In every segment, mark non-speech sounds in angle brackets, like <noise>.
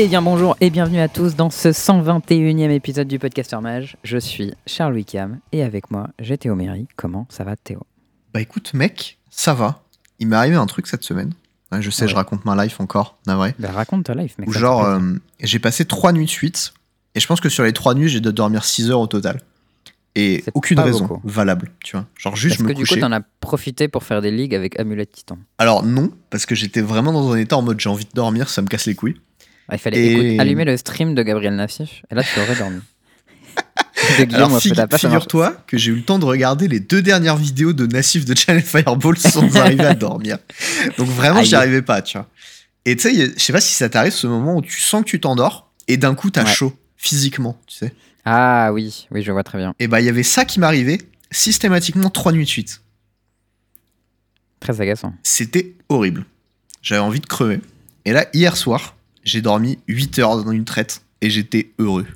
Eh bien bonjour et bienvenue à tous dans ce 121e épisode du Podcaster Mage. Je suis Charles Wickham et avec moi j'ai Théo Méry. Comment ça va Théo? Bah écoute mec, ça va. Il m'est arrivé un truc cette semaine. Ouais, je sais, Ouais. je raconte ma life encore, navré. Bah raconte ta life mec. Me genre, euh, j'ai passé trois nuits de suite. Et je pense que sur les trois nuits, j'ai dû dormir 6 heures au total. Et aucune raison beaucoup. valable, tu vois. Genre juste je me que du coup couchais. t'en as profité pour faire des ligues avec Amulette Titan Alors non, parce que j'étais vraiment dans un état en mode j'ai envie de dormir, ça me casse les couilles. Ah, Il fallait Et- écoute, allumer le stream de Gabriel Nassif et là tu aurais dormi. <laughs> Alors figu- figure-toi que j'ai eu le temps de regarder les deux dernières vidéos de Nassif de Channel Fireball <laughs> sans arriver à dormir. Donc vraiment, j'y arrivais pas, tu vois. Et tu sais, je sais pas si ça t'arrive ce moment où tu sens que tu t'endors et d'un coup t'as Ouais. chaud physiquement, tu sais. Ah oui, oui je vois très bien. Et bah il y avait ça qui m'arrivait systématiquement trois nuits de suite. Très agaçant. C'était horrible. J'avais envie de crever. Et là, hier soir, j'ai dormi 8 heures dans une traite et j'étais heureux.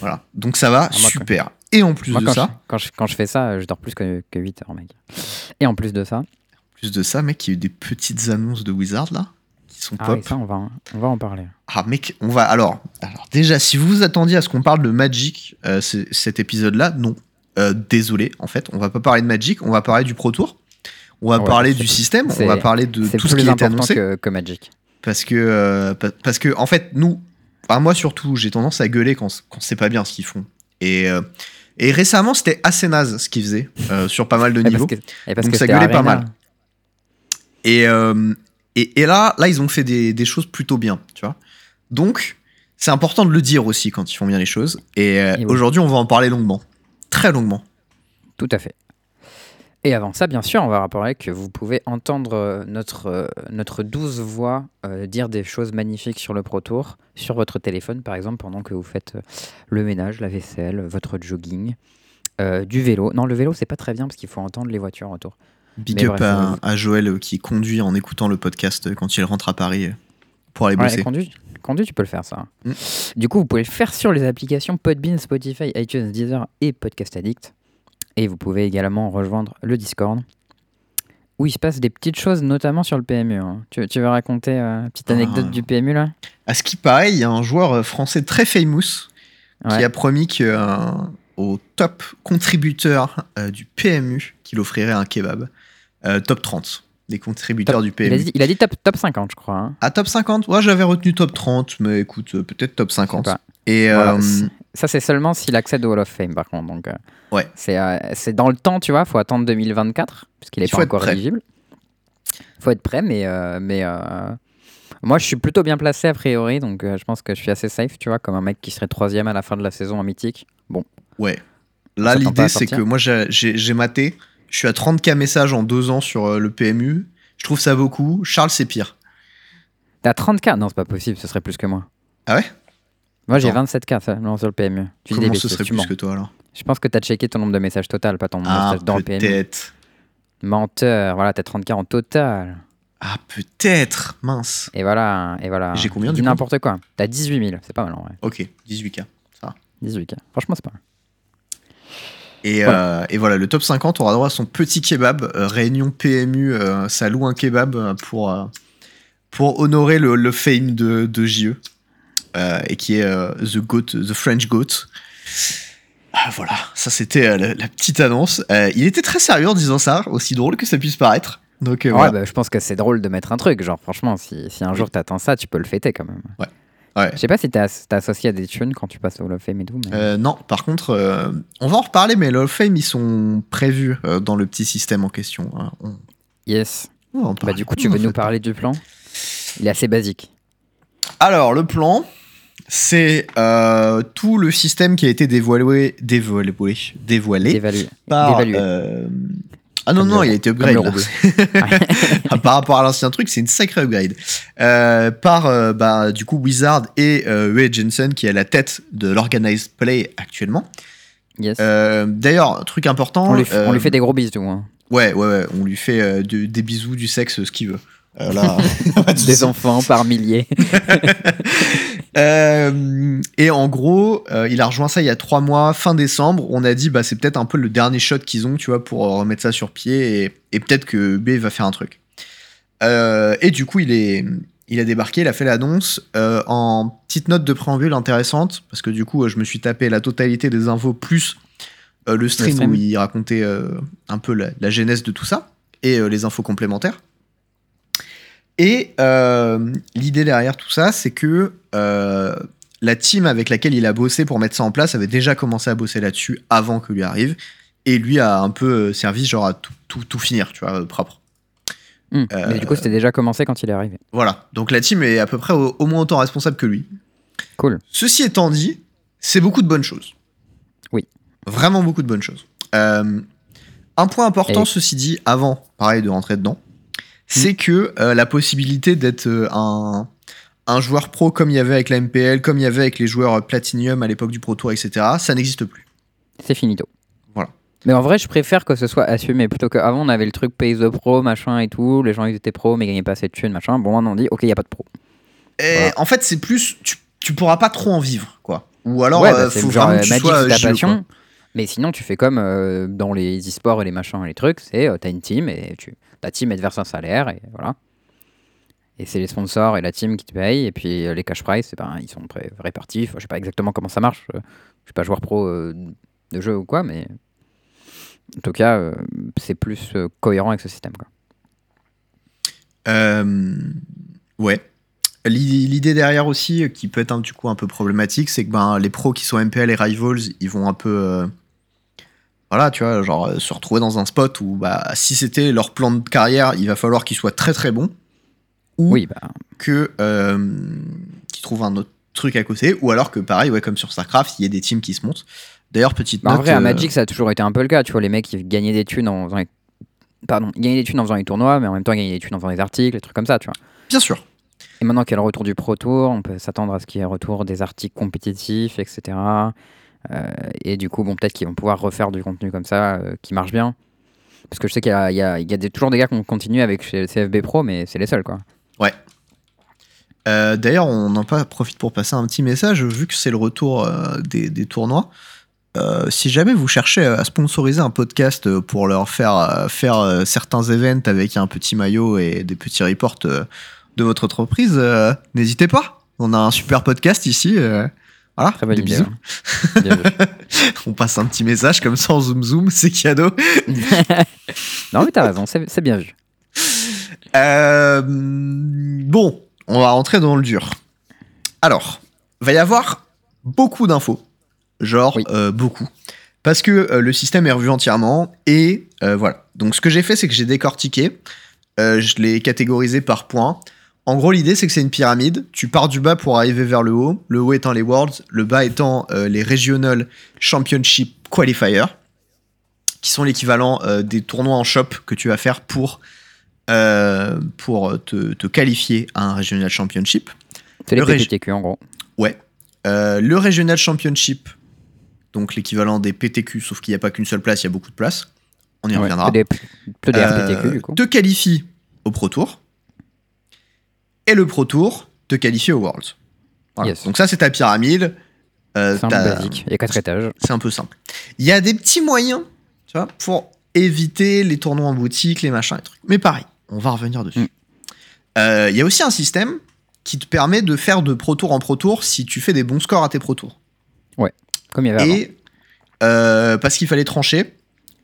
Voilà. Donc ça va, Ah, moi, super. Et en plus Moi de quand, ça, je, quand, je, quand je fais ça, je dors plus que, que 8 heures mec. Et en plus de ça, plus de ça, mec, il y a eu des petites annonces de Wizard là qui sont ah pop. oui, ça on va, en- on va en parler. Ah mec, on va alors. Alors déjà, si vous vous attendiez à ce qu'on parle de Magic, euh, cet épisode-là, non. Euh, désolé, en fait, on va pas parler de Magic, on va parler du Pro Tour. On va Ouais, parler du système, on va parler de tout ce qui important annoncé. que, que Magic. Parce que, euh, pa- parce que, en fait, nous, enfin, moi surtout, j'ai tendance à gueuler quand, quand c'est pas bien ce qu'ils font. Et, euh, et récemment, c'était assez naze ce qu'ils faisaient euh, sur pas mal de niveaux. que, Donc ça gueulait pas mal. Et, et, et là, là, ils ont fait des, des choses plutôt bien, tu vois. Donc, c'est important de le dire aussi quand ils font bien les choses. Et, Et oui. aujourd'hui, on va en parler longuement. Très longuement. Tout à fait. Et avant ça, bien sûr, on va rappeler que vous pouvez entendre euh, notre, euh, notre douce voix euh, dire des choses magnifiques sur le Pro Tour, sur votre téléphone par exemple, pendant que vous faites le ménage, la vaisselle, votre jogging, euh, du vélo. Non, le vélo, c'est pas très bien parce qu'il faut entendre les voitures autour. Big Mais up bref, à, à Joël qui conduit en écoutant le podcast quand il rentre à Paris pour aller Ouais, bosser. conduit, conduit, tu peux le faire ça. Mm. Du coup, vous pouvez le faire sur les applications Podbean, Spotify, iTunes, Deezer et Podcast Addict. Et vous pouvez également rejoindre le Discord où il se passe des petites choses, notamment sur le PMU. hein. Tu, tu veux raconter euh, une petite anecdote Ah. du PMU là? À ce qui paraît, il y a un joueur euh, français très famous Ouais. qui a promis que, euh, au top contributeur euh, du PMU qu'il offrirait un kebab. Top 30 des contributeurs du il, PMU. a dit, il a dit top, top 50, je crois. hein. À top 50 Ouais, j'avais retenu top 30, mais écoute, peut-être top 50. Je sais pas. Et Voilà, ça, c'est seulement s'il accède au Hall of Fame, par contre. Donc, euh, Ouais. C'est euh, c'est dans le temps, tu vois. faut attendre 2024, puisqu'il n'est Il pas encore éligible. faut être prêt, mais, euh, mais moi, je suis plutôt bien placé, a priori. Donc, je pense que je suis assez safe, tu vois, comme un mec qui serait troisième à la fin de la saison en mythique. Bon, ouais. Là, l'idée, c'est que moi, j'ai- j'ai j'ai maté. Je suis à 30k messages en deux ans sur le PMU. Je trouve ça beaucoup. Charles, c'est pire. t'as 30K Non, c'est pas possible, ce serait plus que moi. Ah ouais? Moi, j'ai Attends. 27K ça, non, sur le PMU. Tu dis Comment ce serait tu plus que toi alors Je pense que t'as checké ton nombre de messages total, pas ton nombre de Ah, messages dans le PMU. peut-être. Menteur, voilà, t'as 30K en total. Ah, peut-être. Mince. Et voilà, et voilà. J'ai combien, du coup n'importe quoi. T'as 18 000, c'est pas mal en vrai. Ok, 18k. 18K. Franchement, c'est pas mal. Et voilà. et voilà, le top 50 aura droit à son petit kebab. Euh, réunion PMU, euh, ça loue un kebab euh, pour, euh, pour honorer le, le fame de, de JE. Euh, et qui est euh, The Goat, The French Goat. Ah, voilà, ça c'était euh, la, la petite annonce. Euh, il était très sérieux en disant ça, aussi drôle que ça puisse paraître. Donc euh, Ouais, voilà. bah, je pense que c'est drôle de mettre un truc. Genre, franchement, si, si un jour t'attends ça, tu peux le fêter quand même. Ouais. Je sais pas si t'es as- associé à des tunes quand tu passes au Hall of Fame et tout. Mais... Non, par contre, on va en reparler, mais of Fame, ils sont prévus dans le petit système en question. hein. On- yes. on Bah, du coup, tu veux <laughs> nous parler du plan? Il est assez basique. Alors, le plan, c'est euh, tout le système qui a été dévoilé, dévoilé, dévoilé par. euh, Ah non, Comme non, le- il a été upgrade. <laughs> Ah, par rapport à l'ancien truc, c'est une sacrée upgrade. Euh, par, bah, du coup, Wizard et Wade Jensen, qui est à la tête de l'Organized Play actuellement. yes. D'ailleurs, truc important. on, lui, f- on lui fait des gros bisous. Hein. Ouais, ouais, ouais, on lui fait de- des bisous, du sexe, ce qu'il veut. Euh, là, <laughs> Des enfants par milliers. <laughs> Euh, et en gros, euh, il a rejoint ça il y a trois mois, fin décembre. On a dit, bah, c'est peut-être un peu le dernier shot qu'ils ont, tu vois, pour euh, remettre ça sur pied et, et peut-être que B va faire un truc. Et du coup, il est, il a débarqué, il a fait l'annonce euh, en petite note de préambule intéressante, parce que du coup, euh, je me suis tapé la totalité des infos plus euh, le, stream stream. où il racontait un peu la, la genèse de tout ça et les infos complémentaires. Et euh, l'idée derrière tout ça, c'est que euh, la team avec laquelle il a bossé pour mettre ça en place avait déjà commencé à bosser là-dessus avant que lui arrive. Et lui a un peu euh, servi genre à tout, tout, tout finir, tu vois, propre. Hmm. Mais du coup, c'était déjà commencé quand il est arrivé. Voilà. Donc la team est à peu près au, au moins autant responsable que lui. Cool. Ceci étant dit, c'est beaucoup de bonnes choses. Oui. Vraiment beaucoup de bonnes choses. Un point important, Et- ceci dit, avant, pareil, de rentrer dedans, c'est que euh, la possibilité d'être euh, un, un joueur pro comme il y avait avec la MPL, comme il y avait avec les joueurs euh, Platinum à l'époque du Pro Tour, etc., ça n'existe plus. C'est finito. Voilà. Mais en vrai, je préfère que ce soit assumé plutôt qu'avant on avait le truc pay the pro, machin et tout. Les gens ils étaient pros mais gagnaient pas assez de thunes, machin. Bon, maintenant on dit ok, il y a pas de pro. Et Voilà. en fait, c'est plus. Tu, tu pourras pas trop en vivre, quoi. Ou alors, ouais, bah, faut genre vraiment que tu sois ta passion. quoi. Mais sinon, tu fais comme euh, dans les e-sports et les machins et les trucs, c'est euh, t'as une team et tu, ta team elle te verse un salaire et voilà. Et c'est les sponsors et la team qui te payent et puis euh, les cash prize, c'est ben, ils sont répartis. Enfin, je sais pas exactement comment ça marche. euh, Je suis pas joueur pro euh, de jeu ou quoi, mais en tout cas, c'est plus cohérent avec ce système. Quoi. Ouais. L'i- L'idée derrière aussi, qui peut être un, du coup un peu problématique, c'est que ben, les pros qui sont MPL et Rivals, ils vont un peu. Voilà, tu vois, genre euh, se retrouver dans un spot où bah, si c'était leur plan de carrière, il va falloir qu'ils soient très très bons. Ou Oui, bah, que euh, qu'ils trouvent un autre truc à côté, ou alors que pareil, ouais, comme sur StarCraft, il y a des teams qui se montent. D'ailleurs, petite bah, en note. vrai, à euh, Magic, ça a toujours été un peu le cas. Tu vois, les mecs, ils gagnaient des thunes en faisant les... Pardon, ils gagnaient des thunes en faisant les tournois, mais en même temps, ils gagnaient des thunes en faisant des articles, des trucs comme ça, tu vois. Bien sûr. Et maintenant qu'il y a le retour du Pro Tour, on peut s'attendre à ce qu'il y ait le retour des articles compétitifs, etc. Euh, et du coup, bon, peut-être qu'ils vont pouvoir refaire du contenu comme ça euh, qui marche bien. Parce que je sais qu'il y a, toujours des gars qui ont continué avec chez le CFB Pro, mais c'est les seuls, quoi. Euh, D'ailleurs, on en profite pour passer un petit message, vu que c'est le retour des, tournois. Si jamais vous cherchez à sponsoriser un podcast pour leur faire faire certains events avec un petit maillot et des petits reports de votre entreprise, n'hésitez pas. On a un super podcast ici. Voilà, Très bonne des idée. bisous. ouais. Bien. <laughs> On passe un petit message comme ça en zoom zoom, c'est cadeau. <laughs> non, mais t'as raison, c'est bien vu. Euh, bon, on va rentrer dans le dur. Alors, va y avoir beaucoup d'infos, genre Oui. euh, beaucoup, parce que euh, le système est revu entièrement et voilà. Donc, ce que j'ai fait, c'est que j'ai décortiqué, je l'ai catégorisé par points. En gros, l'idée, c'est que c'est une pyramide. Tu pars du bas pour arriver vers le haut. Le haut étant les Worlds, le bas étant euh, les Regional Championship Qualifiers, qui sont l'équivalent euh, des tournois en shop que tu vas faire pour euh, pour te, te qualifier à un Regional Championship. C'est les PTQ en gros. Ouais. Le Regional Championship, donc l'équivalent des PTQ, sauf qu'il n'y a pas qu'une seule place, il y a beaucoup de places. On y Ouais, reviendra. que des, que des RPTQ du coup. Te qualifie au Pro Tour. Et le Pro Tour te qualifie au Worlds. Voilà. Yes. Donc ça, c'est ta pyramide. Euh, Simple, t'as- basique. Il y a quatre étages. c'est un peu simple. Il y a des petits moyens, tu vois, pour éviter les tournois en boutique, les machins, les trucs. Mais pareil, on va revenir dessus. Mm. Euh, Il y a aussi un système qui te permet de faire de Pro Tour en Pro Tour si tu fais des bons scores à tes Pro Tours. Comme il y avait avant. Et euh, parce qu'il fallait trancher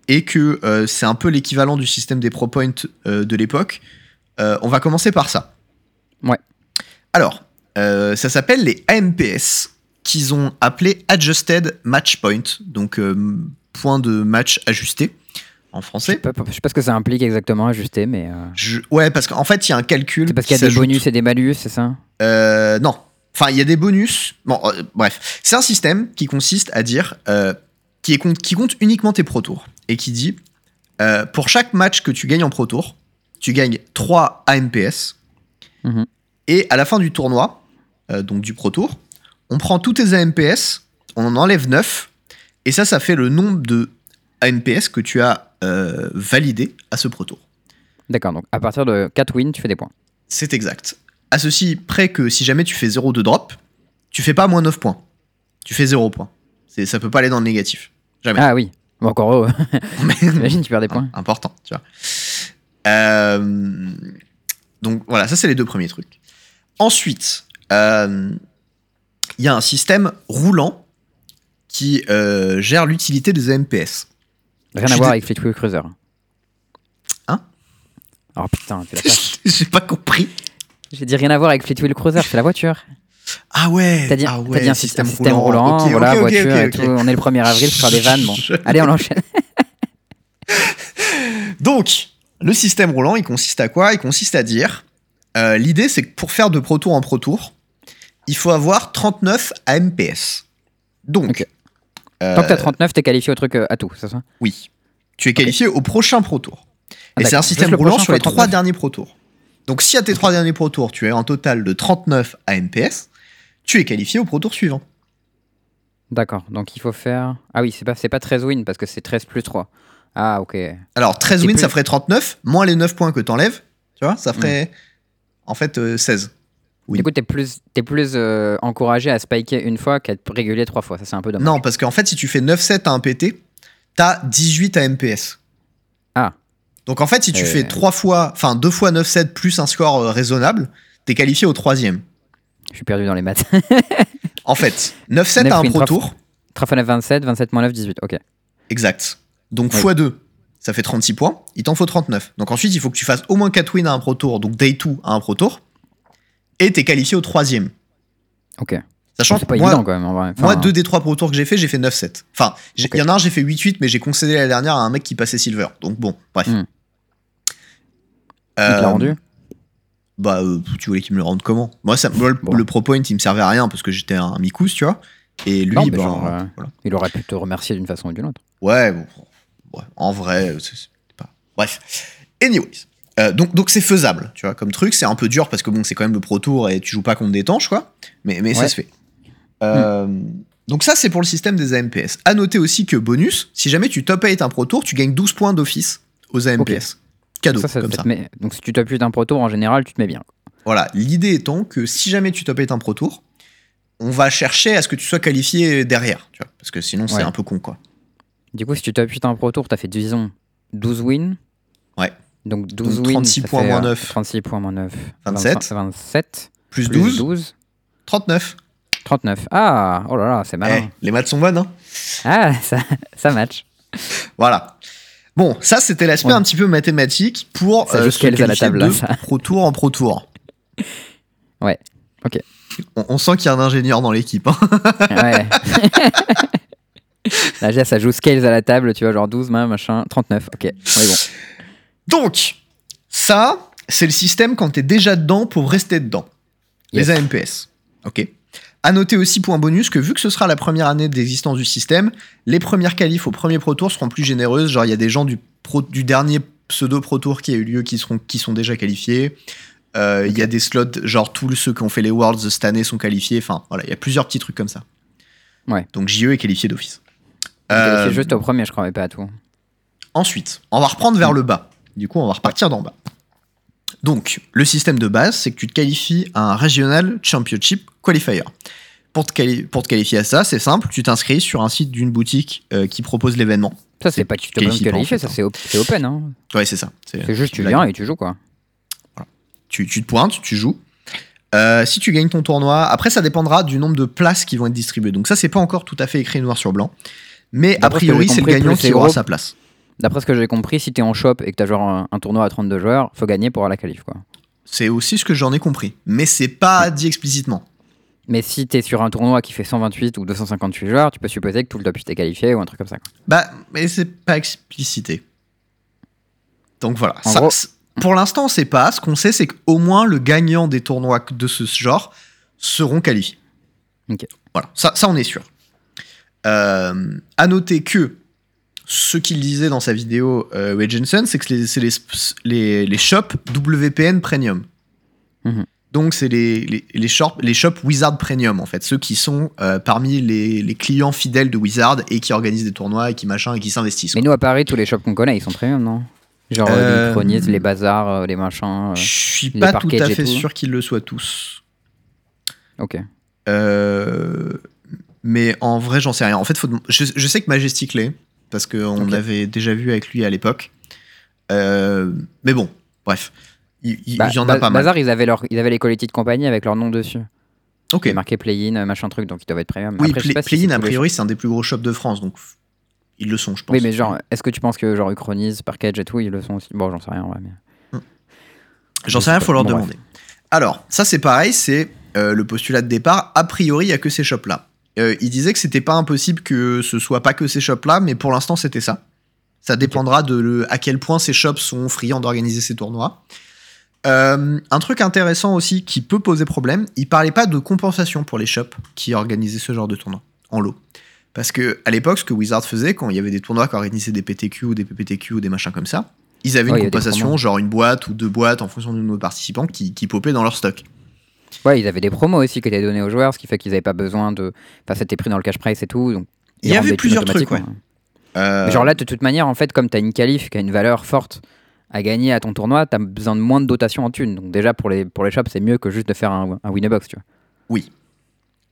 et que euh, c'est un peu l'équivalent du système des Pro Points de l'époque, on va commencer par ça. Ouais. Alors, euh, ça s'appelle les AMPS, qu'ils ont appelé Adjusted Match Point, donc euh, point de match ajusté en français. je sais pas ce que ça implique exactement, ajusté, mais. euh, Je- Ouais, parce qu'en fait, il y a un calcul. C'est parce qui qu'il y a des bonus et des malus, c'est ça? Non. Enfin, il y a des bonus. Bon, bref. C'est un système qui consiste à dire. qui, est qui compte uniquement tes Pro Tours. Et qui dit. pour chaque match que tu gagnes en Pro Tour, tu gagnes 3 AMPS. Mhm. Et à la fin du tournoi, euh, donc du Pro Tour, on prend tous tes AMPS, on en enlève 9. Et ça, ça fait le nombre de AMPS que tu as euh, validé à ce Pro Tour. D'accord, donc à partir de 4 wins, tu fais des points. C'est exact. À ceci près que si jamais tu fais 0 de drop, tu fais pas moins 9 points. Tu fais 0 points. Ça peut pas aller dans le négatif. Jamais. Ah oui, bon, encore heureux. Mais- <laughs> <laughs> Imagine, tu perds des points. Important, tu vois. Euh, donc voilà, ça c'est les deux premiers trucs. Ensuite, euh, il y a un système roulant qui euh, gère l'utilité des AMPS. Rien Je à voir avec Fleetwood Cruiser. Hein? Oh putain, l'as <laughs> pas. J'ai pas compris. J'ai dit rien à voir avec Fleetwood Cruiser, c'est la voiture. Ah ouais. T'as dit, ah t'as ouais, dit un système, roulant, voilà, voiture et tout. On est le 1er avril, faut faire des vannes. Bon. Je- Allez, on enchaîne. <laughs> Donc, le système roulant, il consiste à quoi? Il consiste à dire, euh, l'idée c'est que pour faire de Pro Tour en Pro Tour, il faut avoir 39 AMPS. Donc, euh, Tant que t'as 39, t'es qualifié au truc euh, à tout, c'est ça? Oui, tu es qualifié au prochain Pro Tour. Ah, Et c'est un système roulant sur les trois 39. derniers Pro Tours. Donc, si à tes trois derniers Pro Tours, tu es un total de 39 AMPS, tu es qualifié au Pro Tour suivant. D'accord, donc il faut faire. Ah oui, c'est pas, c'est pas 13 wins parce que c'est 13 plus 3. Ah ok. Alors, 13 C'est wins, plus- ça ferait 39, moins les 9 points que t'enlèves, tu vois, ça ferait en fait euh, 16. Oui. Du coup, t'es plus, t'es plus euh, encouragé à spiker une fois qu'à être régulier trois fois. Ça, c'est un peu dommage. Non, parce qu'en fait, si tu fais 9-7 à un PT, t'as 18 à MPS. Ah. Donc en fait, si tu Euh. fais 3 fois, enfin 2 fois 9-7 plus un score euh, raisonnable, t'es qualifié au troisième. Je suis perdu dans les maths. En fait, 9-7 Neuf à un Pro trois Tour, 3 fois 9, 27, 27 moins 9, 18. Ok. exact. Donc Oui. x 2, ça fait 36 points, il t'en faut 39. Donc ensuite, il faut que tu fasses au moins 4 wins à un Pro Tour, donc Day 2 à un Pro Tour, et t'es qualifié au troisième. Ok. Sachant que moi, évident quand même en vrai. Enfin, Moi, deux des trois Pro Tours que j'ai fait, j'ai fait 9-7. Enfin, il Ok. y en a un, j'ai fait 8-8, mais j'ai concédé la dernière à un mec qui passait Silver. Donc bon, bref. Hmm. Euh, Il te rendu Bah, euh, tu voulais qu'il me le rende comment? Moi, ça, moi, le- Bon. le Pro Point, il me servait à rien parce que j'étais un micous, tu vois. Et lui, Non, bah, genre, euh, voilà. Il aurait pu te remercier d'une façon ou d'une autre. Ouais, bon, ouais, en vrai, c'est c'est pas. Bref. Anyways. Euh, donc donc c'est faisable, tu vois, comme truc. C'est un peu dur parce que bon, c'est quand même le Pro Tour et tu joues pas contre des tanches, quoi. Mais, mais ça se fait. Euh, Donc ça, c'est pour le système des AMPS. À noter aussi que bonus, si jamais tu top 8 un Pro Tour, tu gagnes 12 points d'office aux AMPS. Cadeau, ça, ça, comme ça met- Donc si tu t'appuies d'un pro tour en général, tu te mets bien. Voilà, l'idée étant que si jamais tu top 8 un Pro Tour, on va chercher à ce que tu sois qualifié derrière, tu vois, parce que sinon c'est Ouais. un peu con, quoi. Du coup, si tu t'appuies d'un pro tour, t'as fait disons 12 wins. Ouais. Donc 12 Donc wins. 36 ça points moins euh, 9. 36 points moins 9. 27. 27. Plus, Plus 12, 12. 39. 39. Ah, oh là là, c'est Eh, malin. les maths sont bonnes, hein Ah, <laughs> ça, ça match. Voilà. Bon, ça c'était l'aspect Ouais. un petit peu mathématique pour euh, se à la table, là, ça. pro tour en pro tour. Ouais, ok. On, on sent qu'il y a un ingénieur dans l'équipe. hein. Ouais. <laughs> <laughs> <laughs> Là, déjà, ça joue scales à la table, tu vois, genre 12, main, machin, 39. Ok, on est bon. Donc, ça, c'est le système quand t'es déjà dedans pour rester dedans. Yes. Les AMPS. Ok. À noter aussi, point bonus, que vu que ce sera la première année d'existence du système, les premières qualifs au premier Pro Tour seront plus généreuses. Genre, il y a des gens du, pro- du dernier pseudo Pro Tour qui a eu lieu qui, seront, qui sont déjà qualifiés. Euh, Il y a des slots, genre tous ceux qui ont fait les Worlds cette année sont qualifiés. Enfin, voilà, il y a plusieurs petits trucs comme ça. Ouais. Donc, JE est qualifié d'office. C'est Euh, juste au premier, je crois, mais pas à tout. Ensuite, on va reprendre vers le bas. Du coup, on va repartir d'en bas. Donc, le système de base, c'est que tu te qualifies à un Regional Championship Qualifier. Pour te, quali- pour te qualifier à ça, c'est simple, tu t'inscris sur un site d'une boutique euh, qui propose l'événement. Ça, c'est pas que tu te qualifies en qualifier, fait, ça, c'est op- c'est open. Hein. Ouais, c'est ça. C'est juste, tu viens et tu joues, quoi. tu, tu te pointes, tu joues. Euh, si tu gagnes ton tournoi, après ça dépendra du nombre de places qui vont être distribuées. Donc ça, c'est pas encore tout à fait écrit noir sur blanc. Mais a priori, c'est le gagnant qui c'est aura sa place. D'après ce que j'ai compris, si t'es en shop et que t'as genre un, un tournoi à 32 joueurs, faut gagner pour avoir la qualif, quoi. C'est aussi ce que j'en ai compris. Mais c'est pas dit explicitement. Mais si t'es sur un tournoi qui fait 128 ou 258 joueurs, tu peux supposer que tout le top 8 est qualifié ou un truc comme ça. quoi. Bah, mais c'est pas explicité. Donc voilà. Ça- gros- pour l'instant, on sait pas. Ce qu'on sait, c'est qu'au moins le gagnant des tournois de ce genre seront qualifiés. Ok. Voilà. Ça, ça on est sûr. Euh, à noter que ce qu'il disait dans sa vidéo, euh, Jensen, c'est que c'est les, les, les shops WPN Premium. Mhm. Donc, c'est les, les, les, shops, les shops Wizard Premium, en fait. Ceux qui sont euh, parmi les, les clients fidèles de Wizard et qui organisent des tournois et qui machin et qui s'investissent. Mais nous, à Paris, tous les shops qu'on connaît, ils sont premium, non? Genre Euh, euh, les chronistes, les bazars, euh, les machins. euh, Je suis pas tout à fait tout. sûr qu'ils le soient tous. Ok. Euh, mais en vrai, j'en sais rien. En fait, faut je, je sais que Majestic l'est, parce qu'on Ok. avait déjà vu avec lui à l'époque. Euh, mais bon, bref. Il, il- Bah, y en a pas mal. Bazar, ils avaient, leur, ils avaient les collectifs de compagnie avec leur nom dessus. Ok. Marqué play-in, machin truc, donc ils doivent être premium. Oui, Play- si Play-in, c'est a priori, c'est un des plus gros shops de France, donc ils le sont, je pense. Oui, mais genre, est-ce que tu penses que genre Uchronis, Parkage et tout, ils le sont aussi? Bon, j'en sais rien, ouais. Mais... J'en je sais rien, faut leur Bon, demander. Alors, ça c'est pareil, c'est euh, le postulat de départ. A priori, il y a que ces shops-là. Euh, il disait que c'était pas impossible que ce soit pas que ces shops-là, mais pour l'instant, c'était ça. Ça dépendra de le- à quel point ces shops sont friands d'organiser ces tournois. Euh, un truc intéressant aussi qui peut poser problème, il parlait pas de compensation pour les shops qui organisaient ce genre de tournoi en lot. Parce que à l'époque, ce que Wizard faisait quand il y avait des tournois qui organisaient des PTQ ou des PPTQ ou des machins comme ça, ils avaient Ouais, une compensation, genre une boîte ou deux boîtes en fonction du nombre de participants qui, qui popaient dans leur stock. Ouais, ils avaient des promos aussi qui étaient donnés aux joueurs, ce qui fait qu'ils avaient pas besoin de. Enfin, c'était pris dans le cash price et tout. Donc Il y avait plusieurs trucs, automatiquement. Euh, Mais genre là, de toute manière, en fait, comme tu as une qualif qui a une valeur forte à gagner à ton tournoi, tu as besoin de moins de dotation en thunes. Donc déjà, pour les, pour les shops, c'est mieux que juste de faire un, un winner box, tu vois.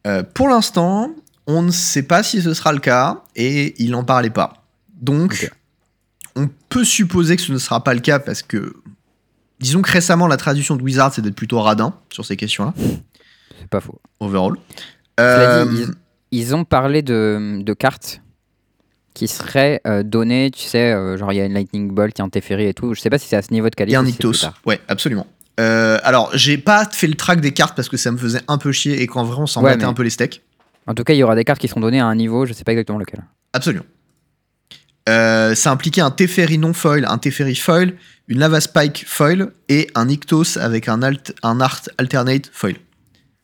euh, pour l'instant, on ne sait pas si ce sera le cas et il n'en parlait pas. Donc, on peut supposer que ce ne sera pas le cas parce que, disons que récemment, la tradition de Wizard, c'est d'être plutôt radin sur ces questions-là, C'est pas faux. overall. Euh, dit, ils, ils ont parlé de, de cartes qui seraient euh, données, tu sais, euh, genre il y a une Lightning Bolt, il y a un Teferi et tout. Je sais pas si c'est à ce niveau de qualité. un ou si c'est plus Ictos. Ouais, absolument. Alors, j'ai pas fait le track des cartes parce que ça me faisait un peu chier et qu'en vrai, on s'en Ouais, battait mais- un peu les steaks. En tout cas, il y aura des cartes qui sont données à un niveau, je sais pas exactement lequel. Absolument. Euh, ça impliquait un Teferi non foil, un Teferi foil, une Lava Spike foil et un Ictos avec un, alt, un Art Alternate foil.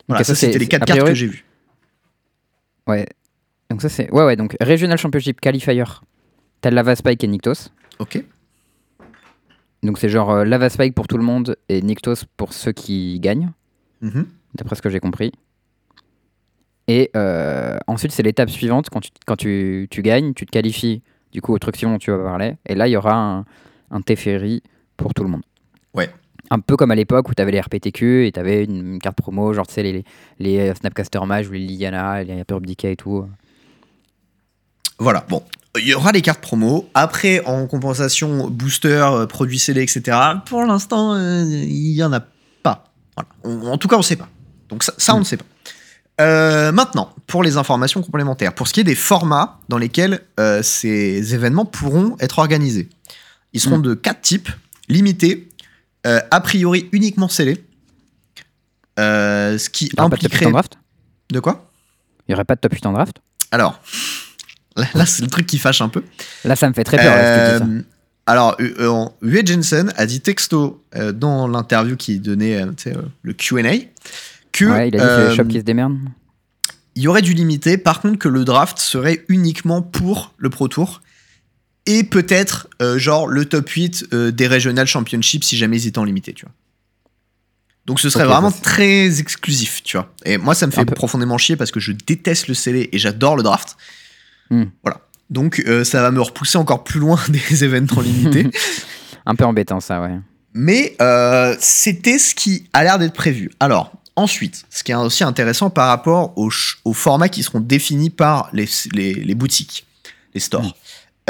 Voilà, ça, c'était les quatre cartes que j'ai vues. Ouais. Donc ça c'est ouais ouais donc Regional Championship Qualifier. T'as Lava Spike et Nyctos. Ok. Donc c'est genre euh, Lava Spike pour tout le monde et Nyctos pour ceux qui gagnent, Mhm. d'après ce que j'ai compris. Et euh, ensuite c'est l'étape suivante quand tu quand tu, tu gagnes, tu te qualifies du coup au truc dont tu vas parler. Et là il y aura un, un Teferi pour tout le monde. Ouais. Un peu comme à l'époque où t'avais les RPTQ et t'avais une, une carte promo, genre tu sais les, les, les Snapcaster Mage ou les Liliana, les Hyper Decay et tout. Voilà, bon. Il y aura les cartes promo. Après, en compensation, booster, euh, produits scellés, etc. Pour l'instant, euh, il y en a pas. Voilà. On- en tout cas, on sait pas. Donc ça, ça, on ne sait pas. Euh, maintenant, pour les informations complémentaires, pour ce qui est des formats dans lesquels euh, ces événements pourront être organisés, ils seront Mm. de quatre types limités, euh, a priori uniquement scellés, ce qui Il y aura pas de top 8 impliquerait en draft? De quoi? Il y aurait pas de top 8 en draft? Alors, là, là, c'est le truc qui fâche un peu. Là, ça me fait très peur. là, ça. Alors, Uwe Jensen a dit texto dans l'interview qui donnait le Q&A que Ouais, il a dit euh, les shops qui se démerdent. il y aurait du limité, par contre que le draft serait uniquement pour le Pro Tour et peut-être euh, genre le top 8 euh, des Regional Championships si jamais ils étaient en limité, tu vois. Donc ce serait vraiment très exclusif, tu vois. Et moi ça me fait profondément chier parce que je déteste le scellé et j'adore le draft. Hmm. Voilà. Donc euh, ça va me repousser encore plus loin <laughs> des événements limités. <laughs> Un peu embêtant, ça, ouais. Mais c'était ce qui a l'air d'être prévu. Alors, ensuite, ce qui est aussi intéressant par rapport aux, aux formats qui seront définis par les, les- les boutiques, les stores.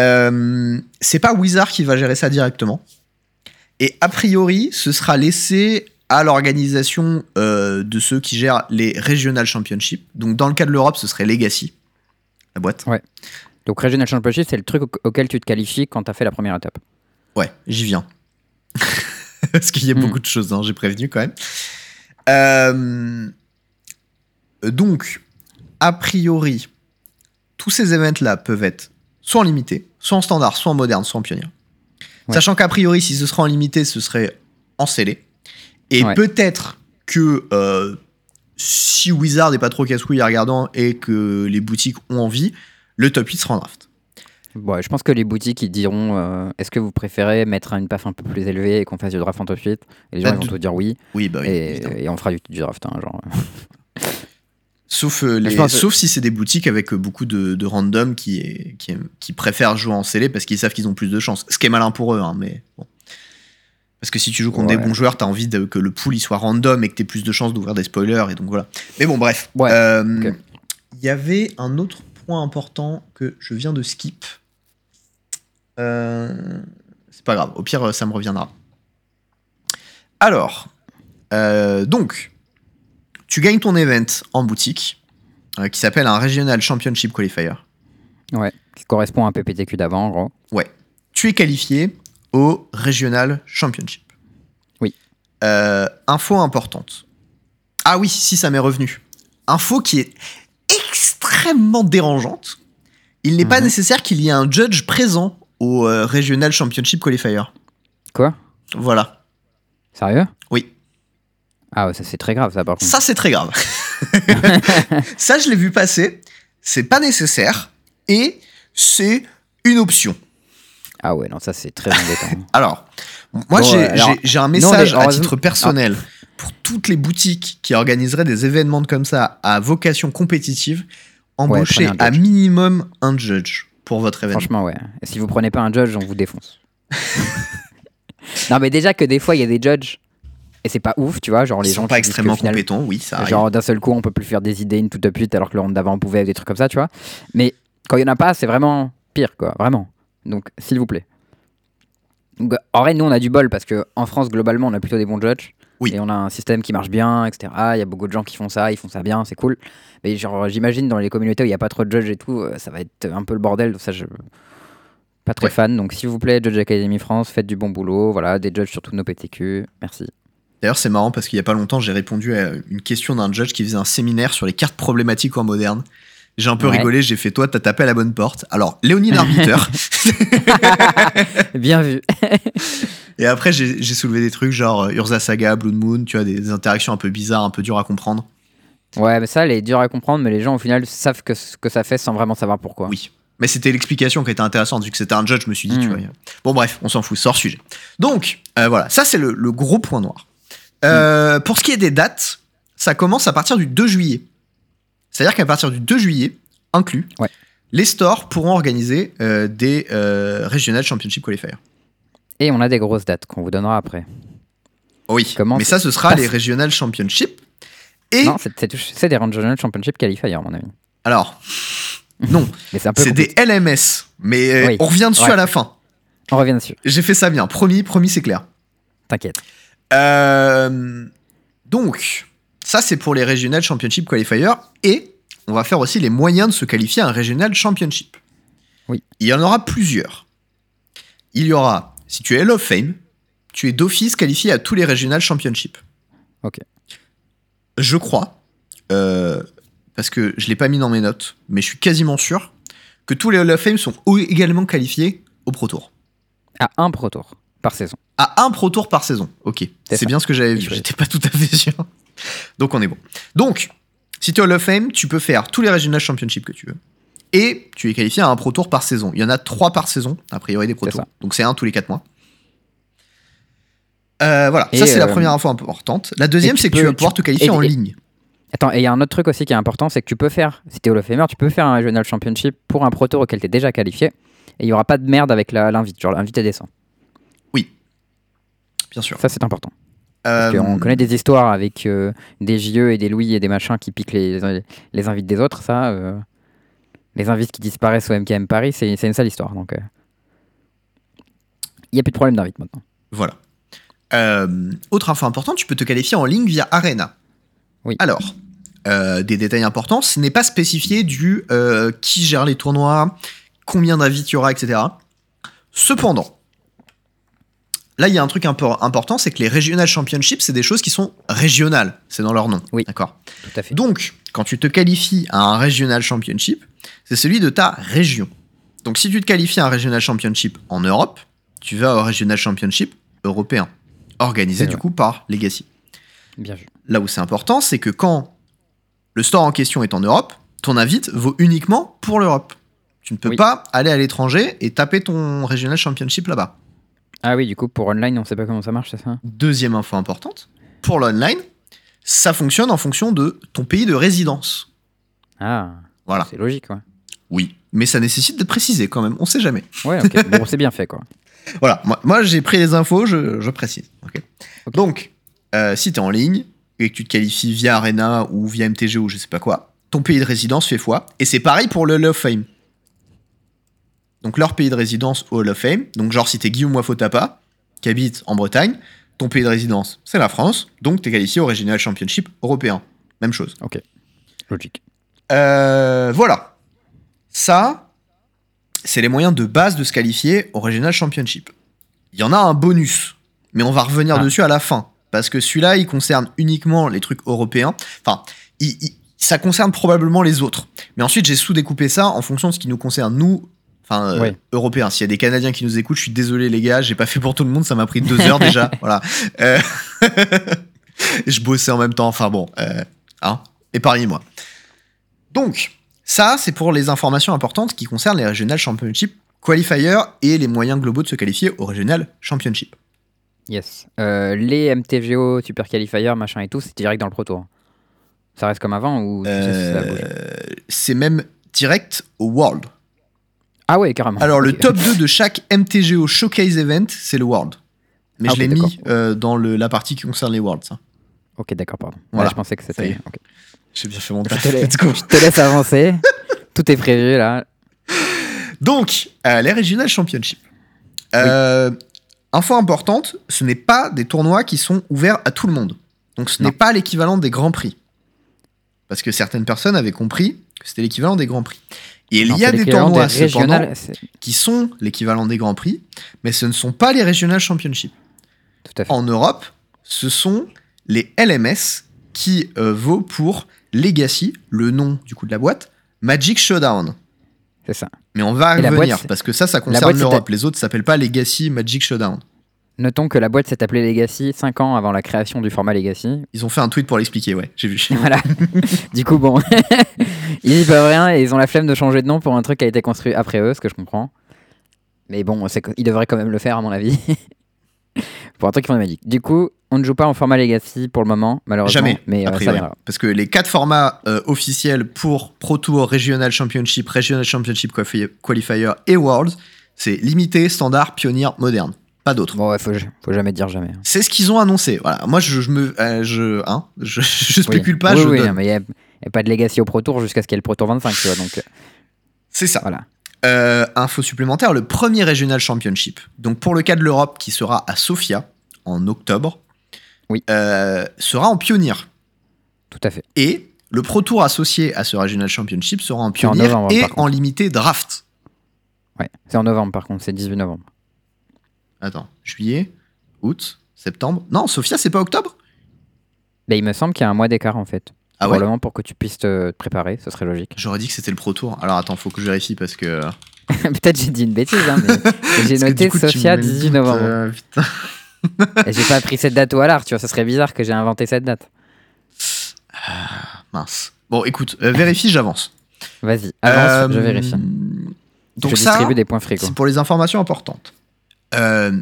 Euh, c'est pas Wizard qui va gérer ça directement. Et a priori, ce sera laissé à l'organisation euh, de ceux qui gèrent les Regional Championships. Donc, dans le cas de l'Europe, ce serait Legacy, la boîte. Donc, Regional Championship, c'est le truc au- auquel tu te qualifies quand tu as fait la première étape. Ouais, j'y viens. <laughs> Parce qu'il y a Hmm. beaucoup de choses, hein, j'ai prévenu quand même. Euh, donc, a priori, tous ces events-là peuvent être soit en limité, soit en standard, soit en moderne, soit en pionnier. Ouais. Sachant qu'a priori, si ce sera en limité, ce serait en scellé. Et Ouais. peut-être que euh, si Wizard n'est pas trop casse-couille regardant et que les boutiques ont envie, le top 8 sera en draft. Bon, je pense que les boutiques, ils diront euh, est-ce que vous préférez mettre une PAF un peu plus élevée et qu'on fasse du draft en top 8 Et les gens Bah, ils vont te dire oui. Oui, bah oui, et, on fera du, du draft. hein, genre. <laughs> Sauf, euh, les- que- sauf si c'est des boutiques avec euh, beaucoup de, de random qui, préfèrent jouer en scellé parce qu'ils savent qu'ils ont plus de chances. Ce qui est malin pour eux, hein, mais bon. Parce que si tu joues contre Ouais. des bons joueurs, t'as envie de- que le pool il soit random et que t'aies plus de chances d'ouvrir des spoilers et donc voilà. Mais bon, bref. Ouais, Euh. Il y avait un autre point important que je viens de skip. Euh, c'est pas grave, au pire, ça me reviendra. Alors, euh, donc, tu gagnes ton event en boutique euh, qui s'appelle un Regional Championship Qualifier. Ouais, qui correspond à un PPTQ d'avant, en gros. Ouais. Tu es qualifié au Regional Championship. Oui. Euh, info importante. Ah oui, si ça m'est revenu. Info qui est extrêmement dérangeante. Il n'est pas Mhm. nécessaire qu'il y ait un judge présent au euh, Regional Championship Qualifier. Quoi? Voilà. Sérieux? Oui. Ah ouais, ça c'est très grave ça par contre. Ça, c'est très grave. <laughs> ça, je l'ai vu passer. C'est pas nécessaire. Et c'est une option. Ah ouais, non, ça c'est très embêtant. <laughs> Alors, moi, Bon, j'ai euh, j'ai- un message à titre personnel pour toutes les boutiques qui organiseraient des événements comme ça à vocation compétitive. Un à minimum un judge pour votre événement. Franchement, ouais. Et si vous prenez pas un judge, on vous défonce. <laughs> non, mais déjà que des fois, il y a des judges et c'est pas ouf, tu vois. Genre, les Ils gens sont pas extrêmement final, compétents, oui, ça arrive. Genre, d'un seul coup, on peut plus faire des idées une tout de suite alors que le round d'avant on pouvait, des trucs comme ça, tu vois. Mais quand il y en a pas, c'est vraiment pire, quoi. Vraiment. Donc, s'il vous plaît. Donc, en vrai, nous, on a du bol parce que en France, globalement, on a plutôt des bons judges. Oui. Et on a un système qui marche bien, etc. Il y a beaucoup de gens qui font ça, ils font ça bien, c'est cool. Mais genre, j'imagine dans les communautés où il n'y a pas trop de judges et tout, euh, ça va être un peu le bordel. Donc ça, je. Pas très Ouais. fan. Donc, s'il vous plaît, Judge Academy France, faites du bon boulot. Voilà, des judges sur tous nos PTQ. Merci. D'ailleurs, c'est marrant parce qu'il y a pas longtemps, j'ai répondu à une question d'un judge qui faisait un séminaire sur les cartes problématiques en moderne. J'ai un peu Ouais. rigolé, j'ai fait toi, t'as tapé à la bonne porte. Alors, Léonide <laughs> Arbiteur. bien vu. <laughs> Et après, j'ai soulevé des trucs genre euh, Urza Saga, Blood Moon, tu vois, des, des interactions un peu bizarres, un peu dures à comprendre. Ouais, mais ça, elle est dure à comprendre, mais les gens, au final, savent que ce que ça fait sans vraiment savoir pourquoi. Oui. Mais c'était l'explication qui était intéressante, vu que c'était un judge, je me suis dit, tu Mm. vois. Bon, bref, on s'en fout, sort sujet. Donc, euh, voilà, ça, c'est le, le gros point noir. Euh, Pour ce qui est des dates, ça commence à partir du 2 juillet. C'est-à-dire qu'à partir du 2 juillet, inclus, Ouais. les stores pourront organiser euh, des Regional Championship Qualifiers. Et on a des grosses dates qu'on vous donnera après. Oui, Comment mais ça, ce sera les Regional Championship. Et Non, c'est- des Regional Championship Qualifiers, à mon avis. alors, non, <laughs> c'est des. LMS, mais euh, Oui. on revient dessus Ouais. à la fin. On revient dessus. J'ai fait ça bien, promis, promis, c'est clair. T'inquiète. Euh, donc, ça c'est pour les Regional Championship Qualifiers et on va faire aussi les moyens de se qualifier à un Regional Championship. Oui. Il y en aura plusieurs. Il y aura, si tu es Hall of Fame, tu es d'office qualifié à tous les Regional Championship. Ok. Je crois, euh, parce que je l'ai pas mis dans mes notes, mais je suis quasiment sûr que tous les Hall of Fame sont également qualifiés au Pro Tour. À un Pro Tour par saison. À un Pro Tour par saison. Ok, C'est bien ce que j'avais vu. J'étais pas tout à fait sûr. Donc on est bon. Donc, si tu es Hall of Fame, tu peux faire tous les Regional Championship que tu veux. Et tu es qualifié à un Pro Tour par saison. Il y en a trois par saison, a priori des Pro C'est Tours. ça. Donc c'est un tous les quatre mois. Euh, voilà, Et, ça c'est la euh, première info importante. La deuxième, c'est que tu vas pouvoir tu- te qualifier et- en et- ligne. Attends, et il y a un autre truc aussi qui est important, c'est que tu peux faire, si t'es Hall of Famer, tu peux faire un Regional Championship pour un Pro Tour auquel t'es déjà qualifié. Et il y aura pas de merde avec l'invite. Genre l'invite descend. Bien sûr. Ça, c'est important. Parce Euh, qu'on connaît des histoires avec des JE et des Louis et des machins qui piquent les, les invites des autres, ça. Euh, les invites qui disparaissent au MKM Paris, c'est une sale histoire. Donc, il n'y a plus de problème d'invite maintenant. Voilà. Euh, autre info importante, tu peux te qualifier en ligne via Arena. Oui. Alors, euh, des détails importants, ce n'est pas spécifié du euh, qui gère les tournois, combien d'invites il y aura, etc. Cependant, là, il y a un truc important, c'est que les Regional Championships, c'est des choses qui sont régionales. C'est dans leur nom. Oui. D'accord. Tout à fait. Donc, quand tu te qualifies à un Regional Championship, c'est celui de ta région. Donc, si tu te qualifies à un Regional Championship en Europe, tu vas au Regional Championship européen, organisé du coup par Legacy. Bien vu. Là où c'est important, c'est que quand le store en question est en Europe, ton invite vaut uniquement pour l'Europe. Tu ne peux Oui. pas aller à l'étranger et taper ton Regional Championship là-bas. Ah oui, du coup, pour online, on sait pas comment ça marche, c'est ça? Deuxième info importante, pour l'online, ça fonctionne en fonction de ton pays de résidence. Ah, Voilà. c'est logique, ouais. Oui, mais ça nécessite d'être précisé quand même, on sait jamais. Ouais, ok. <laughs> bon, c'est bien fait, quoi. Voilà, moi, moi, j'ai pris les infos, je, je précise. Donc, euh, si tu es en ligne et que tu te qualifies via Arena ou via MTG ou je sais pas quoi, ton pays de résidence fait foi. Et c'est pareil pour le Hall of Fame. Donc, leur pays de résidence au Hall of Fame, donc genre si t'es Guillaume Wafotapa, qui habite en Bretagne, ton pays de résidence, c'est la France, donc tu es qualifié au Regional Championship européen. Même chose. Ok. Logique. Euh, voilà. Ça, c'est les moyens de base de se qualifier au Regional Championship. Il y en a un bonus, mais on va revenir Ah. dessus à la fin. Parce que celui-là, il concerne uniquement les trucs européens. Enfin, il- il- ça concerne probablement les autres. Mais ensuite, j'ai sous-découpé ça en fonction de ce qui nous concerne, nous, enfin, euh, Ouais. européens. S'il y a des Canadiens qui nous écoutent, je suis désolé, les gars, j'ai pas fait pour tout le monde, ça m'a pris deux heures <laughs> déjà. Voilà. Euh, <laughs> je bossais en même temps, enfin bon, euh, hein, épargnez-moi. Donc, ça, c'est pour les informations importantes qui concernent les Regional Championship Qualifiers et les moyens globaux de se qualifier au Regional Championship. Yes. Euh, les MTGO, Super Qualifier, machin et tout, c'est direct dans le Pro Tour. Ça reste comme avant ou tu sais si c'est même direct au World. Ah ouais, carrément. Alors, le top 2 de chaque MTGO Showcase Event, c'est le World. Mais Ah, je l'ai mis euh, dans le- la partie qui concerne les Worlds. ça. Ok, d'accord, pardon. Voilà. Je pensais que c'était. est. ok. J'ai bien fait mon Je, taf. te laisse, Let's go. je te laisse avancer. <laughs> Tout est prévu là. Donc, euh, les Regional Championship. Euh, Info importante, ce n'est pas des tournois qui sont ouverts à tout le monde. Donc ce n'est pas l'équivalent des Grands Prix. Parce que certaines personnes avaient compris que c'était l'équivalent des Grands Prix. Et il y a des tournois des cependant qui sont l'équivalent des Grands Prix, mais ce ne sont pas les Regional Championship. Tout à fait. En Europe, ce sont les LMS qui euh, vaut pour Legacy, le nom du coup de la boîte, Magic Showdown. C'est ça. Mais on va revenir boîte, parce que ça, ça concerne l'Europe. Les autres s'appellent pas Legacy Magic Showdown. Notons que la boîte s'est appelée Legacy 5 ans avant la création du format Legacy. Ils ont fait un tweet pour l'expliquer, ouais, j'ai vu. <laughs> Voilà. <laughs> du coup, bon. <laughs> ils y peuvent rien et ils ont la flemme de changer de nom pour un truc qui a été construit après eux, ce que je comprends. Mais bon, ils devraient quand même le faire, à mon avis. <laughs> pour un truc qui font des magiques. Du coup, on ne joue pas en format Legacy pour le moment, malheureusement. Jamais, Mais euh, ça priori. viendra. Parce que les quatre formats euh, officiels pour Pro Tour, Regional Championship, Regional Championship Qualifi- Qualifier et Worlds, c'est limité, standard, pionnier, moderne. Pas d'autre. Bon, ouais, faut, faut jamais dire jamais. hein. C'est ce qu'ils ont annoncé. Voilà. Moi, je, je me, euh, je, hein, je, <laughs> je spécule Oui. pas, Oui, je oui, donne. non, mais n'y a, a pas de Legacy au Pro Tour jusqu'à ce qu'il y ait le Pro Tour 25, tu vois. Donc, euh, C'est ça. voilà. Euh, info supplémentaire, le premier Regional Championship. Donc pour le cas de l'Europe, qui sera à Sofia en octobre, Oui. euh, sera en pionnier. Tout à fait. Et le Pro Tour associé à ce Regional Championship sera en pionnier et en limité draft. Ouais. C'est en novembre, par contre. C'est 18 novembre. Attends, juillet, août, septembre. Non, Sofia, c'est pas octobre? Mais il me semble qu'il y a un mois d'écart, en fait. Ah ouais Probablement pour que tu puisses te préparer, ce serait logique. J'aurais dit que c'était le Pro Tour. Alors attends, faut que je vérifie parce que. <laughs> Peut-être j'ai dit une bêtise, hein, mais <laughs> j'ai noté coup, Sofia mets le 18 doute, novembre. euh. Et j'ai pas pris cette date au hasard, tu vois, ça serait bizarre que j'ai inventé cette date. Mince. Bon, écoute, euh, vérifie, j'avance. Vas-y, avance, je Euh, vérifie. Donc je ça, distribue des points frigo. C'est pour les informations importantes. Euh,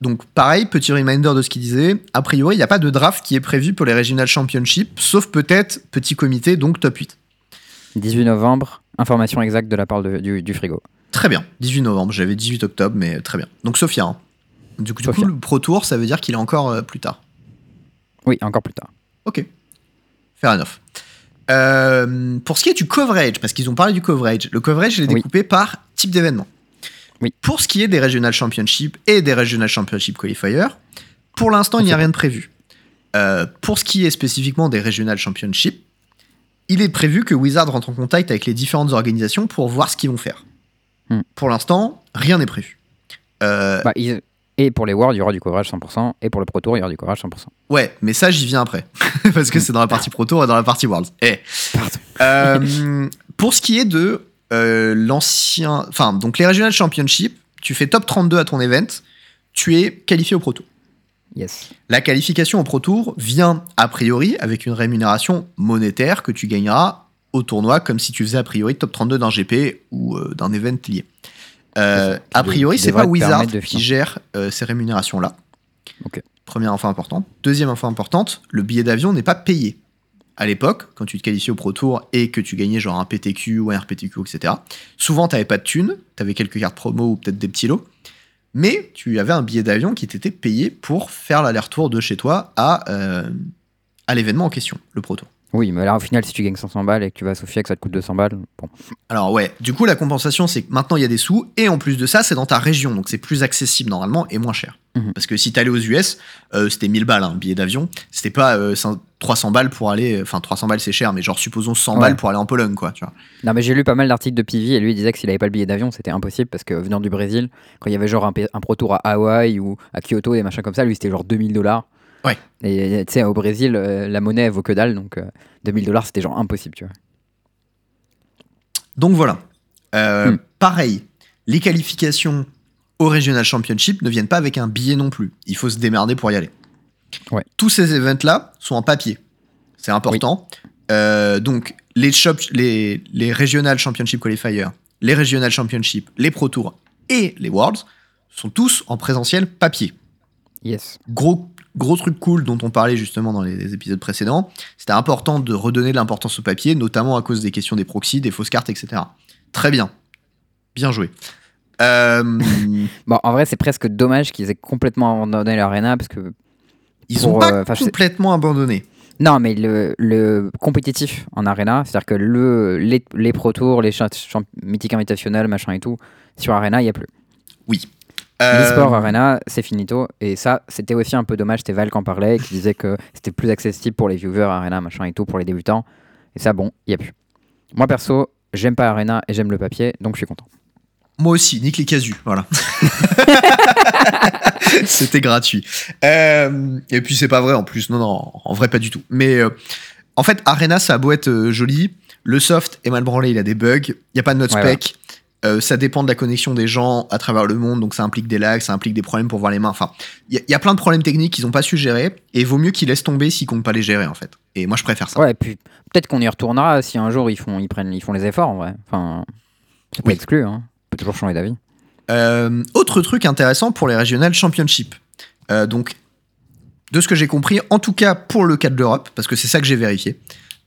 donc pareil, petit reminder de ce qu'il disait. A priori, il n'y a pas de draft qui est prévu pour les Regional Championship, sauf peut-être petit comité, donc top 8. 18 novembre, information exacte de la part de- du, du frigo. Très bien. 18 novembre, j'avais 18 octobre, mais très bien. Donc Sofia. hein. Du coup, du Sofia. coup, le Pro Tour, ça veut dire qu'il est encore euh, plus tard. Oui, encore plus tard. Ok. Fair enough. Euh, pour ce qui est du coverage, parce qu'ils ont parlé du coverage, le coverage il est Oui. découpé par type d'événement. Oui. Pour ce qui est des Regional Championship et des Regional Championship Qualifiers, pour l'instant, il n'y a rien de prévu. Euh, pour ce qui est spécifiquement des Regional Championship, il est prévu que Wizard rentre en contact avec les différentes organisations pour voir ce qu'ils vont faire. Hmm. Pour l'instant, rien n'est prévu. Euh, Bah, ils- Et pour les Worlds, il y aura du coverage 100%, et pour le Pro Tour, il y aura du coverage 100%. Ouais, mais ça, j'y viens après. <laughs> Parce que c'est dans la partie Pro Tour et dans la partie Worlds. Eh. Pardon. Euh, pour ce qui est de euh, l'ancien. Enfin, donc les Regional Championship, tu fais top 32 à ton event, tu es qualifié au Pro Tour. Yes. La qualification au Pro Tour vient a priori avec une rémunération monétaire que tu gagneras au tournoi comme si tu faisais a priori top 32 d'un GP ou euh, d'un event lié. Euh, a priori, c'est pas Wizard qui gère euh, ces rémunérations-là. Ok. Première info importante. Deuxième info importante, le billet d'avion n'est pas payé. À l'époque, quand tu te qualifiais au Pro Tour et que tu gagnais genre un PTQ ou un RPTQ, etc., souvent t'avais pas de thunes, t'avais quelques cartes promo ou peut-être des petits lots, mais tu avais un billet d'avion qui t'était payé pour faire l'aller-retour de chez toi à, euh, à l'événement en question, le Pro Tour. Oui, mais là, au final, si tu gagnes 500 balles et que tu vas à Sofia et que ça te coûte 200 balles, bon. Alors ouais, du coup la compensation c'est que maintenant il y a des sous et en plus de ça c'est dans ta région donc c'est plus accessible normalement et moins cher. Mhm. Parce que si t'allais aux US euh, c'était 1000 balles un billet d'avion, c'était pas euh, cin- 300 balles pour aller, enfin 300 balles c'est cher mais genre supposons 100 Ouais. balles pour aller en Pologne quoi tu vois. Non, mais j'ai lu pas mal d'articles de Pivi et lui il disait que s'il avait pas le billet d'avion, c'était impossible parce que venant du Brésil, quand il y avait genre un, un pro tour à Hawaï ou à Kyoto et des machins comme ça, lui c'était genre 2000 dollars. Ouais. Et tu sais, au Brésil, euh, la monnaie elle vaut que dalle, donc euh, 2000 dollars c'était genre impossible, tu vois. Donc voilà. Euh, Hmm. Pareil, les qualifications au Regional Championship ne viennent pas avec un billet non plus. Il faut se démerder pour y aller. Ouais. Tous ces events-là sont en papier. C'est important. Euh, donc, les, shop- les, les Regional Championship Qualifiers, les Regional Championship, les Pro Tours et les Worlds sont tous en présentiel papier. Yes. Gros, gros truc cool dont on parlait justement dans les épisodes précédents, c'était important de redonner de l'importance au papier, notamment à cause des questions des proxys, des fausses cartes, etc. Très bien. Bien joué. <laughs> Euh, Bon, en vrai, c'est presque dommage qu'ils aient complètement abandonné l'arena parce que. ils Pour, ont pas euh, complètement abandonné. Non, mais le, le compétitif en arena, c'est-à-dire que le, les, les Pro Tours, les mythiques invitational, machin et tout, sur arena, il n'y a plus. Euh, L'e-sport Arena, c'est finito. Et ça, c'était aussi un peu dommage. C'était Val qui en parlait, qui disait que c'était plus accessible pour les viewers Arena, machin et tout, pour les débutants. Et ça, bon, il n'y a plus. Moi, perso, j'aime pas Arena et j'aime le papier, donc je suis content. Moi aussi, nique les casus, voilà. <laughs> C'était gratuit. Euh, et puis c'est pas vrai en plus, non, non, en vrai pas du tout. Mais euh, en fait, Arena, ça a beau être euh, joli, le soft est mal branlé, il a des bugs, il n'y a pas de note Ouais, spec, euh, ça dépend de la connexion des gens à travers le monde, donc ça implique des lags, ça implique des problèmes pour voir les mains. Enfin, il y, a- il y a plein de problèmes techniques qu'ils n'ont pas su gérer, et vaut mieux qu'ils laissent tomber s'ils comptent pas les gérer en fait. Et moi je préfère ça. Ouais, et puis peut-être qu'on y retournera si un jour ils font, ils prennent, ils font les efforts, en vrai. Enfin, c'est pas Oui. exclu, hein. On peut toujours changer d'avis. Euh, autre truc intéressant pour les Regional Championship. Euh, donc, de ce que j'ai compris, en tout cas pour le cas de l'Europe, parce que c'est ça que j'ai vérifié,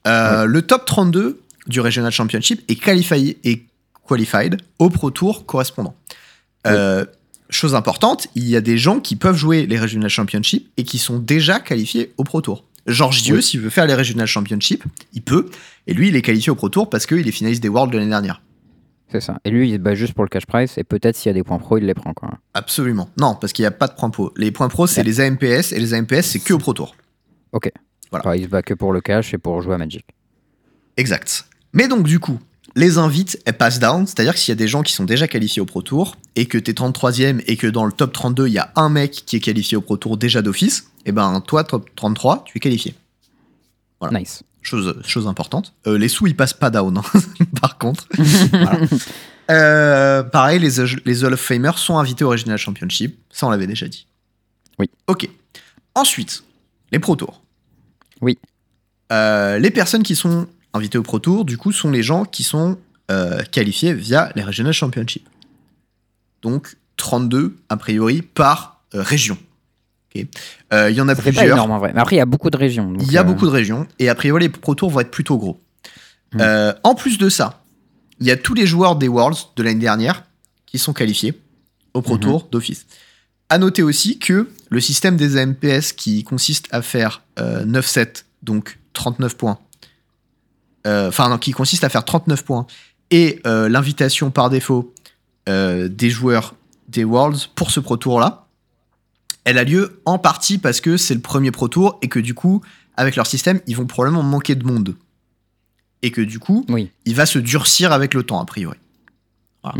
le top 32 du Regional Championship est qualifié, est qualified au Pro Tour correspondant. Euh, chose importante, il y a des gens qui peuvent jouer les Regional Championship et qui sont déjà qualifiés au Pro Tour. Georges Dieu, Oui. s'il veut faire les Regional Championship, il peut. Et lui, il est qualifié au Pro Tour parce qu'il est finaliste des Worlds de l'année dernière. C'est ça. Et lui, il se bat juste pour le cash price, et peut-être s'il y a des points pro, il les prend, quoi. Absolument. Non, parce qu'il n'y a pas de points pro. Les points pro, c'est Ouais. les AMPS, et les AMPS, c'est que au Pro Tour. Ok. Voilà. Enfin, il se bat que pour le cash et pour jouer à Magic. Exact. Mais donc, du coup, les invites, elles passent down, c'est-à-dire que s'il y a des gens qui sont déjà qualifiés au Pro Tour, et que t'es 33ème, et que dans le top 32, il y a un mec qui est qualifié au Pro Tour déjà d'office, et ben, toi, top 33, tu es qualifié. Voilà. Nice. Chose, chose importante. Euh, les sous, ils passent pas down, hein, <laughs> par contre. <laughs> Voilà. Euh, pareil, les, les Hall of Famers sont invités au Regional Championship. Ça, on l'avait déjà dit. Oui. Ok. Ensuite, les Pro Tours. Oui. Euh, les personnes qui sont invitées au Pro Tour, du coup, sont les gens qui sont euh, qualifiés via les Regional Championship. Donc, 32, a priori, par euh, région. Euh, Il y en a Ça fait pas plusieurs. énorme en vrai. Mais après, il y a beaucoup de régions. Il y a beaucoup de régions et a priori les Pro Tours vont être plutôt gros. Mm. Euh, en plus de ça, il y a tous les joueurs des Worlds de l'année dernière qui sont qualifiés au Pro Mhm. Tour d'office. À noter aussi que le système des AMPS qui consiste à faire euh, 9-7, donc 39 points, enfin non, qui consiste à faire 39 points, et euh, l'invitation par défaut euh, des joueurs des Worlds pour ce Pro Tour là, elle a lieu en partie parce que c'est le premier Pro Tour et que du coup, avec leur système, ils vont probablement manquer de monde. Et que du coup, Oui. il va se durcir avec le temps, a priori. Voilà.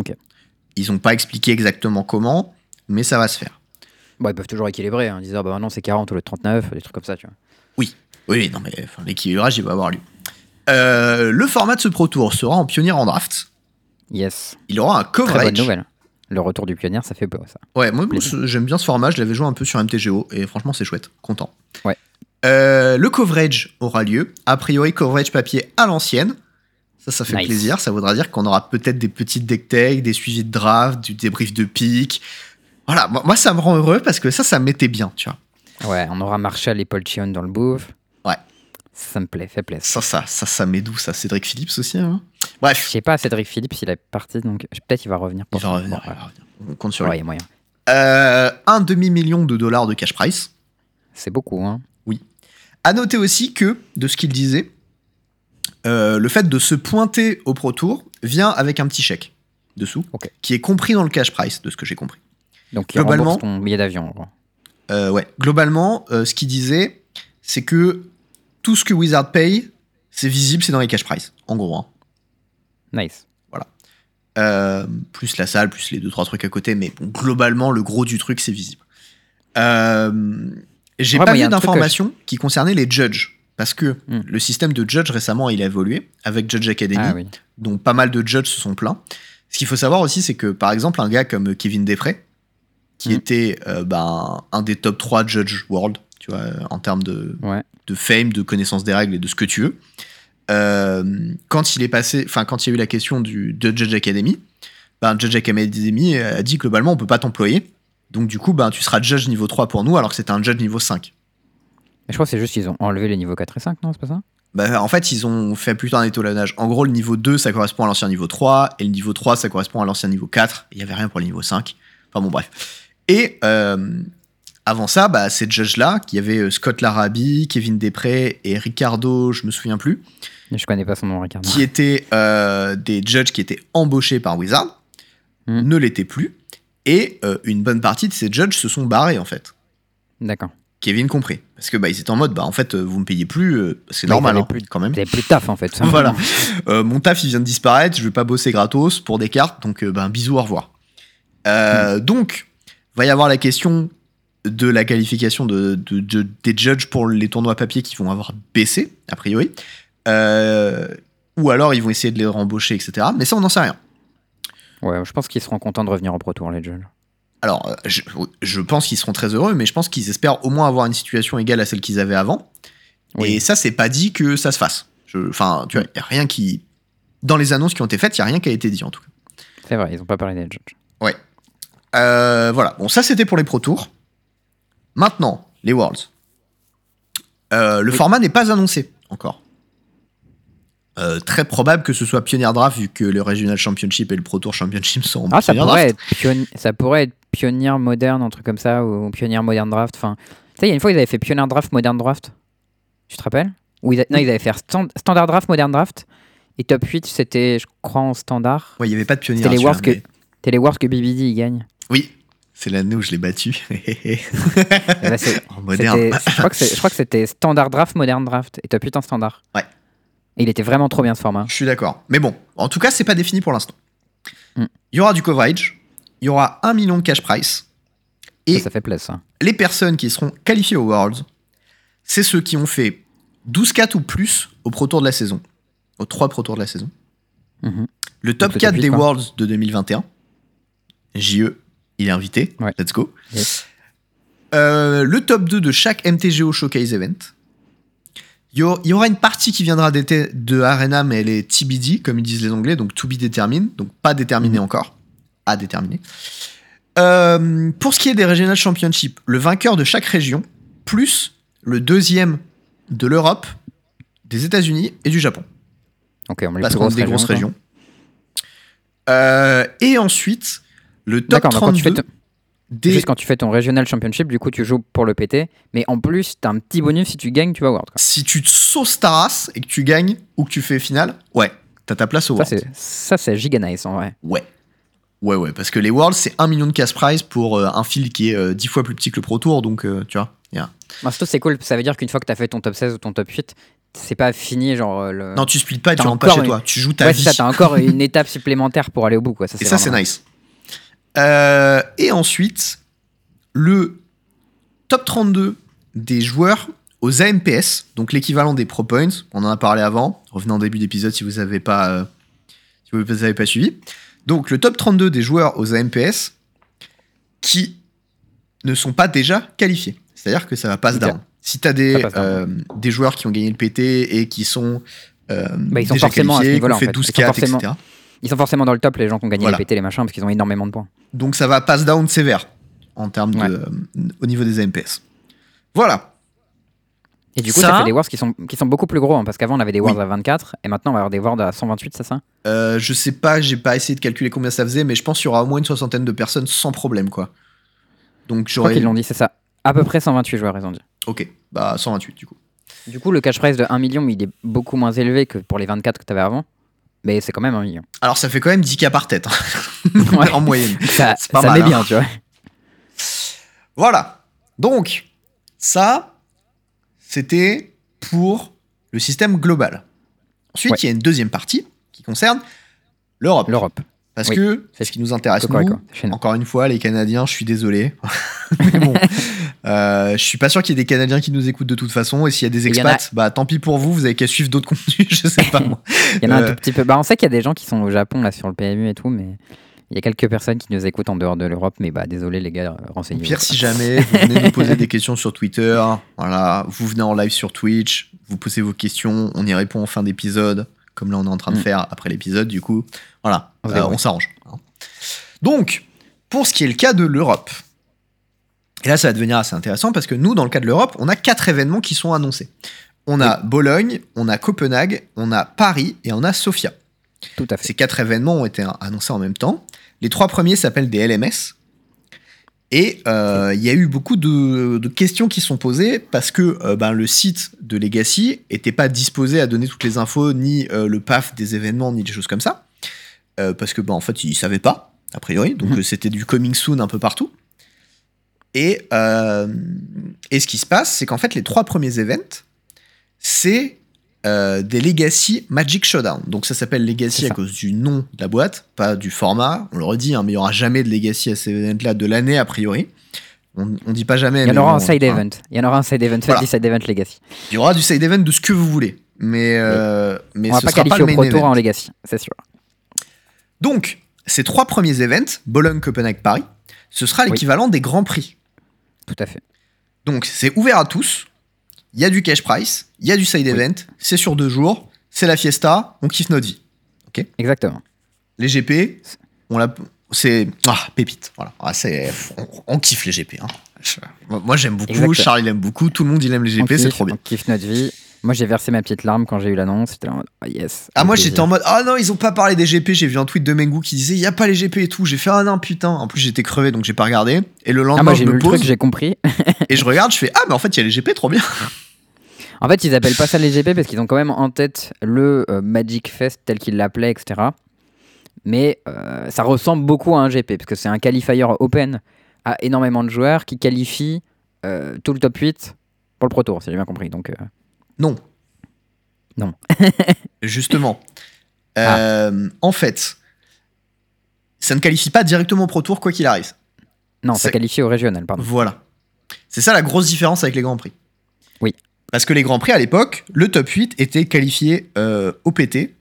Ils n'ont pas expliqué exactement comment, mais ça va se faire. Bon, ils peuvent toujours équilibrer. Hein, disant, bah maintenant c'est 40 au lieu de 39, des trucs comme ça, tu vois. Oui, oui, non, mais enfin, l'équilibrage, il va avoir lieu. Euh, le format de ce Pro Tour sera en pionnier en draft. Yes. Il aura un Très bonne coverage. nouvelle. Le retour du pionnier, ça fait beau, ça. Ouais, moi, j'aime bien ce format. Je l'avais joué un peu sur MTGO et franchement, c'est chouette. Content. Ouais. Euh, le coverage aura lieu. A priori, coverage papier à l'ancienne. Ça, ça fait Nice. plaisir. Ça voudra dire qu'on aura peut-être des petites deck takes, des suivis de draft, du débrief de pick. Voilà, moi, ça me rend heureux parce que ça, ça me mettait bien, tu vois. Ouais, on aura Marshall et Paul Chion dans le bouffe. Ouais. Ça me plaît, fait plaisir. Ça, ça, ça, ça met d'où ça Cédric Phillips aussi. hein Je Bref, sais pas, Cédric Philippe, il est parti, donc peut-être il va revenir il pour va ça. revenir. Bon, il va revenir. On compte sur lui. ouais, il y a moyen. Euh, un demi-million de dollars de cash price. C'est beaucoup, hein. À noter aussi que, de ce qu'il disait, euh, le fait de se pointer au Pro Tour vient avec un petit chèque dessous, qui est compris dans le cash price, de ce que j'ai compris. Donc, il Globalement- ton billet d'avion. Euh, ouais, globalement, euh, ce qu'il disait, c'est que tout ce que Wizard paye, c'est visible, c'est dans les cash price, en gros. hein. Nice. Euh, plus la salle, plus les deux trois trucs à côté, mais bon, globalement, le gros du truc, c'est visible. Euh, J'ai Ouais, pas vu d'informations qui concernaient les judges, parce que Hmm. le système de judge récemment, il a évolué avec Judge Academy, Ah oui. dont pas mal de judges se sont plaints. Ce qu'il faut savoir aussi, c'est que par exemple, un gars comme Kevin Desprez, qui Hmm. était euh, ben, un des top 3 judge world, tu vois, en termes de, Ouais. de fame, de connaissance des règles et de ce que tu veux. Euh, quand il est passé, enfin quand il y a eu la question du de Judge Academy, ben, Judge Academy a dit globalement on peut pas t'employer. Donc du coup, ben, tu seras judge niveau 3 pour nous alors que c'était un judge niveau 5. Mais je crois que c'est juste qu'ils ont enlevé les niveaux 4 et 5, non C'est pas ça? Bah, en fait, ils ont fait plutôt un étalonnage. En gros, le niveau 2, ça correspond à l'ancien niveau 3, et le niveau 3, ça correspond à l'ancien niveau 4. Il n'y avait rien pour le niveau 5. Enfin bon, bref. Et euh, avant ça, bah, ces judges-là, qui avait euh, Scott Larabi, Kevin Després et Ricardo, je me souviens plus, Je connais pas son nom, Ricardo. qui étaient euh, des judges qui étaient embauchés par Wizard, Hmm. ne l'étaient plus. Et euh, une bonne partie de ces judges se sont barrés, en fait. D'accord. Kevin compris. Parce que bah, ils étaient en mode, bah, en fait, vous me payez plus, euh, c'est Bah, normal, avaient hein, plus- quand même. Vous plus de taf en fait. <laughs> Voilà. Euh, mon taf, il vient de disparaître. Je vais pas bosser gratos pour des cartes. Donc, euh, ben, bisous, au revoir. Euh, Donc, va y avoir la question de la qualification de, de- de- des judges pour les tournois papier qui vont avoir baissé, a priori. Euh, ou alors, ils vont essayer de les rembaucher, etc. Mais ça, on n'en sait rien. Ouais, je pense qu'ils seront contents de revenir au Pro Tour, les jeunes. Alors, euh, je, je pense qu'ils seront très heureux, mais je pense qu'ils espèrent au moins avoir une situation égale à celle qu'ils avaient avant. Oui. Et ça, c'est pas dit que ça se fasse. Enfin, tu vois, il y a rien qui. Dans les annonces qui ont été faites, il y a rien qui a été dit en tout cas. C'est vrai, ils ont pas parlé des judges. Euh, voilà, bon, ça c'était pour les Pro Tours. Maintenant, les Worlds. Euh, le Oui. format n'est pas annoncé encore. Euh, très probable que ce soit Pioneer Draft vu que le Regional Championship et le Pro Tour Championship sont en Ah, ça Pioneer pourrait, Draft. ça pourrait être pionnier moderne, un truc comme ça, ou pionnier moderne draft. Enfin, tu sais, il y a une fois, ils avaient fait pionnier draft, moderne draft. Tu te rappelles? Ou ils a- Non, ils avaient fait stand- standard draft, moderne draft. Et top 8, c'était, je crois, en standard. Ouais, il n'y avait pas de Pioneer. C'était les celui-là, Worlds que, mais- c'était les Worlds que BBD il gagne. Oui, c'est l'année où je l'ai battu. Là, <laughs> c'est- en moderne. je, crois que c'était standard draft, moderne draft. Et 8 en standard. Ouais. Et il était vraiment trop bien ce format. Je suis d'accord. Mais bon, en tout cas, c'est pas défini pour l'instant. Mm. Il y aura du coverage, il y aura un million de cash price. Et Ça, ça fait plaisir. ça. les personnes qui seront qualifiées aux Worlds, c'est ceux qui ont fait 12-4 ou plus au Pro Tour de la saison. Aux 3 Pro Tours de la saison. Mhm. Le top Donc, le 4 top des. Worlds de 2021. JE, il est invité. Ouais. Let's go. Yes. Euh, le top 2 de chaque MTGO Showcase Event. Il y aura- une partie qui viendra d'été- de Arena, mais elle est TBD, comme ils disent les Anglais, donc to be determined, donc pas déterminé Mhm. encore. À déterminer. Euh, pour ce qui est des Regional Championships, le vainqueur de chaque région, plus le deuxième de l'Europe, des États-Unis et du Japon. Ok, on met les Parce qu'on a des grosses régions. Euh, et ensuite, le top D'accord, donc quand tu 32 fais des... Juste quand tu fais ton Regional Championship, du coup, tu joues pour le PT. Mais en plus, t'as un petit bonus si tu gagnes, tu vas World. quoi. Si tu te sauces ta race et que tu gagnes ou que tu fais finale, ouais, t'as ta place au World. ça, c'est giga nice en vrai. Ouais. Ouais, ouais, parce que les Worlds, c'est 1 million de cash prize pour euh, un fil qui est euh, 10 fois plus petit que le Pro Tour, donc euh, tu vois. y a- Moi, surtout, c'est cool. Ça veut dire qu'une fois que t'as fait ton top 16 ou ton top 8, c'est pas fini. Genre, euh, le... Non, tu splits pas et tu rentres pas chez une- toi, tu joues ta ouais, vie. ça, t'as encore <laughs> une étape supplémentaire pour aller au bout. Quoi. Ça, et ça, c'est nice. Euh, et ensuite, le top 32 des joueurs aux AMPS, donc l'équivalent des Pro Points, on en a parlé avant, revenez en début d'épisode si vous n'avez pas, euh, si vous avez pas suivi. Donc le top 32 des joueurs aux AMPS qui ne sont pas déjà qualifiés. C'est-à-dire que ça va pass Ok. down. Si tu as des, euh, des joueurs qui ont gagné le PT et qui sont, euh, Bah, ils sont déjà forcément qualifiés, qui ont en fait fait. Ils sont 12-4, forcément- etc. Ils sont forcément dans le top, les gens qui ont gagné Voilà. les PT, les machins, parce qu'ils ont énormément de points. Donc ça va pass down sévère en termes Ouais. de, euh, au niveau des AMPS. Voilà. Et du coup, Ça- ça, fait des Worlds qui sont, qui sont beaucoup plus gros. hein, parce qu'avant, on avait des Oui. à 24, et maintenant, on va avoir des Worlds à 128, c'est ça? Euh, je sais pas, j'ai pas essayé de calculer combien ça faisait, mais je pense qu'il y aura au moins une soixantaine de personnes sans problème, quoi. Donc Je crois j'aurais. qu'ils l'ont dit, c'est ça. À peu près 128 joueurs, ils ont dit. Ok, bah 128 du coup. Du coup, le cash price de 1 million, il est beaucoup moins élevé que pour les 24 que tu avais avant? Mais c'est quand même 1 million. Alors ça fait quand même 10K par tête, hein. <laughs> Ouais. <laughs> en moyenne. Ça, C'est pas ça mal, met hein. bien, tu vois. Voilà. Donc, ça, c'était pour le système global. Ensuite, Ouais. il y a une deuxième partie qui concerne l'Europe. L'Europe. Parce oui. que c'est ce qui nous intéresse. Nous. Encore une fois, les Canadiens, je suis désolé. <laughs> Mais bon, euh, je suis pas sûr qu'il y ait des Canadiens qui nous écoutent de toute façon. Et s'il y a des a- expats, bah tant pis pour vous, vous avez qu'à suivre d'autres <laughs> contenus, je sais pas moi. Il y en a un Euh, tout petit peu. Bah, on sait qu'il y a des gens qui sont au Japon là sur le PMU et tout, mais il y a quelques personnes qui nous écoutent en dehors de l'Europe. Mais bah désolé les gars, Au renseignez-vous. pire, si <laughs> jamais vous venez nous poser des questions sur Twitter, voilà, vous venez en live sur Twitch, vous posez vos questions, on y répond en fin d'épisode, comme là on est en train de Mm. faire après l'épisode, du coup, voilà, euh, on s'arrange. Donc, pour ce qui est le cas de l'Europe, et là ça va devenir assez intéressant parce que nous, dans le cas de l'Europe, on a quatre événements qui sont annoncés. On a Bologne, on a Copenhague, on a Paris et on a Sofia. Tout à fait. Ces quatre événements ont été annoncés en même temps. Les trois premiers s'appellent des LMS. Et euh, il y a eu beaucoup de, de questions qui sont posées parce que euh, ben, le site de Legacy n'était pas disposé à donner toutes les infos, ni euh, le PAF des événements, ni des choses comme ça. Parce que ben, en fait, ils ne savaient pas, a priori. Donc Mhm. c'était du coming soon un peu partout. Et, euh, et ce qui se passe, c'est qu'en fait, les trois premiers events, c'est euh, des Legacy Magic Showdown. Donc ça s'appelle Legacy à cause du nom de la boîte, pas du format. On le redit, hein, mais il n'y aura jamais de Legacy à ces events-là de l'année a priori. On, on dit pas jamais. Il y en aura un side enfin, event. Il y en aura un side event. Voilà. side event Legacy. Il y aura du side event de ce que vous voulez. Mais, euh, mais on va ce pas pas qualifier le au Pro Tour en Legacy, c'est sûr. Donc, ces trois premiers events, Bologne, Copenhague, Paris, ce sera Oui. l'équivalent des grands prix. Tout à fait. Donc, c'est ouvert à tous. Il y a du cash price, il y a du side Oui. event, c'est sur deux jours, c'est la fiesta, on kiffe notre vie. Exactement. Les GP, on l'a. C'est. Ah, pépite. Voilà. Ah, c'est, on, on kiffe les GP. hein. Je- moi, j'aime beaucoup. Exactement. Charles, il aime beaucoup. Tout le monde, il aime les GP. C'est trop bien. On kiffe notre vie. Moi, j'ai versé ma petite larme quand j'ai eu l'annonce. J'étais en mode, ah yes. Ah, moi, j'étais en mode. Ah non, ils ont pas parlé des GP. J'ai vu un tweet de Mengu qui disait il y a pas les GP et tout. J'ai fait ah non, putain. En plus, j'étais crevé donc j'ai pas regardé. Et le Ah, lendemain, moi, je lu me le pose truc, j'ai compris. et je regarde. Je fais ah, mais en fait, il y a les GP, trop bien. En fait, ils appellent pas ça les GP parce qu'ils ont quand même en tête le euh, Magic Fest tel qu'ils l'appelaient, etc. Mais euh, ça ressemble beaucoup à un GP parce que c'est un qualifier open à énormément de joueurs qui qualifient euh, tout le top 8 pour le Pro Tour, si j'ai bien compris. Donc, Non. Non. <laughs> Justement. Ah. Euh, En fait, ça ne qualifie pas directement au Pro Tour, quoi qu'il arrive. non, ça qualifie au régional, pardon. Voilà. C'est ça la grosse différence avec les Grands Prix. Oui. Parce que les Grands Prix à l'époque, le top 8 était qualifié euh, au PT.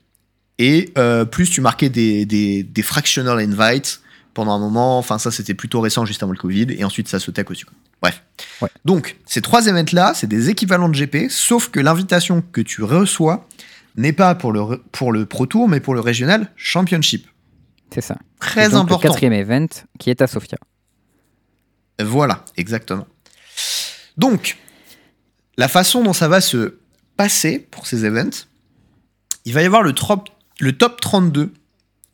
Et euh, plus tu marquais des, des, des fractional invites pendant un moment. Enfin, ça c'était plutôt récent, juste avant le Covid. Et ensuite ça sautait à cause du Covid. Bref. Ouais. Donc, ces trois events-là, c'est des équivalents de GP, sauf que l'invitation que tu reçois n'est pas pour le, re- pour le Pro Tour, mais pour le Regional Championship. C'est ça. Très donc, important. Le quatrième event qui est à Sofia. Voilà, exactement. Donc, la façon dont ça va se passer pour ces events, il va y avoir le, trop- le top 32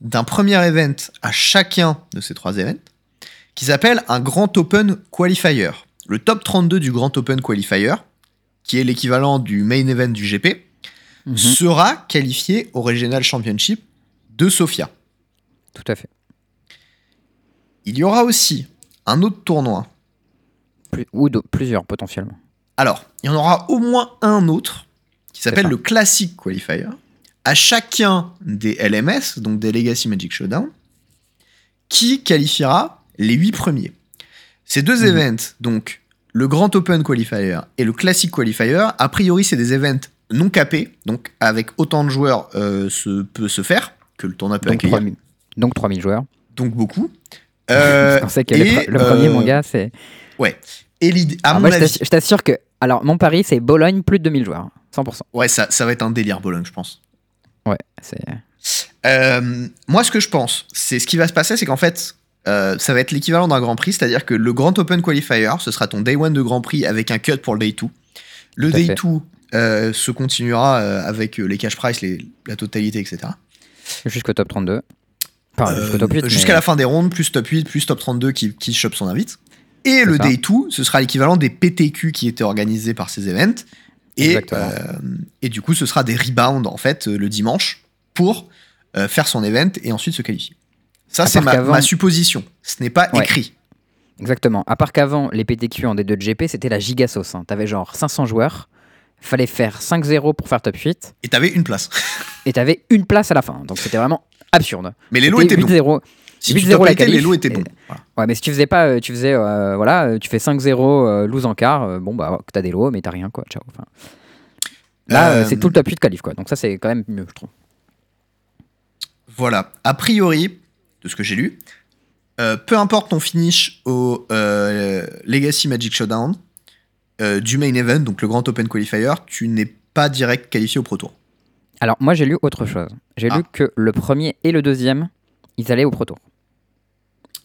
d'un premier event à chacun de ces trois events, qui s'appelle un Grand Open Qualifier. Le top 32 du Grand Open Qualifier, qui est l'équivalent du main event du GP, Mhm. sera qualifié au Regional Championship de Sofia. Tout à fait. Il y aura aussi un autre tournoi Plus- ou plusieurs potentiellement. Alors, il y en aura au moins un autre qui s'appelle le Classic Qualifier. À chacun des LMS, donc des Legacy Magic Showdown, qui qualifiera les huit premiers. Ces deux Mhm. events, donc le Grand Open Qualifier et le Classic Qualifier, a priori, c'est des events non capés, donc avec autant de joueurs euh, se, peut se faire que le tournoi peut Donc accueillir, 3000, donc 3000 joueurs. donc beaucoup. <laughs> Euh, On sait que et, le, pre- le premier euh, manga, c'est. Ouais. Et l'idée, je t'assure- je t'assure que. Alors, mon pari, c'est Bologne, plus de 2000 joueurs. 100%. ouais, ça, ça va être un délire, Bologne, je pense. Ouais, c'est. Euh, moi, ce que je pense, c'est ce qui va se passer, c'est qu'en fait, euh, ça va être l'équivalent d'un Grand Prix, c'est-à-dire que le Grand Open Qualifier, ce sera ton Day 1 de Grand Prix avec un cut pour le Day 2. Le Tout Day fait. 2 euh, se continuera euh, avec les cash price, les- la totalité, etc. Jusqu'au top 32. Enfin, jusqu'au top 8. Jusqu'à mais- la fin des rondes, plus top 8, plus top 32 qui, qui chope son invite. Et le ça. Day 2, ce sera l'équivalent des PTQ qui étaient organisés par ces events. Et, euh, et du coup, ce sera des rebounds en fait le dimanche pour euh, faire son event et ensuite se qualifier. Ça, c'est ma, supposition. Ce n'est pas Ouais. écrit. Exactement. À part qu'avant, les PTQ en D2 GP, c'était la giga sauce. Hein. T'avais genre 500 joueurs, fallait faire 5-0 pour faire top 8, Et t'avais une place. et t'avais une place à la fin. Donc c'était vraiment absurde. Mais les lots étaient bons. 8-0. Si 8-0 tu la top eightais, les qualif, lots étaient bons. Voilà. Ouais, mais si tu faisais pas, euh, tu faisais, euh, voilà, euh, tu fais 5-0, euh, lose en quart, euh, bon bah t'as des lots, mais t'as rien quoi, ciao. Enfin, là, c'est tout le top 8 qualif quoi, donc ça c'est quand même mieux, je trouve. Voilà. A priori, de ce que j'ai lu, euh, peu importe ton finish au euh, Legacy Magic Showdown euh, du main event, donc le Grand Open Qualifier, tu n'es pas direct qualifié au Pro Tour. Alors moi j'ai lu autre chose. J'ai Ah. lu que le premier et le deuxième, ils allaient au Pro Tour.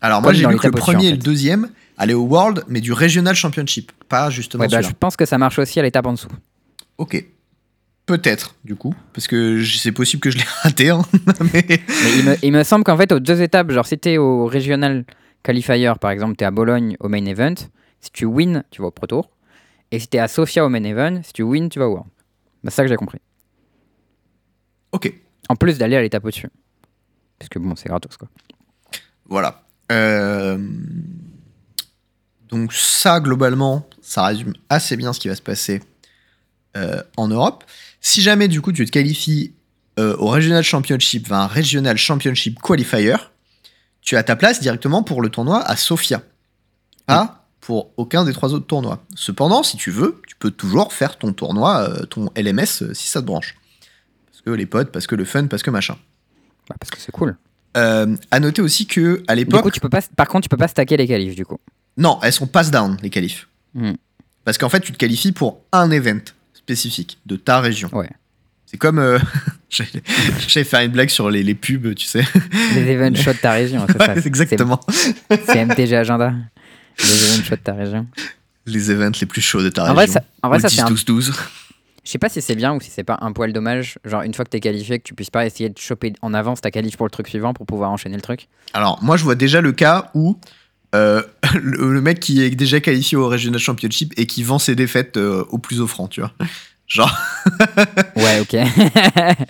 Alors moi j'ai lu que le premier en et le deuxième allaient au World, mais du Regional Championship, pas justement Ouais, bah, je pense que ça marche aussi à l'étape en dessous. Ok. Peut-être, du coup, parce que c'est possible que je l'ai <laughs> raté. hein, <laughs> mais... Mais il me, il me semble qu'en fait, aux deux étapes, genre si t'es au Regional Qualifier, par exemple, t'es à Bologne au Main Event, si tu win, tu vas au Pro Tour. Et si t'es à Sofia au Main Event, si tu win, tu vas au World. Bah, c'est ça que j'ai compris. Ok, En plus d'aller à l'étape au-dessus. Parce que bon, c'est gratos quoi. voilà. Euh, Donc ça, globalement, ça résume assez bien ce qui va se passer euh, en Europe. Si jamais, du coup, tu te qualifies euh, au Regional Championship, enfin, un Regional Championship Qualifier, tu as ta place directement pour le tournoi à Sofia. Pas pour aucun des trois autres tournois. Cependant, si tu veux, tu peux toujours faire ton tournoi, euh, ton LMS, euh, si ça te branche. Parce que les potes, parce que le fun, parce que machin. Bah, parce que c'est cool. À noter aussi que à l'époque, coup, tu peux pas, par contre, tu peux pas stacker les qualifs du coup. non, elles sont pass down les qualifs. Hmm. Parce qu'en fait, tu te qualifies pour un event spécifique de ta région. Ouais. C'est comme euh, <laughs> j'allais faire une blague sur les, les pubs, tu sais. Les event shots de ta région, c'est <laughs> ça. Exactement. C'est MTG Agenda. Les event shots de ta région. Les events les plus chauds de ta En vrai, région. ça, en vrai, Ou ça c'est un 10-12-12. Je sais pas si c'est bien ou si c'est pas un poil dommage. Genre, une fois que t'es qualifié, que tu puisses pas essayer de choper en avance ta qualif pour le truc suivant pour pouvoir enchaîner le truc. Alors, moi, je vois déjà le cas où euh, <laughs> le, le mec qui est déjà qualifié au Regional Championship et qui vend ses défaites euh, au plus offrant, tu vois. Genre, <laughs> Ouais, ok. <laughs>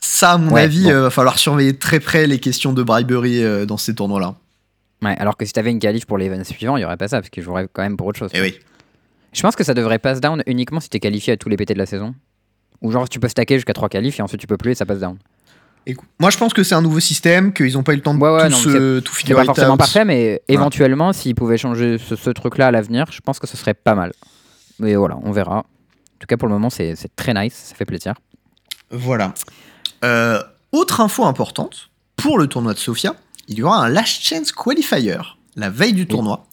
ça, à mon Ouais, avis, bon. euh, va falloir surveiller de très près les questions de bribery dans ces tournois-là. ouais, alors que si t'avais une qualif pour l'event suivant, il y aurait pas ça, parce qu'ils joueraient quand même pour autre chose. Et oui. Je pense que ça devrait pass down uniquement si t'es qualifié à tous les PT de la saison. Ou genre, tu peux stacker jusqu'à 3 qualifs et ensuite tu peux plus et ça passe down. Écoute, moi, je pense que c'est un nouveau système, qu'ils n'ont pas eu le temps de Ouais, ouais, tout, non, se- tout C'est figure pas forcément out. parfait, mais éventuellement, s'ils pouvaient changer ce, ce truc-là à l'avenir, je pense que ce serait pas mal. Mais voilà, on verra. En tout cas, pour le moment, c'est c'est très nice, ça fait plaisir. Voilà. Euh, autre info importante, pour le tournoi de Sofia, il y aura un Last Chance Qualifier la veille du tournoi,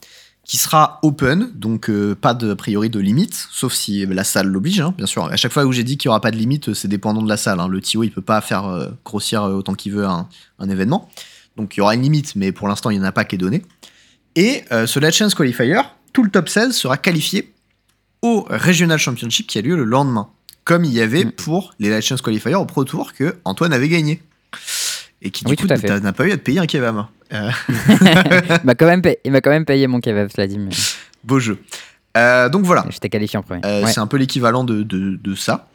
qui sera open, donc euh, pas de a priori de limite, sauf si la salle l'oblige, hein, bien sûr. À chaque fois où j'ai dit qu'il n'y aura pas de limite, c'est dépendant de la salle. hein. Le TO, il peut pas faire euh, grossir euh, autant qu'il veut un, un événement. Donc il y aura une limite, mais pour l'instant, il n'y en a pas qui est donné. Et euh, ce Last Chance Qualifier, tout le top 16 sera qualifié au Regional Championship qui a lieu le lendemain. Comme il y avait Mm. pour les Last Chance Qualifier au Pro Tour que Antoine avait gagné. Et qui du Oui, coup n'a pas eu à te payer un kebab. Euh, <laughs> il m'a quand, même payé- il m'a quand même payé mon kebab, cela dit, mais beau jeu. Euh, donc voilà, j'étais qualifié en premier. Euh, Ouais. c'est un peu l'équivalent de, de, de ça.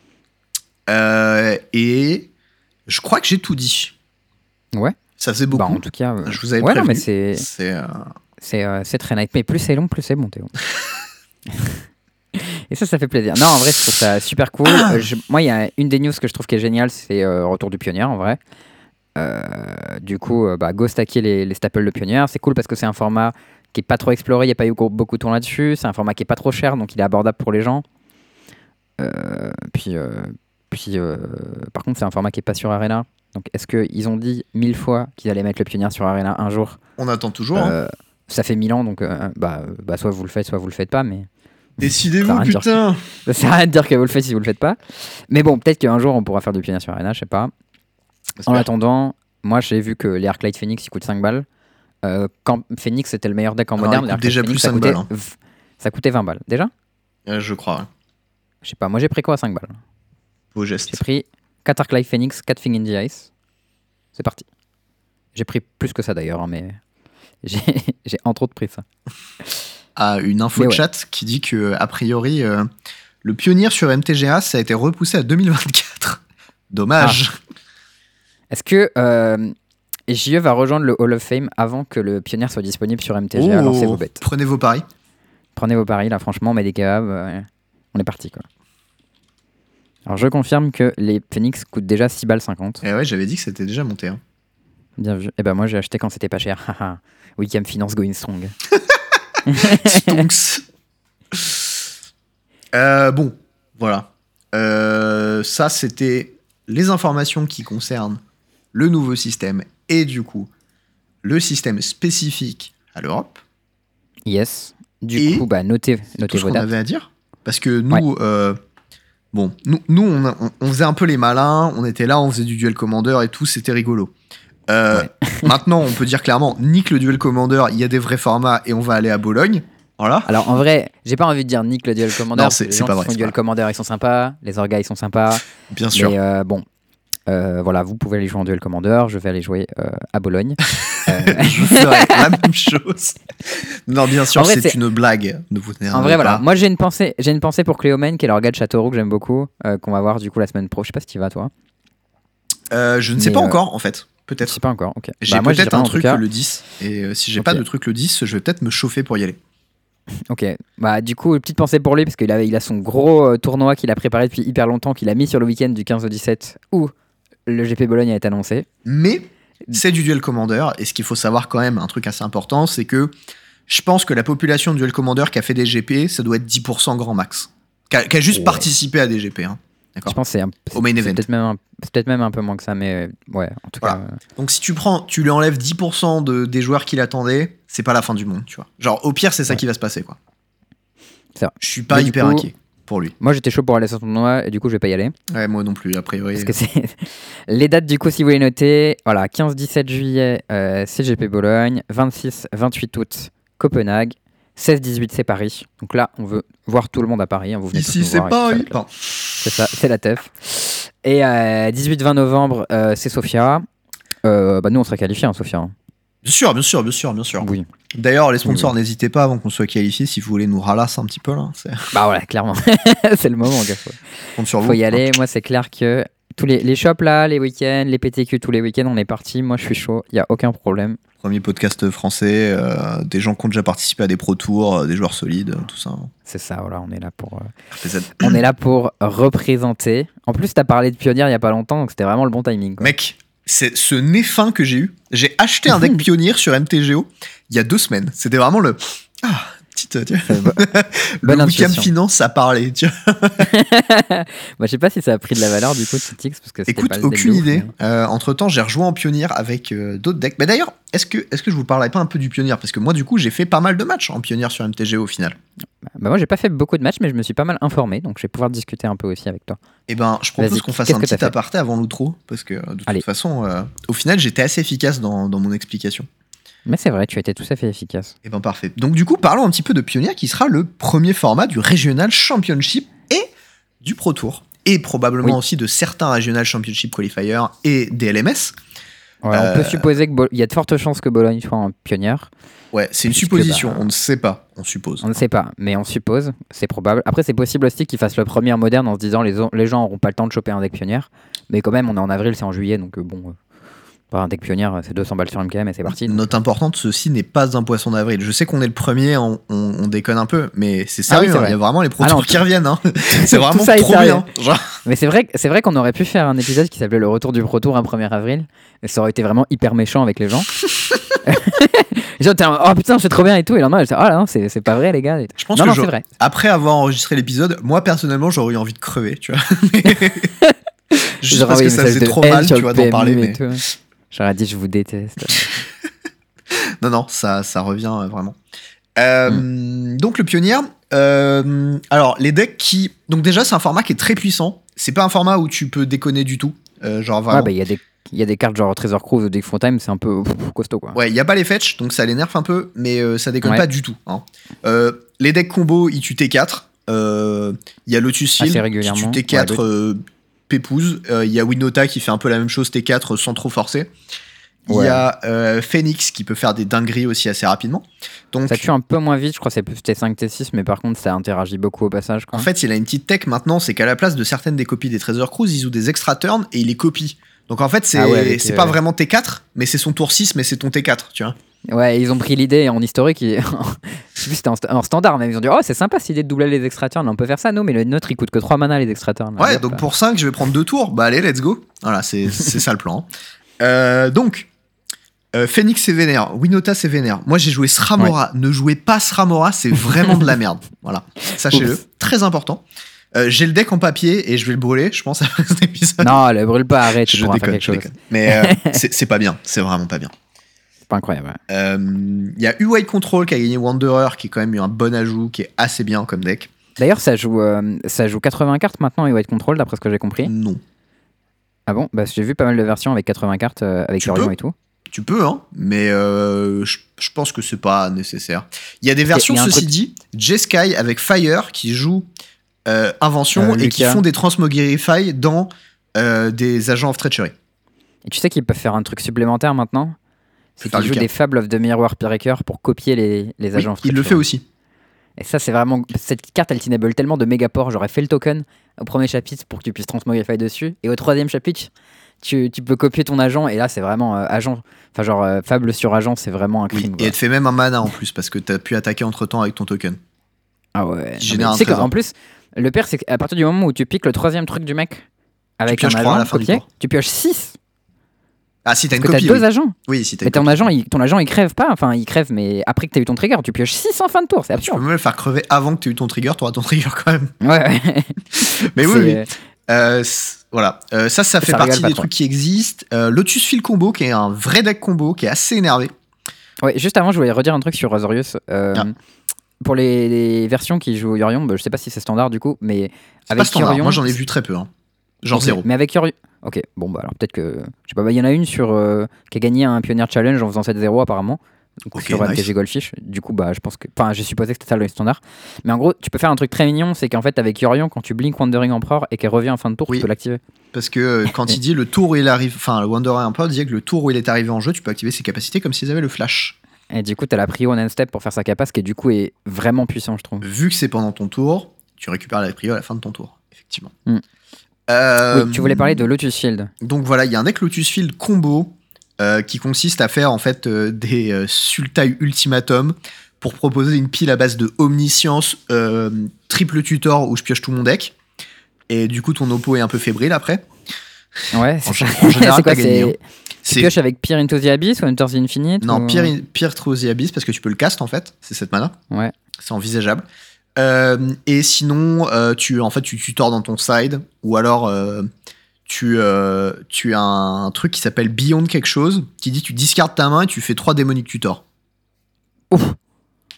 Et je crois que j'ai tout dit. Ouais. Ça faisait Bah, beaucoup. en tout cas, je vous avais ouais, non, prévenu. mais c'est C'est c'est c'est très nice. Mais plus c'est long, plus c'est bon, Théo. <laughs> Et ça, ça fait plaisir. Non, en vrai, je trouve ça super cool. <coughs> Je- moi, il y a une des news que je trouve qui est géniale, c'est euh, Retour du Pionnier, en vrai. Euh, du coup, euh, bah, go stacker les, les staples de Pionnier. C'est cool parce que c'est un format qui est pas trop exploré, il n'y a pas eu beaucoup de tours là-dessus. C'est un format qui est pas trop cher, donc il est abordable pour les gens. Euh, puis, euh, puis euh, par contre, c'est un format qui est pas sur Arena. Donc, est-ce qu'ils ont dit mille fois qu'ils allaient mettre le Pionnier sur Arena un jour? On attend toujours. hein. ça fait 1000 ans, donc bah, bah, soit vous le faites, soit vous le faites pas. Mais <laughs> Décidez-vous, putain. <laughs> ça sert à rien de dire que vous le faites si vous le faites pas. Mais bon, peut-être qu'un jour on pourra faire du pionnier sur Arena, je sais pas. En attendant, moi j'ai vu que les Arclight Phoenix ils coûtent 5 balles. Euh, quand Phoenix c'était le meilleur deck en Alors, moderne, il déjà Phoenix, plus ça 5 coûtait balles, hein. v- Ça coûtait 20 balles. Déjà Euh, je crois. Je sais pas, moi j'ai pris quoi à 5 balles? Beau J'ai geste. pris 4 Arclight Phoenix, 4 Thing in the Ice. C'est parti. J'ai pris plus que ça d'ailleurs, hein, mais <laughs> j'ai j'ai entre autres pris ça. à <laughs> une info ouais. chat qui dit que a priori euh, Le pionnier sur MTGA, ça a été repoussé à 2024. <laughs> Dommage. Est-ce que euh, JE va rejoindre le Hall of Fame avant que le pionnier soit disponible sur MTGA Oh, vos bêtes. Prenez vos paris. Prenez vos paris là, franchement, on met des kebabs. euh, on est parti quoi. Alors je confirme que les Phoenix coûtent déjà 6 balles 50. Et ouais, j'avais dit que c'était déjà monté. hein. Bien vu. Et ben moi j'ai acheté quand c'était pas cher. Weekend Finance going strong. <laughs> Stonks. Euh, bon, voilà. Euh, ça, c'était les informations qui concernent le nouveau système et du coup le système spécifique à l'Europe. Yes. Du Et coup, bah notez, Tout notez ce vos qu'on avait à dire. Parce que nous, euh, bon, nous, nous on, a- on- on faisait un peu les malins, on était là, on faisait du duel commander et tout, c'était rigolo. Euh, <laughs> maintenant, on peut dire clairement, nique le duel commander, il y a des vrais formats et on va aller à Bologne. Voilà. Alors en vrai, j'ai pas envie de dire nique le duel commander. Non, c'est- les gens pas qui vrai, font c'est duel commander, ils sont sympas. Les orgas, ils sont sympas. Bien sûr. Mais euh, bon, euh, voilà, vous pouvez aller jouer en duel commander. Je vais aller jouer euh, à Bologne. <laughs> Euh, je ferais la <laughs> même chose. Non, bien sûr, c'est une blague. Ne vous énervez en vrai, voilà. Moi, j'ai une pensée, j'ai une pensée pour Cléomène, qui est l'orga de Châteauroux que j'aime beaucoup, qu'on va voir du coup la semaine pro. Je sais pas si tu vas toi. Je ne sais Mais, pas encore, en fait. Je Peut-être. sais pas encore. Ok. J'ai Bah, peut-être un truc cas. le 10. Et si j'ai Ok. pas de truc le 10, je vais peut-être me chauffer pour y aller. Ok. Bah du coup, petite pensée pour lui parce qu'il a, il a son gros euh, tournoi qu'il a préparé depuis hyper longtemps, qu'il a mis sur le week-end du 15 au 17 où le GP Bologne a été annoncé. Mais c'est du duel commander. Et ce qu'il faut savoir quand même, un truc assez important, c'est que je pense que la population de duel commander qui a fait des GP, ça doit être 10% grand max. Qui a, juste Ouais. participé à des GP. hein. Je pense que c'est un- Au main event. peut-être même, un- même peu moins que ça, mais ouais, en tout Voilà. cas. euh, Donc si tu prends, tu lui enlèves 10% de, des joueurs qui l'attendaient, c'est pas la fin du monde, tu vois. Genre au pire, c'est ça Ouais. qui va se passer, quoi. Je suis pas Mais hyper coup- inquiet pour lui. Moi, j'étais chaud pour aller sur ton tournoi et du coup, je vais pas y aller. Ouais, moi non plus, a priori. Parce que c'est <laughs> les dates du coup, si vous voulez noter, voilà, 15-17 juillet, euh, CGP Bologne, 26-28 août, Copenhague, 16-18 c'est Paris. Donc là, on veut voir tout le monde à Paris. hein, vous venez tous Ici, c'est Paris. euh. C'est ça, c'est la teuf. Et euh, 18-20 novembre, euh, c'est Sofia. Euh, bah nous, on sera qualifiés, hein, Sofia. hein. Bien sûr, bien sûr, bien sûr, bien sûr. Oui. D'ailleurs, les sponsors, n'hésitez pas avant qu'on soit qualifié si vous voulez nous ralasser un petit peu là. C'est- Bah voilà, clairement. <laughs> c'est le moment, gars. Faut, Compte sur vous. faut y aller. Moi, c'est clair que tous les, les shops là, les week-ends, les PTQ tous les week-ends, on est parti. Moi, je suis chaud. Il y a aucun problème. Premier podcast français, euh, des gens qui ont déjà participé à des pro tours, euh, des joueurs solides, tout ça. C'est ça, voilà, on est là pour. euh. On est là pour représenter. En plus, t'as parlé de pionnière il y a pas longtemps, donc c'était vraiment le bon timing. quoi. Mec, c'est ce nez fin que j'ai eu. J'ai acheté un deck <laughs> pionnier sur MTGO il y a deux semaines. C'était vraiment le. Ah, petite. tu vois, <laughs> le finance, ça parlait. Tu vois. <laughs> Bah, je sais pas si ça a pris de la valeur du coup, Titix, parce que Écoute, pas le aucune idée. mais- entre temps, j'ai rejoint en pionnier avec euh, d'autres decks. Mais d'ailleurs, est-ce que, est que je vous parlerai pas un peu du pionnier Parce que moi, du coup, j'ai fait pas mal de matchs en pionnier sur MTGO au final. Bah, moi, j'ai pas fait beaucoup de matchs, mais je me suis pas mal informé, donc je vais pouvoir discuter un peu aussi avec toi. Eh ben, je propose qu'on fasse un petit aparté avant l'outro. Parce que de toute Allez. façon, euh, au final, j'étais assez efficace dans, dans mon explication. Mais c'est vrai, tu as été tout à fait efficace. Eh ben parfait. Donc du coup, parlons un petit peu de Pioneer qui sera le premier format du Regional Championship et du Pro Tour. Et probablement Oui. aussi de certains Regional Championship Qualifiers et des LMS. Ouais, Euh, On peut supposer qu'il y a de fortes chances que Bologne soit en pionnière. Ouais, c'est une supposition, bah, on ne sait pas, on suppose. On ne sait pas, mais on suppose, c'est probable. Après, c'est possible aussi qu'ils fassent le premier moderne en se disant les, les gens n'auront pas le temps de choper un deck pionnière. Mais quand même, on est en avril, c'est en juillet, donc euh, bon, un deck pionnière, c'est 200 balles sur MKM et c'est parti. Note importante, ceci n'est pas un poisson d'avril. Je sais qu'on est le premier, on, on- on déconne un peu, mais c'est Ah oui, sérieux, hein, il y a vraiment les Pro Ah non, <laughs> qui reviennent. hein. <laughs> c'est vraiment ça trop bien. Genre, Mais c'est vrai, c'est vrai qu'on aurait pu faire un épisode qui s'appelait Le Retour du Pro Tour un 1er avril. Et ça aurait été vraiment hyper méchant avec les gens. <laughs> en- oh putain, c'est trop bien et tout. Et le lendemain, oh là non, c'est pas vrai, les gars. je pense non, que non, je- vrai. après avoir enregistré l'épisode, moi personnellement, j'aurais eu envie de crever, tu vois. Juste parce que ça faisait trop mal, tu vois, d'en parler. Mais... J'aurais dit, je vous déteste. <laughs> Non, non, ça, ça revient euh, vraiment. Euh, Mm. Donc le pionnier. euh, alors les decks qui, donc déjà c'est un format qui est très puissant. C'est pas un format où tu peux déconner du tout. Euh, genre vraiment. Ouais, bah, il y, a des- il y a des cartes genre Treasure Cruise ou Deck Time, c'est un peu costaud quoi. Ouais, il y a pas les fetch, donc ça l'énerve un peu, mais euh, ça déconne Ouais. pas du tout. hein. Euh, les decks combo, ils tuent T4. Euh, Il y a Lotus Field qui régulièrement. tue T4 Ouais, euh, Pépouze. Euh, Il y a Winota qui fait un peu la même chose T4 sans trop forcer. Il Ouais. y a euh, Phoenix qui peut faire des dingueries aussi assez rapidement. Donc, Ça tue un peu moins vite, je crois que c'est plus T5, T6, mais par contre, ça interagit beaucoup au passage. Quoi. en fait, il a une petite tech maintenant, c'est qu'à la place de certaines des copies des Treasure Cruise, ils ont des extra turns et il les copie. Donc en fait, c'est Ah ouais, euh, pas vraiment T4, mais c'est son tour 6, mais c'est ton T4, tu vois. Ouais, ils ont pris l'idée en historique, et... <laughs> je sais plus c'était en, sta- en standard, mais ils ont dit Oh, c'est sympa cette idée de doubler les extra turns, on peut faire ça, non, mais le nôtre il coûte que 3 mana les extra turns. Ouais, donc pour 5, je vais prendre deux tours. Bah allez, let's go. Voilà, c'est ça le plan. <laughs> Euh, donc, euh, Phoenix c'est vénère, Winota c'est vénère. Moi j'ai joué Sramora. Ne jouez pas Sramora, c'est vraiment de la merde. <laughs> Voilà, sachez-le. Très important. Euh, j'ai le deck en papier et je vais le brûler, je pense, après cet épisode. Non, le brûle pas, arrête, je faire déconne, quelque je chose. déconne. Mais euh, c'est pas bien, c'est vraiment pas bien. Pas incroyable. ouais. Euh, Il y a U-White Control qui a gagné Wanderer, qui est quand même eu un bon ajout, qui est assez bien comme deck. D'ailleurs, ça joue, euh, ça joue 80 cartes maintenant, White Control, d'après ce que j'ai compris. Non. Ah bon? Bah, J'ai vu pas mal de versions avec 80 cartes, euh, avec peux et tout. Tu peux, hein, mais euh, je, je pense que c'est pas nécessaire. Il y a des versions, il a ceci truc- dit, Jeskai avec Fire qui joue euh, Invention Euh, et qui font des Transmogrify dans des agents of treachery. Et tu sais qu'ils peuvent faire un truc supplémentaire maintenant? C'est jouent Lucas. des Fables of the Mirror Breaker pour copier les, les Oui, agents. il le fait aussi. Et ça, c'est vraiment. Cette carte, elle t'enable tellement de méga ports. J'aurais fait le token au premier chapitre pour que tu puisses transmogrify dessus. Et au troisième chapitre, tu, tu peux copier ton agent. Et là, c'est vraiment euh, agent. Enfin, genre, euh, Fable sur agent, c'est vraiment un Oui, crime. et elle te fait même un mana en plus parce que t'as pu attaquer entre temps avec ton token. Ah ouais. tu sais qu'en plus, le pire, c'est qu'à partir du moment où tu piques le troisième truc du mec avec un trois à agent la fin du tu pioches 6. Ah, si t'as une que t'as copie. deux oui. agents. Oui, si t'as ton agent, il, ton agent, il crève pas. Enfin, il crève, mais après que t'as eu ton trigger, tu pioches 6 en fin de tour. C'est Tu peux absurde. même le faire crever avant que t'aies eu ton trigger, t'auras ton trigger quand même. Ouais. <laughs> Mais oui, oui. Euh, voilà, Euh, ça, ça fait Ça partie des trop. trucs qui existent. Euh, Lotus Field Combo, qui est un vrai deck combo, qui est assez énervé. Ouais, juste avant, je voulais redire un truc sur Azorius. Euh, Ah. Pour les, les versions qui jouent Yorion, bah, je sais pas si c'est standard du coup, mais avec pas standard. Yorion- Moi, j'en ai vu très peu. hein. Genre Ok, zéro. Mais avec Yorion. Ok, bon, bah alors peut-être que. Je sais pas, bah, il y en a une sur, euh, qui a gagné un Pioneer Challenge en faisant 7-0 apparemment. Donc Ok, sur nice. Goldfish. Du coup, bah je pense que. Enfin, j'ai supposé que c'était ça le standard. Mais en gros, tu peux faire un truc très mignon c'est qu'en fait, avec Yorion, quand tu blink Wandering Emperor et qu'elle revient en fin de tour, Oui. tu peux l'activer. Parce que euh, quand <laughs> il dit le tour où il arrive, enfin, le Wanderer Emperor disait que le tour où il est arrivé en jeu, tu peux activer ses capacités comme s'ils avaient le flash. Et du coup, t'as la prio en end-step pour faire sa capace qui, du coup, est vraiment puissant, je trouve. Vu que c'est pendant ton tour, tu récupères la prio à la fin de ton tour, effectivement. Hmm. Euh, Oui, tu voulais parler de Lotus Shield. Donc voilà, il y a un deck Lotus Field combo euh, qui consiste à faire en fait euh, des Sultai Ultimatum pour proposer une pile à base de Omniscience, triple tutor où je pioche tout mon deck. Et du coup, ton oppo est un peu fébrile après. Ouais, c'est en général, <laughs> c'est quoi, gagné. hein. Tu pioches avec Peer into the Abyss ou Hunter's Infinite non ou- pire, pire Through the Abyss parce que tu peux le cast en fait. C'est cette mana. Ouais. C'est envisageable. Euh, et sinon, euh, tu en fait tu tutors dans ton side ou alors euh, tu tu as un, truc qui s'appelle Beyond quelque chose qui dit tu discardes ta main et tu fais trois démoniques tutors. Ouf.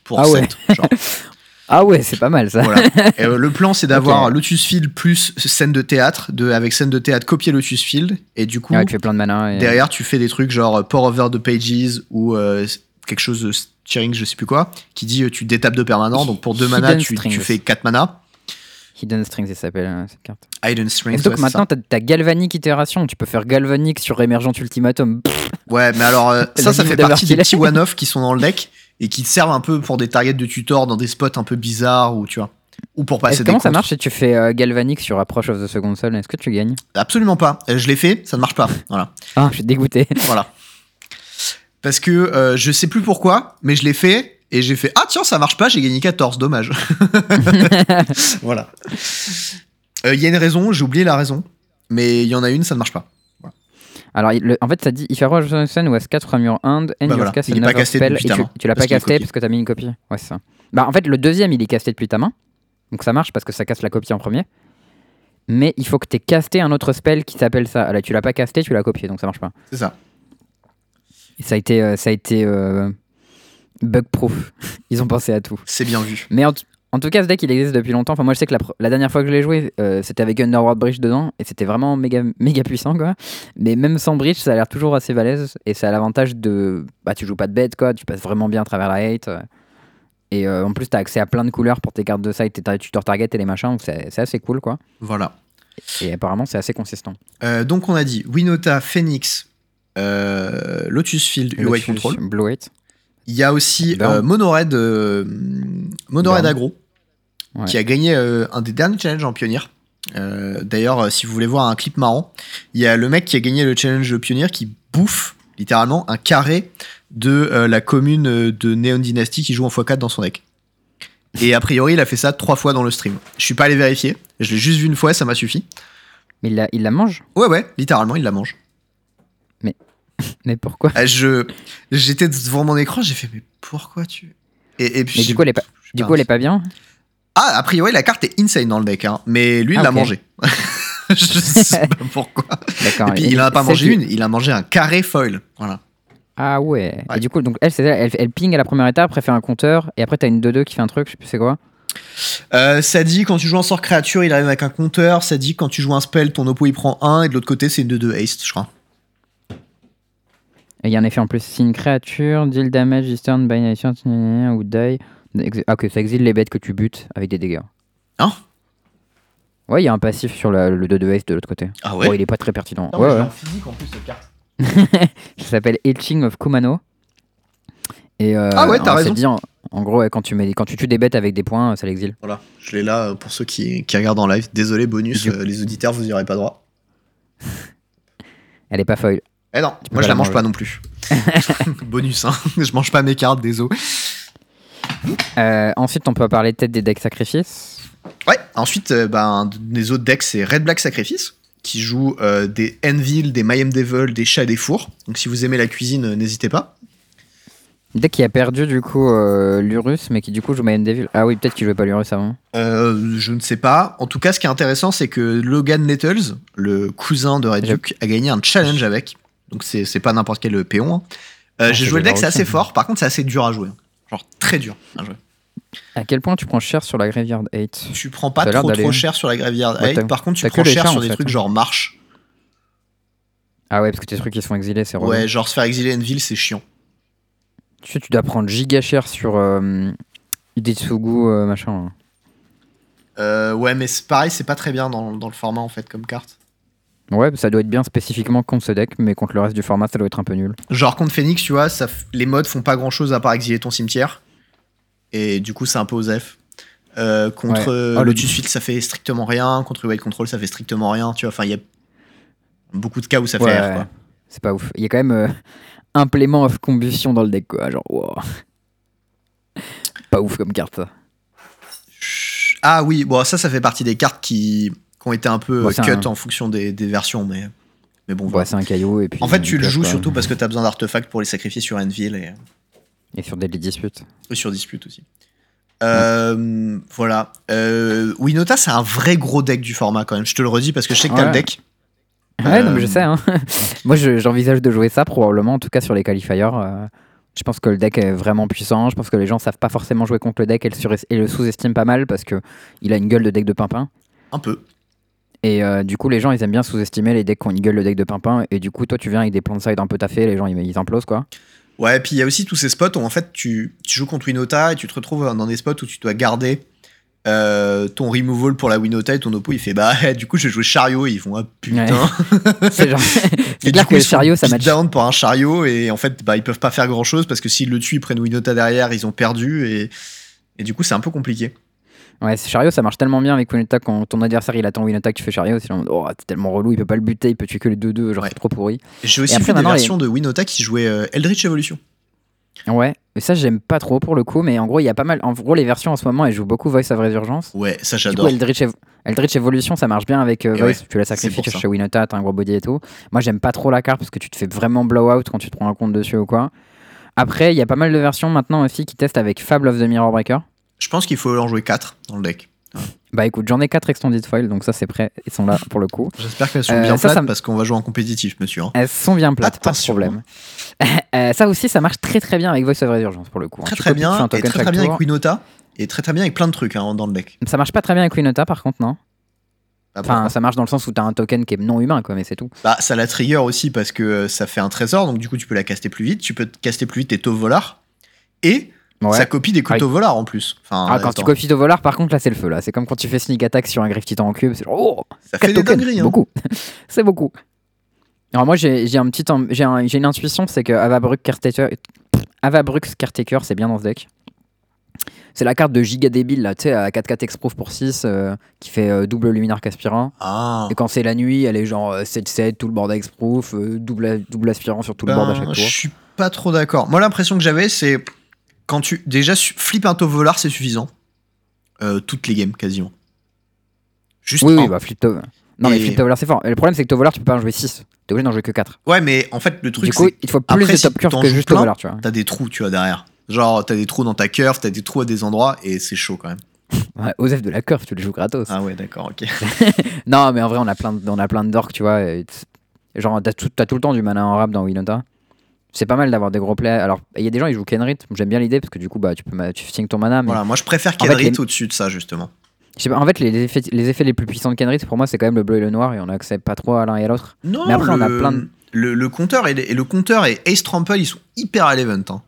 Pour Ah ouais. 7, genre. <laughs> Ah ouais, c'est pas mal ça. Voilà. Et, le plan c'est d'avoir <laughs> Ok. Lotus Field plus scène de théâtre, de, avec scène de théâtre copier Lotus Field et du coup Ouais, tu fais plein de mana. Et... derrière tu fais des trucs genre Pour Over the Pages ou quelque chose de steering je sais plus quoi qui dit euh, tu détapes de permanent donc pour deux mana Hidden tu, fais 4 mana. Hidden Strings, ça s'appelle euh, cette carte. Hidden Strings. Et donc ouais, maintenant, t'as ta Galvanic Itération. Tu peux faire Galvanic sur Emergent Ultimatum. <laughs> Ouais, mais alors euh, <laughs> ça, ça fait partie des petits one-off qui sont dans le deck et qui te servent un peu pour des targets de tutor dans des spots un peu bizarres ou tu vois. Ou pour passer des comment ça marche si tu fais euh, Galvanic sur Approach of the Second Soul Est-ce que tu gagnes? Absolument pas. Euh, Je l'ai fait, ça ne marche pas. Voilà. Ah, je suis dégoûté. voilà. <laughs> Parce que euh, je sais plus pourquoi, mais je l'ai fait et j'ai fait Ah tiens, ça marche pas, j'ai gagné 14, dommage. <laughs> voilà. Euh, Il y a une raison, j'ai oublié la raison, mais il y en a une, ça ne marche pas. Alors, le- en fait, ça dit If a Roche Johnson was 4 from your hand, and Bah voilà, cast another casté spell, et tu, tu l'as pas casté parce que t'as mis une copie. Ouais, ça. Bah, en fait, le deuxième, il est casté depuis ta main. Donc ça marche parce que ça casse la copie en premier. Mais il faut que tu aies casté un autre spell qui s'appelle ça. Là, tu l'as pas casté, tu l'as copié, donc ça marche pas. C'est ça. Ça a été, euh, ça a été euh, bug proof. <laughs> Ils ont pensé à tout. C'est bien vu. Mais en, tout cas, ce deck il existe depuis longtemps. Enfin, moi je sais que la, dernière fois que je l'ai joué, euh, c'était avec Underworld Bridge dedans et c'était vraiment méga, méga puissant quoi. Mais même sans Bridge, ça a l'air toujours assez balèze et ça a l'avantage de. Bah, tu joues pas de bête quoi, tu passes vraiment bien à travers la hate. euh. Et euh, en plus, tu as accès à plein de couleurs pour tes cartes de side, tes tar- tutor target et les machins, donc c'est assez cool quoi. Voilà. Et apparemment, c'est assez consistant. Donc on a dit Winota, Phoenix, Lotus Field, UI Lotus, Control. Blue. Il y a aussi euh, Monored, euh, Monored. Agro, Ouais. qui a gagné euh, un des derniers challenges en pionnier. Euh, D'ailleurs, euh, si vous voulez voir un clip marrant, il y a le mec qui a gagné le challenge pionnier qui bouffe littéralement un carré de euh, la commune euh, de Neon Dynasty qui joue en x4 dans son deck. Et a priori, il a fait ça trois fois dans le stream. Je suis pas allé vérifier, je l'ai juste vu une fois, ça m'a suffi. Mais il la, il la mange? Ouais, ouais, littéralement, il la mange. <laughs> Mais pourquoi Ah, Je, j'étais devant mon écran, j'ai fait, mais pourquoi tu. Et, et puis, Mais du coup, elle est pas, du coup, elle est pas bien Ah, a priori, la carte est insane dans le deck, hein, mais lui, il Ah, l'a ok. mangé. <laughs> je sais <laughs> pas pourquoi. D'accord. Et puis, il en a pas mangé une, il a mangé un carré foil. Voilà. Ah ouais. Ouais. Et du coup, donc elle, elle, elle ping à la première étape, après fait un compteur, et après t'as une 2-2 qui fait un truc, je sais plus c'est quoi. Euh, ça dit quand tu joues un sort créature, il arrive avec un compteur. Ça dit quand tu joues un spell, ton oppo il prend 1 et de l'autre côté c'est une 2-2 haste, je crois. Et il y a un effet en plus. Si une créature, deal damage, disturn, by nature, ou die. Ah, ok, ça exile les bêtes que tu butes avec des dégâts. Hein? Ouais, il y a un passif sur la- le 2-2 haste de l'autre côté. Ah Bon, il est pas très pertinent. Non, ouais, ouais. en physique en plus cette carte. <laughs> Ça s'appelle Etching of Kumano. Et euh, Ah ouais, t'as raison. dit, en, en gros, ouais, quand, tu mets, quand tu tues des bêtes avec des points, ça l'exile. Voilà, je l'ai là euh, pour ceux qui, qui regardent en live. Désolé, bonus, Du- euh, les auditeurs, vous y aurez pas droit. <laughs> Elle est pas foil. Eh non, moi je la mange manger. pas non plus. <laughs> bonus, hein. <laughs> je mange pas mes cartes, désolé. Euh, ensuite, on peut parler peut-être des decks sacrifices. Ouais, ensuite, euh, ben, des autres decks, c'est Red Black Sacrifice, qui joue euh, des Envil, des Mayhem Devil, des chats et des fours. Donc si vous aimez la cuisine, euh, n'hésitez pas. Deck qui a perdu du coup euh, l'Urus, mais qui du coup joue Mayan Devil. Ah oui, peut-être qu'il jouait pas l'Urus avant. Je ne sais pas. En tout cas, ce qui est intéressant, c'est que Logan Nettles, le cousin de Red Duke, a gagné un challenge avec. Donc c'est c'est pas n'importe quel péon. hein. Euh, J'ai joué le deck, c'est assez fort. Par contre, c'est assez dur à jouer. hein. Genre très dur à jouer. À quel point tu prends cher sur la Graveyard 8 Tu prends pas trop trop cher sur la Graveyard Ouais, 8. t'as- Par contre, tu prends cher chars, sur des fait. trucs genre marche. Ah ouais, parce que tes trucs ils sont exilés, c'est relou. Ouais, genre se faire exiler Envil, c'est chiant. Tu sais, tu dois prendre giga cher sur euh, Idetsugu, euh, machin. là. Euh, ouais, mais c'est pareil, c'est pas très bien dans, dans le format en fait comme carte. Ouais, ça doit être bien spécifiquement contre ce deck, mais contre le reste du format, ça doit être un peu nul. Genre contre Phoenix, tu vois, ça, f- les modes font pas grand chose à part exiler ton cimetière. Et du coup, c'est un peu aux F. Euh, contre Ouais. le- Lotus Field, ça fait strictement rien. Contre White Control, ça fait strictement rien. Tu vois, enfin, il y a beaucoup de cas où ça fait Ouais, R, quoi. C'est pas ouf. Il y a quand même euh, implément of combustion dans le deck, quoi. Genre, wow. Pas ouf comme carte. Ah oui, bon, ça, ça fait partie des cartes qui, qui ont été un peu Bon, euh, cut un- en fonction des, des versions, mais, mais bon, voilà. c'est un caillou. Et puis, En fait, euh, tu le joues quoi. surtout parce que t'as besoin d'artefacts pour les sacrifier sur Envil et, Et sur Deadly Dispute. et sur Dispute aussi. Euh, Voilà. Euh, Winota, c'est un vrai gros deck du format quand même. Je te le redis parce que je sais que t'as Ouais. le deck. Ouais, non, Euh, mais je sais. Hein. <laughs> Moi, je- j'envisage de jouer ça probablement, en tout cas sur les qualifiers. euh, je pense que le deck est vraiment puissant. Je pense que les gens savent pas forcément jouer contre le deck et le, et le sous-estiment pas mal parce que il a une gueule de deck de pimpin. Un peu. Et euh, du coup, les gens, ils aiment bien sous-estimer les decks une gueule de deck de pimpin. Et du coup, toi, tu viens avec des plans de side un peu taffés, les gens, ils, ils implosent, quoi. Ouais, puis il y a aussi tous ces spots où en fait tu, tu joues contre Winota et tu te retrouves dans des spots où tu dois garder euh, ton removal pour la Winota et ton oppo il fait bah <laughs> du coup je vais jouer chariot et ils font ah putain. <laughs> C'est genre... Et clair coup, que le chariot, ça match. down pour un chariot et en fait bah ils peuvent pas faire grand chose parce que s'ils le tuent ils prennent Winota derrière ils ont perdu et, et du coup c'est un peu compliqué. Ouais, ce chariot, ça marche tellement bien avec Winota quand ton adversaire il attend Winota que tu fais chariot. C'est oh, c'est tellement relou, il peut pas le buter, il peut tuer que les 2-2, genre Ouais. c'est trop pourri. J'ai aussi vu des les- versions de Winota qui jouaient euh, Eldritch Evolution. Ouais, et ça j'aime pas trop pour le coup, mais en gros, il y a pas mal. En gros, les versions en ce moment, elles jouent beaucoup Voice of Resurgence. Ouais, ça j'adore. Eldritch, Ev- Eldritch Evolution, ça marche bien avec euh, Voice. ouais, tu la c'est sacrifies chez Winota, t'as un gros body et tout. Moi, j'aime pas trop la carte parce que tu te fais vraiment blowout quand tu te prends un compte dessus ou quoi. Après, il y a pas mal de versions maintenant aussi qui testent avec Fable of the Mirror Breaker. Je pense qu'il faut en jouer 4 dans le deck. Bah écoute, j'en ai 4 extended foil, donc ça c'est prêt, ils sont là pour le coup. J'espère qu'elles sont Euh, bien ça, plates ça parce qu'on va jouer en compétitif monsieur. hein. Elles sont bien plates, Attention, pas de problème. <laughs> Euh, ça aussi, ça marche très très bien avec Voice of Resurgence pour le coup. hein. Très Tu très bien et très très bien tour. avec Winota et très très bien avec plein de trucs hein, dans le deck. Ça marche pas très bien avec Winota par contre, non? Enfin, ça marche dans le sens où t'as un token qui est non humain, quoi, mais c'est tout. Bah, ça la trigger aussi parce que euh, ça fait un trésor, donc du coup tu peux la caster plus vite, tu peux te caster plus vite tes tauves volars, et Ouais. ça copie des coups Ah, de volars en plus. Enfin, Ah, quand attends, tu copies au volard, par contre, là, c'est le feu. là. C'est comme quand tu fais sneak attack sur un griffe titan en cube. C'est oh, ça fait 4 des dingueries. Hein. Beaucoup. <laughs> c'est beaucoup. Alors moi j'ai un petit j'ai un- une intuition, c'est que Avabrux Caretaker, Avabrux Caretaker, c'est bien dans ce deck. C'est la carte de giga débile là, tu sais, à 4-4 Exproof pour 6, euh, qui fait euh, double luminaire qu'aspirant. Ah. Et quand c'est la nuit, elle est genre euh, 7-7, tout le board Exproof, euh, double, double aspirant sur tout le board à chaque Ben, Je suis pas trop d'accord. Moi, l'impression que j'avais, c'est quand tu. Déjà, su- flip un Tovolar, c'est suffisant. Euh, toutes les games, quasiment. Juste Oui, un. oui, bah flip to... Non mais flip Tovolar c'est fort. Et le problème c'est que Tovolar tu peux pas en jouer 6. T'es obligé d'en jouer que 4. Ouais, mais en fait, le truc, Du coup, c'est il te faut plus après, de si top curve t'en que juste plein, Tovolar, tu vois. t'as des trous, tu vois, derrière. Genre, t'as des trous dans ta curve, t'as des trous à des endroits, et c'est chaud quand même. <laughs> Ouais, Osef de la curve, tu le joues gratos. Ah ouais, d'accord, ok. <laughs> Non, mais en vrai, on a plein de, on a plein de dorks, tu vois. genre, t'as tout, tout le temps du mana en rap dans Winota. C'est pas mal d'avoir des gros plays. Alors, il y a des gens, ils jouent Kenrit. J'aime bien l'idée parce que du coup, bah, tu peux tu signes ton mana. Mais Voilà, moi, je préfère En fait, Kenrit les- au-dessus de ça, justement. je sais pas, en fait, les, les effets, les effets les plus puissants de Kenrit, pour moi, c'est quand même le bleu et le noir et on accède pas trop à l'un et à l'autre. Non, Mais après, on a le- plein de- Le, le compteur et, le- compteur et Ace Trample, ils sont hyper relevant. Hein.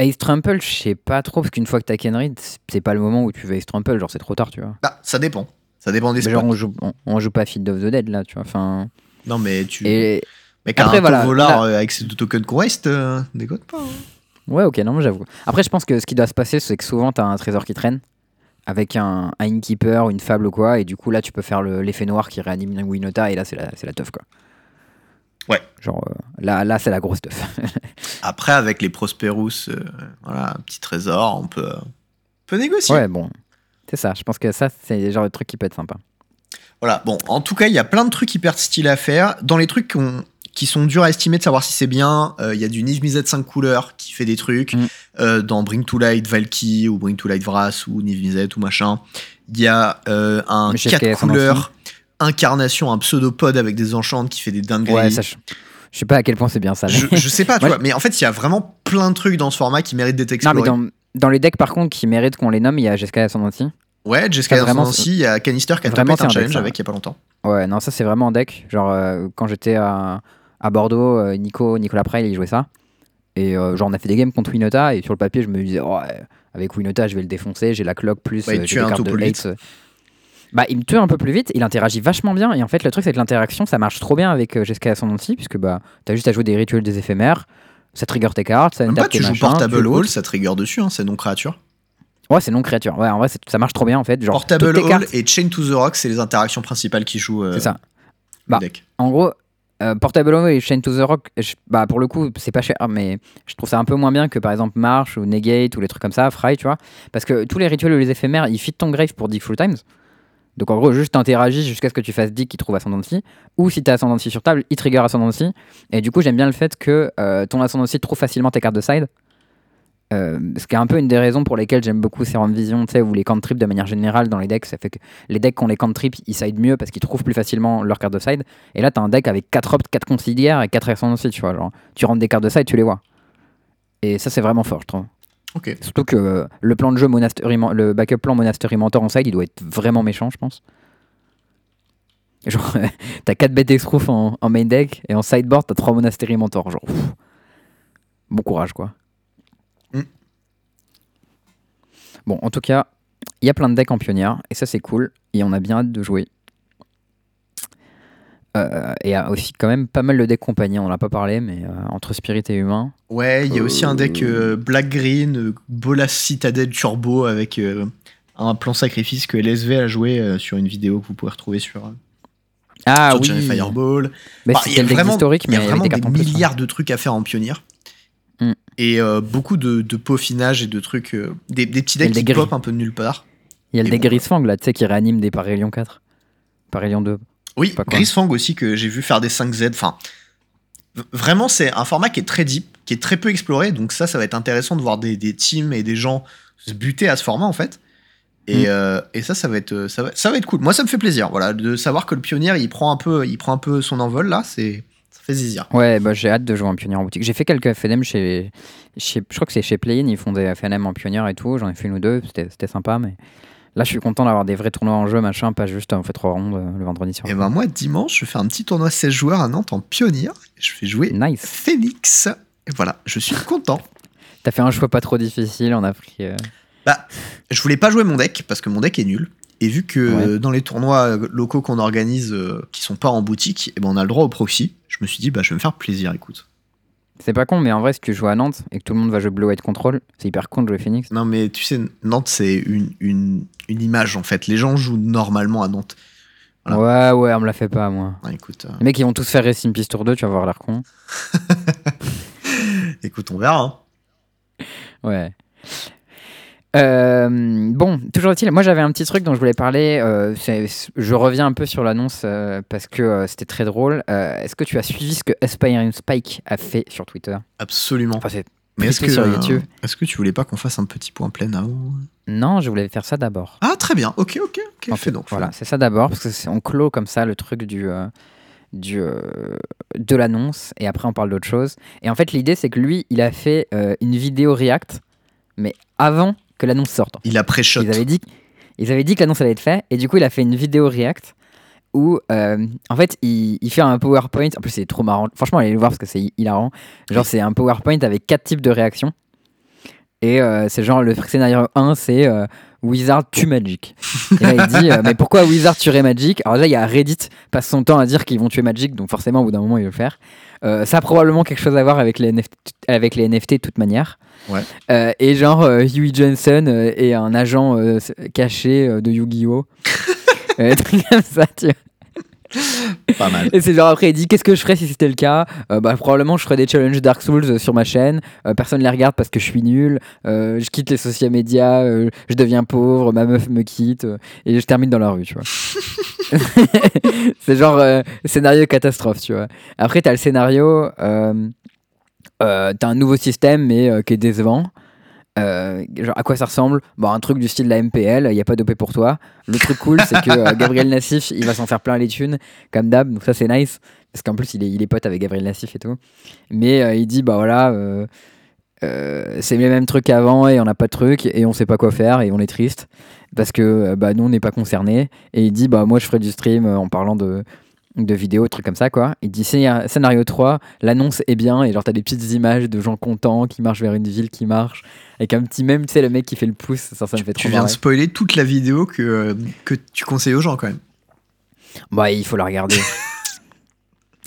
Ace Trample, je sais pas trop parce qu'une fois que t'as Kenrit, c'est pas le moment où tu veux Ace Trample. Genre, c'est trop tard, tu vois. Bah, ça dépend. Ça dépend des Mais spots. genre, on joue, on, on joue pas Field of the Dead là, tu vois. Enfin. Non, mais tu. Et. Mec, après, un voilà, Tovolar là- euh, avec ses deux tokens qu'on waste, euh, déconne pas. hein. Ouais, ok, non, mais j'avoue. Après, je pense que ce qui doit se passer, c'est que souvent, t'as un trésor qui traîne avec un, un Innkeeper une fable ou quoi, et du coup, là, tu peux faire le- l'effet noir qui réanime une Winota, et là, c'est la, la teuf, quoi. Ouais. Genre, euh, là, là c'est la grosse teuf. <laughs> Après, avec les Prosperous, euh, voilà, un petit trésor, on peut, on peut négocier. ouais, bon. C'est ça, je pense que ça, c'est le genre de truc qui peut être sympa. Voilà, bon, en tout cas, il y a plein de trucs hyper stylés à faire. Dans les trucs qu'on- qui sont durs à estimer de savoir si c'est bien, euh, il y a du Niv Mizzet 5 couleurs qui fait des trucs. Mm. Euh, dans Bring to Light Valky ou Bring to Light Vras ou Niv Mizzet ou machin. Il y a euh, un Mais chez 4 SKS en couleurs incarnation, un pseudopode avec des enchantes qui fait des dingueries. Ouais, ça, je, je sais pas à quel point c'est bien ça. je, je sais pas, <laughs> tu Moi, vois, mais en fait, il y a vraiment plein de trucs dans ce format qui méritent d'être non, mais explorés. dans, dans les decks, par contre, qui méritent qu'on les nomme, il y a Jeskai Ascendancy. Ouais, Jessica Ça, vraiment, Ascendancy, il y a Canister qui a tapé un un deck, challenge ça. avec il y a pas longtemps. Ouais, non, ça c'est vraiment en deck. Genre, euh, quand j'étais à, à Bordeaux, euh, Nico, Nicolas Preil, il jouait ça. Et euh, genre, on a fait des games contre Winota, et sur le papier, je me disais, oh, ouais, avec Winota, je vais le défoncer, j'ai la clock plus. Ouais, il euh, tue un de plus euh. Bah, il me tue un peu plus vite, il interagit vachement bien, et en fait, le truc, c'est que l'interaction, ça marche trop bien avec euh, Jeskai Ascendancy, puisque bah, t'as juste à jouer des rituels des éphémères, ça trigger tes cartes, ça Même pas, tu tes joues machins, Portable tu. Hall, ça trigger dessus, hein, c'est non créature. Ouais, c'est non créature. Ouais, en vrai, ça marche trop bien, en fait. Genre, Portable Hall cartes, et Chain to the Rock, c'est les interactions principales qui jouent euh, c'est ça. Bah, deck. En gros, euh, Portable et Chain to the Rock, bah pour le coup, c'est pas cher, mais je trouve ça un peu moins bien que par exemple March ou Negate ou les trucs comme ça, Fry, tu vois. Parce que tous les rituels ou les éphémères, ils fit ton grave pour dig full times. Donc en gros, juste t'interagis jusqu'à ce que tu fasses dig qui trouve Ascendancy. Ou si t'as Ascendancy sur table, il trigger Ascendancy. Et du coup, j'aime bien le fait que euh, ton Ascendancy trouve facilement tes cartes de side. Euh, ce qui est un peu une des raisons pour lesquelles j'aime beaucoup Serum Vision, tu sais, ou les cantrips de manière générale dans les decks. Ça fait que les decks qui ont les cantrips, ils side mieux parce qu'ils trouvent plus facilement leurs cartes de side. Et là, t'as un deck avec 4 opt, 4 conciliaires et 4 ascendancy, tu vois. Genre, tu rentres des cartes de side, tu les vois. Et ça, c'est vraiment fort, je trouve. Ok. Surtout que euh, le plan de jeu Monastery, le backup plan Monastery Mentor en side, il doit être vraiment méchant, je pense. Genre, <laughs> t'as 4 bêtes d'exproof en, en main deck et en sideboard, t'as 3 Monastery Mentor. Genre, pff. bon courage, quoi. Mm. Bon, en tout cas, il y a plein de decks en pionnière et ça, c'est cool. Et on a bien hâte de jouer. Euh, et il y a aussi quand même pas mal de decks compagnie, on en a pas parlé, mais euh, entre Spirit et Humain. Ouais, il y a aussi un deck Euh. Black Green, Bolas Citadel Turbo avec un plan sacrifice que LSV a joué sur une vidéo que vous pouvez retrouver sur, Ah sur oui, Fireball. mais Bah, il y a vraiment, historique, il y mais a vraiment des milliards de trucs à faire en pionnier. Et euh, beaucoup de, de peaufinage et de trucs, euh, des, des petits decks qui gris. pop un peu de nulle part. Il y a le deck Grisfang là, tu sais, qui réanime des Parélion 4. Parélion 2. Oui. Grisfang aussi que j'ai vu faire des 5Z. Enfin, vraiment, c'est un format qui est très deep, qui est très peu exploré. Donc ça, ça va être intéressant de voir des, des teams et des gens se buter à ce format en fait. Et, Mm. euh, et ça, ça va être, ça va, ça va être cool. Moi, ça me fait plaisir, voilà, de savoir que le pionnier, il prend un peu, il prend un peu son envol là. C'est, ça fait zizir. Ouais, bah, j'ai hâte de jouer en pionnier en boutique. J'ai fait quelques FNM chez, chez. Je crois que c'est chez Playin, ils font des FNM en pionnier et tout. J'en ai fait une ou deux, c'était sympa, mais là, je suis content d'avoir des vrais tournois en jeu, machin, pas juste on fait trois rondes euh, le vendredi soir. Et ben moi, dimanche, je fais un petit tournoi 16 joueurs à Nantes en pionnier. Je fais jouer Nice. Phoenix. Et voilà, je suis content. T'as fait un choix pas trop difficile, on a pris. euh, Bah, je voulais pas jouer mon deck parce que mon deck est nul. Et vu que dans les tournois locaux qu'on organise, qui sont pas en boutique, et eh ben on a le droit au proxy. Je me suis dit, bah, je vais me faire plaisir, écoute. C'est pas con, mais en vrai, si tu joues à Nantes et que tout le monde va jouer Blue White Control, c'est hyper con de jouer Phoenix. Non, mais tu sais, Nantes, c'est une, une, une, image en fait. Les gens jouent normalement à Nantes. Ouais, ouais, on me la fait pas, moi. Ah, écoute, euh. Les mecs, ils vont tous faire Racing Peace Tour 2, tu vas voir l'air con. <laughs> écoute, on verra. Hein. Ouais. Euh, bon, toujours est-il, moi j'avais un petit truc dont je voulais parler. Euh, je reviens un peu sur l'annonce euh, parce que c'était très drôle. Est-ce que tu as suivi ce que Aspiring Spike a fait sur Twitter? Absolument. Mais est-ce que, est-ce que tu voulais pas qu'on fasse un petit point plein avant Non, je voulais faire ça d'abord. Ah, très bien. Ok, ok, ok. fait donc. Voilà, c'est ça d'abord parce qu'on clôt comme ça le truc du. Du, de l'annonce et après on parle d'autre chose. Et en fait, l'idée c'est que lui, il a fait une vidéo React, mais avant que l'annonce sorte. Il a pré-shot. Ils avaient dit, ils avaient dit que l'annonce allait être faite, et du coup, il a fait une vidéo React où, euh, en fait, il, fait un PowerPoint. En plus, c'est trop marrant. Franchement, allez le voir parce que c'est hilarant. Genre, c'est un PowerPoint avec quatre types de réactions. Et euh, c'est genre, le scénario 1, c'est euh, Wizard tue Magic. Et là, il dit, mais pourquoi Wizard tuerait Magic? Alors là, il y a Reddit, passe son temps à dire qu'ils vont tuer Magic, donc forcément, au bout d'un moment, il va le faire. Ça a probablement quelque chose à voir avec les NFT, avec les NFT de toute manière. Euh, et genre, euh, Huey Johnson euh, est un agent caché de Yu-Gi-Oh! <laughs> comme ça, tu vois. Pas mal. Et c'est genre après il dit qu'est-ce que je ferais si c'était le cas? Bah probablement je ferais des challenges Dark Souls sur ma chaîne. personne les regarde parce que je suis nul. je quitte les social médias. je deviens pauvre. Ma meuf me quitte et je termine dans la rue, tu vois. <laughs> c'est genre scénario catastrophe, tu vois. Après t'as le scénario euh, t'as un nouveau système mais euh, qui est décevant. Euh, à quoi ça ressemble? Bon, un truc du style de la MPL, il n'y a pas d'OP pour toi. Le truc cool, c'est que Gabriel Nassif, il va s'en faire plein les thunes, comme d'hab, donc ça c'est nice, parce qu'en plus il est, il pote avec Gabriel Nassif et tout. Mais il dit, bah voilà, c'est les mêmes trucs qu'avant et on n'a pas de trucs et on sait pas quoi faire et on est triste, parce que bah, nous on n'est pas concernés. Et il dit, bah moi je ferai du stream en parlant de, de vidéos, trucs comme ça, quoi. Il dit scénario 3, l'annonce est bien, et genre t'as des petites images de gens contents qui marchent vers une ville qui marche, avec un petit même, tu sais, le mec qui fait le pouce, ça, ça me fait trop Tu viens de spoiler toute la vidéo que, que tu conseilles aux gens quand même. Bah, il faut la regarder.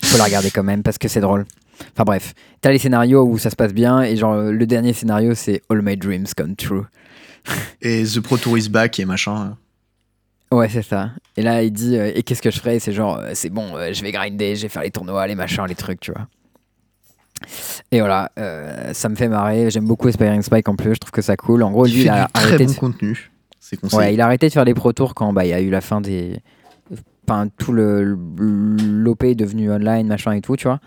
il faut la regarder quand même, parce que c'est drôle. Enfin bref, t'as les scénarios où ça se passe bien, et genre le dernier scénario c'est All My Dreams Come True. et The Pro Tour is back et machin. Ouais, c'est ça. Et là, il dit euh, Et qu'est-ce que je ferais? C'est genre, euh, c'est bon, euh, je vais grinder, je vais faire les tournois, les machins, les trucs, tu vois. Et voilà, ça me fait marrer. J'aime beaucoup Aspiring Spike en plus, je trouve que ça cool. En gros, lui, il, a arrêté de... contenu. Ouais, il a arrêté de faire des pro tours quand bah, il y a eu la fin des. Enfin, tout le l'OP est devenu online, machin et tout, tu vois.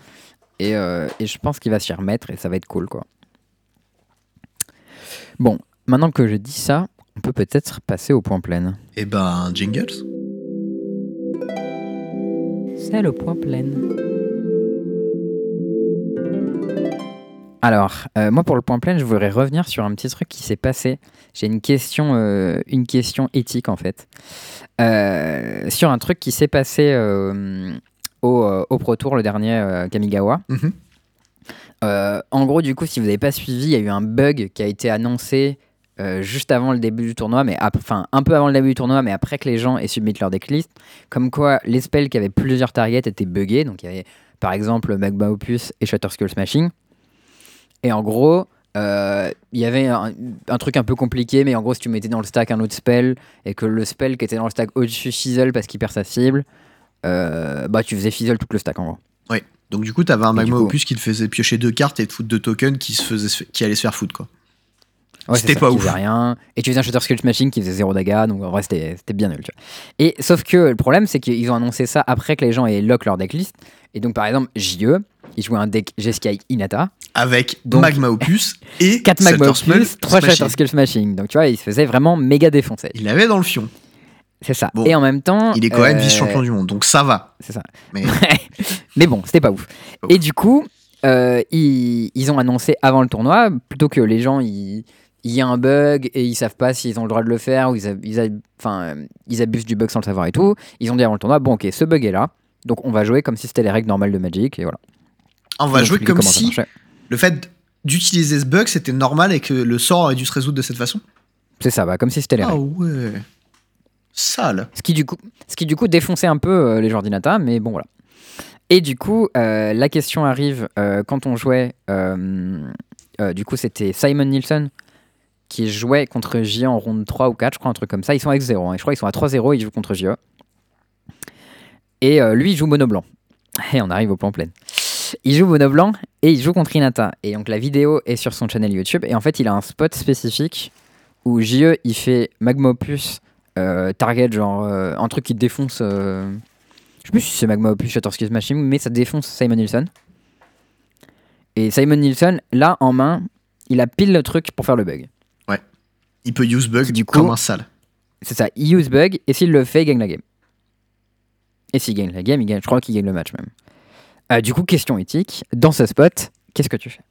Et, et je pense qu'il va s'y remettre et ça va être cool, quoi. Bon, maintenant que je dis ça, on peut peut-être passer au point plein. Eh ben, jingles C'est le point plein. Alors, euh, moi pour le point plein, je voudrais revenir sur un petit truc qui s'est passé. J'ai une question, euh, une question éthique en fait, euh, sur un truc qui s'est passé au, au, Pro Tour le dernier Kamigawa. Mhm. en gros, du coup, si vous n'avez pas suivi, il y a eu un bug qui a été annoncé euh, juste avant le début du tournoi, mais enfin un peu avant le début du tournoi, mais après que les gens aient submit leur decklist, comme quoi les spells qui avaient plusieurs targets étaient buggés. Donc il y avait par exemple Magma Opus et Shatter Skull Smashing. Et en gros, euh, il y avait un, truc un peu compliqué, mais en gros, si tu mettais dans le stack un autre spell et que le spell qui était dans le stack au-dessus fizzle parce qu'il perd sa cible, euh, bah tu faisais fizzle tout le stack en gros. Oui, donc du coup, tu avais un Magma Opus qui te faisait piocher deux cartes et te foutre deux tokens qui, se faisait, qui allaient se faire foutre quoi. C'était pas ouf. rien. Et tu faisais un Shutter Skull Smashing qui faisait 0 daga, donc en vrai c'était bien nul. Tu vois. Et sauf que le problème c'est qu'ils ont annoncé ça après que les gens aient lock leur decklist. Et donc par exemple, JE, il jouait un deck Jeskai Inata. Avec Magma Opus <laughs> et 4 Magma Opus, 3 Shutter Skull Smashing. Donc tu vois, il se faisait vraiment méga défoncer. Il l'avait dans le fion. C'est ça. et en même temps. Il est quand même euh, vice-champion du monde, donc ça va. C'est ça. Mais, <laughs> Mais bon, c'était pas ouf. Et du coup, euh, ils, ils, ont annoncé avant le tournoi, plutôt que les gens, ils il y a un bug et ils savent pas s'ils ont le droit de le faire ou ils, ils, enfin, ils abusent du bug sans le savoir et tout. Ils ont dit avant le tournoi, bon ok, ce bug est là, donc on va jouer comme si c'était les règles normales de Magic et voilà. On va jouer comme si le fait d'utiliser ce bug c'était normal et que le sort aurait dû se résoudre de cette façon C'est ça, bah, comme si c'était les ah règles. ouais. Sale. Ce qui du coup, ce qui, du coup défonçait un peu euh, les joueurs d'Inata, mais bon voilà. Et du coup, euh, la question arrive euh, quand on jouait. euh, euh, du coup, c'était Simon Nielsen qui jouait contre JE en ronde 3 ou 4, je crois, un truc comme ça. Ils sont avec 0. hein. Je crois qu'ils sont à 3-0, ils jouent contre JE. Et euh, lui, il joue mono blanc. <laughs> Et on arrive au plan plein. Il joue mono blanc et il joue contre Inata. Et donc la vidéo est sur son channel YouTube. Et en fait, il a un spot spécifique où JE, il fait Magma Opus euh, target, genre euh, un truc qui défonce. euh, je sais plus si c'est Magma Opus Shattersky Machine, mais ça défonce Simon Nielsen. Et Simon Nielsen, là en main, il a pile le truc pour faire le bug. Il peut use bug Du coup- comme un sale. C'est ça, il use bug, et s'il le fait, il gagne la game. Et s'il gagne la game, il gagne, je crois qu'il gagne le match même. Euh, du coup, question éthique, dans ce spot, qu'est-ce que tu fais?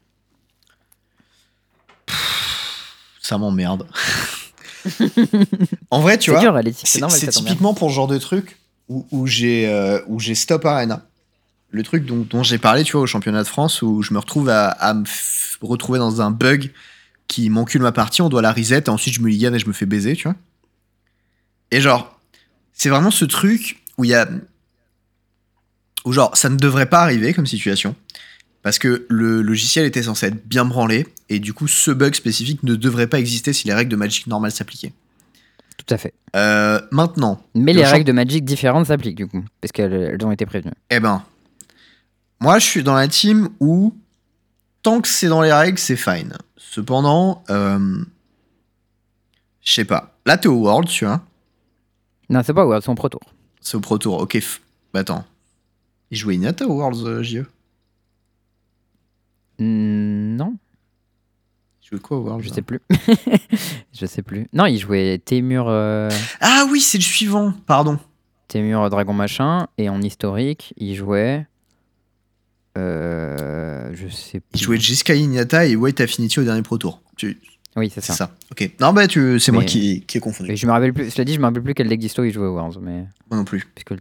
Ça m'emmerde. <laughs> en vrai, tu vois, dur, c'est typiquement pour ce genre de truc où, où j'ai euh, où j'ai Stop Arena. Le truc dont, dont j'ai parlé, tu vois, au championnat de France, où je me retrouve à, à me retrouver dans un bug qui m'encule ma partie, on doit la reset, et ensuite je me ligane et je me fais baiser, tu vois. Et genre, c'est vraiment ce truc où il y a. Où genre, ça ne devrait pas arriver comme situation. Parce que le logiciel était censé être bien branlé, et du coup, ce bug spécifique ne devrait pas exister si les règles de Magic normales s'appliquaient. Tout à fait. Euh, maintenant, Mais Le les règles de Magic différentes s'appliquent du coup, parce qu'elles elles ont été prévenues. eh ben, moi je suis dans la team où tant que c'est dans les règles, c'est fine. Cependant, euh, je sais pas. Là, t'es au World, tu vois. Non, c'est pas World, c'est en Pro Tour. C'est au Pro Tour. Ok, bah attends. Il jouait Inata au Worlds, euh, JE Hmm, non, Il jouait quoi au Worlds je sais plus. <laughs> je sais plus. Non, il jouait Témur, euh, Ah oui, c'est le suivant, pardon. Témur Dragon Machin, et en historique, il jouait. Euh, je sais plus. Il jouait Jeskai Inata et White Affinity au dernier Pro Tour. Tu- Oui, c'est ça. ça. Ok. Non, bah tu... c'est moi Mais- qui, qui ai confondu. Et je me rappelle plus, je l'ai dit, je me rappelle plus quel deck disto il jouait au Worlds, mais. Moi non plus. Puisque le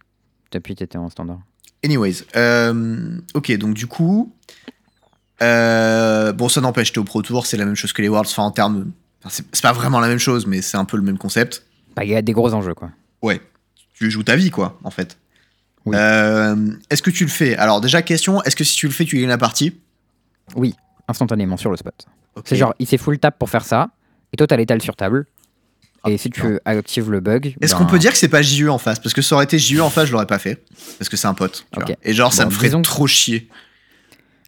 tapis était en standard. Anyways, euh, ok, donc du coup, euh, bon, ça n'empêche, t'es au Pro Tour, c'est la même chose que les Worlds, enfin en termes, enfin, c'est pas vraiment la même chose, mais c'est un peu le même concept. Bah, il y a des gros enjeux, quoi. Ouais, tu joues ta vie, quoi, en fait. Oui. Euh, est-ce que tu le fais? Alors déjà, question, est-ce que si tu le fais, tu gagnes la partie? Oui, instantanément sur le spot. C'est genre, il fait full tap pour faire ça, et toi, t'as l'étal sur table. Ah, et si tu actives le bug. Est-ce ben, qu'on peut dire que c'est pas JE en face? Parce que ça aurait été JE en face, je l'aurais pas fait. Parce que c'est un pote. tu Ok. vois. Et genre, ça Bon, me ferait que- trop chier.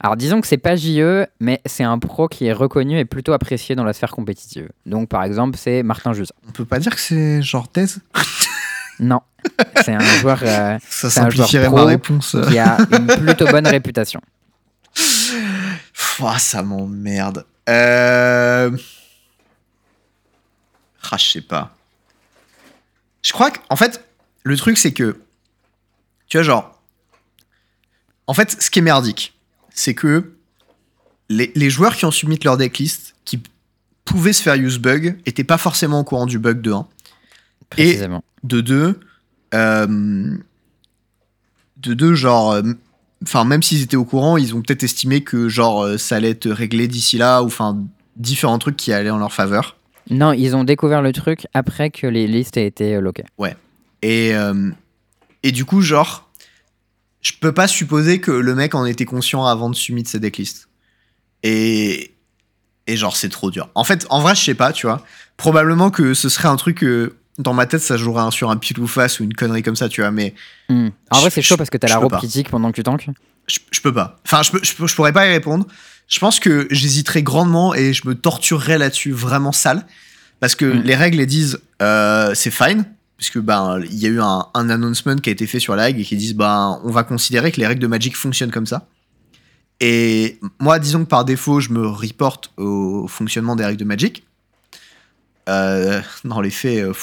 Alors disons que c'est pas JE, mais c'est un pro qui est reconnu et plutôt apprécié dans la sphère compétitive. Donc par exemple, c'est Martin Jusa. On peut pas dire que c'est genre thèse? <laughs> Non, c'est un joueur euh, <laughs> Ça simplifierait ma réponse. qui a une plutôt bonne réputation. Ah, ça m'emmerde. Euh... Ah, je sais pas. Je crois qu'en fait, le truc, c'est que. Tu vois, genre. En fait, ce qui est merdique, c'est que les, les joueurs qui ont submit leur decklist, qui pouvaient se faire use bug, étaient pas forcément au courant du bug de 1. Et-. De 2. Euh, de 2, genre. euh, Enfin, même s'ils étaient au courant, ils ont peut-être estimé que, genre, euh, ça allait être réglé d'ici là, ou enfin, différents trucs qui allaient en leur faveur. Non, ils ont découvert le truc après que les listes aient été loquées. Et, euh, et du coup, genre, je peux pas supposer que le mec en était conscient avant de submit ses decklists. Et, et genre, c'est trop dur. En fait, en vrai, je sais pas, tu vois. Probablement que ce serait un truc dans ma tête, ça jouerait un- sur un pile ou face ou une connerie comme ça, tu vois. Mais Hmm. En vrai, c'est chaud parce que t'as la robe pas. critique pendant que tu tankes. je, je peux pas. Enfin, je, peux, je, peux- je pourrais pas y répondre. Je pense que j'hésiterais grandement et je me torturerais là-dessus vraiment sale. Parce que Mm. les règles elles disent euh, c'est fine. Puisque ben il y a eu un, un announcement qui a été fait sur la et qui disent ben on va considérer que les règles de Magic fonctionnent comme ça. Et moi, disons que par défaut, je me reporte au fonctionnement des règles de Magic. Euh, dans les faits, euh,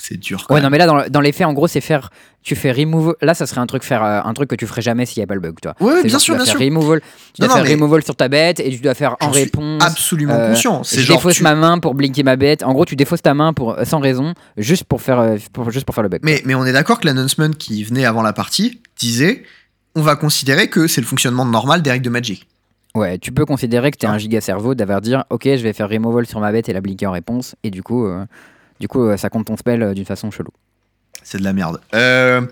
c'est dur. Quand Ouais, même. non, mais là, dans, dans les faits, en gros, c'est faire. Tu fais remove. Là, ça serait un truc, faire, euh, un truc que tu ferais jamais s'il n'y a pas le bug, toi. Ouais, C'est bien genre, sûr, tu dois bien faire sûr. Removal, tu dois Non, faire removal sur ta bête et tu dois faire en réponse. Absolument euh, conscient. C'est je défausse tu- ma main pour blinker ma bête. En gros, tu défausses ta main pour, sans raison, juste pour faire, pour, juste pour faire le bug. Mais, mais on est d'accord que l'announcement qui venait avant la partie disait on va considérer que c'est le fonctionnement normal des règles de Magic. Ouais, tu peux considérer que t'es Ah. un giga cerveau d'avoir dire ok, je vais faire removal sur ma bête et la blinker en réponse, et du coup, euh, du coup, euh, ça compte ton spell euh, d'une façon chelou. C'est de la merde. Euh,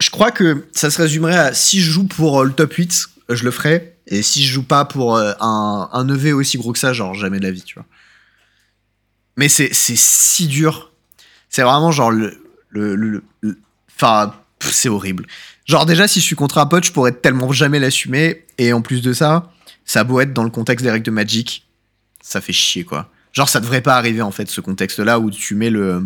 je crois que ça se résumerait à si je joue pour le top 8, je le ferai. Et si je joue pas pour un, un EV aussi gros que ça, genre jamais de la vie, tu vois. Mais c'est c'est si dur. C'est vraiment genre le. le, Enfin, c'est horrible. Genre, déjà, si je suis contre un pote, je pourrais tellement jamais l'assumer. Et en plus de ça, ça a beau être dans le contexte des règles de Magic, ça fait chier, quoi. Genre, ça devrait pas arriver, en fait, ce contexte-là où tu mets le,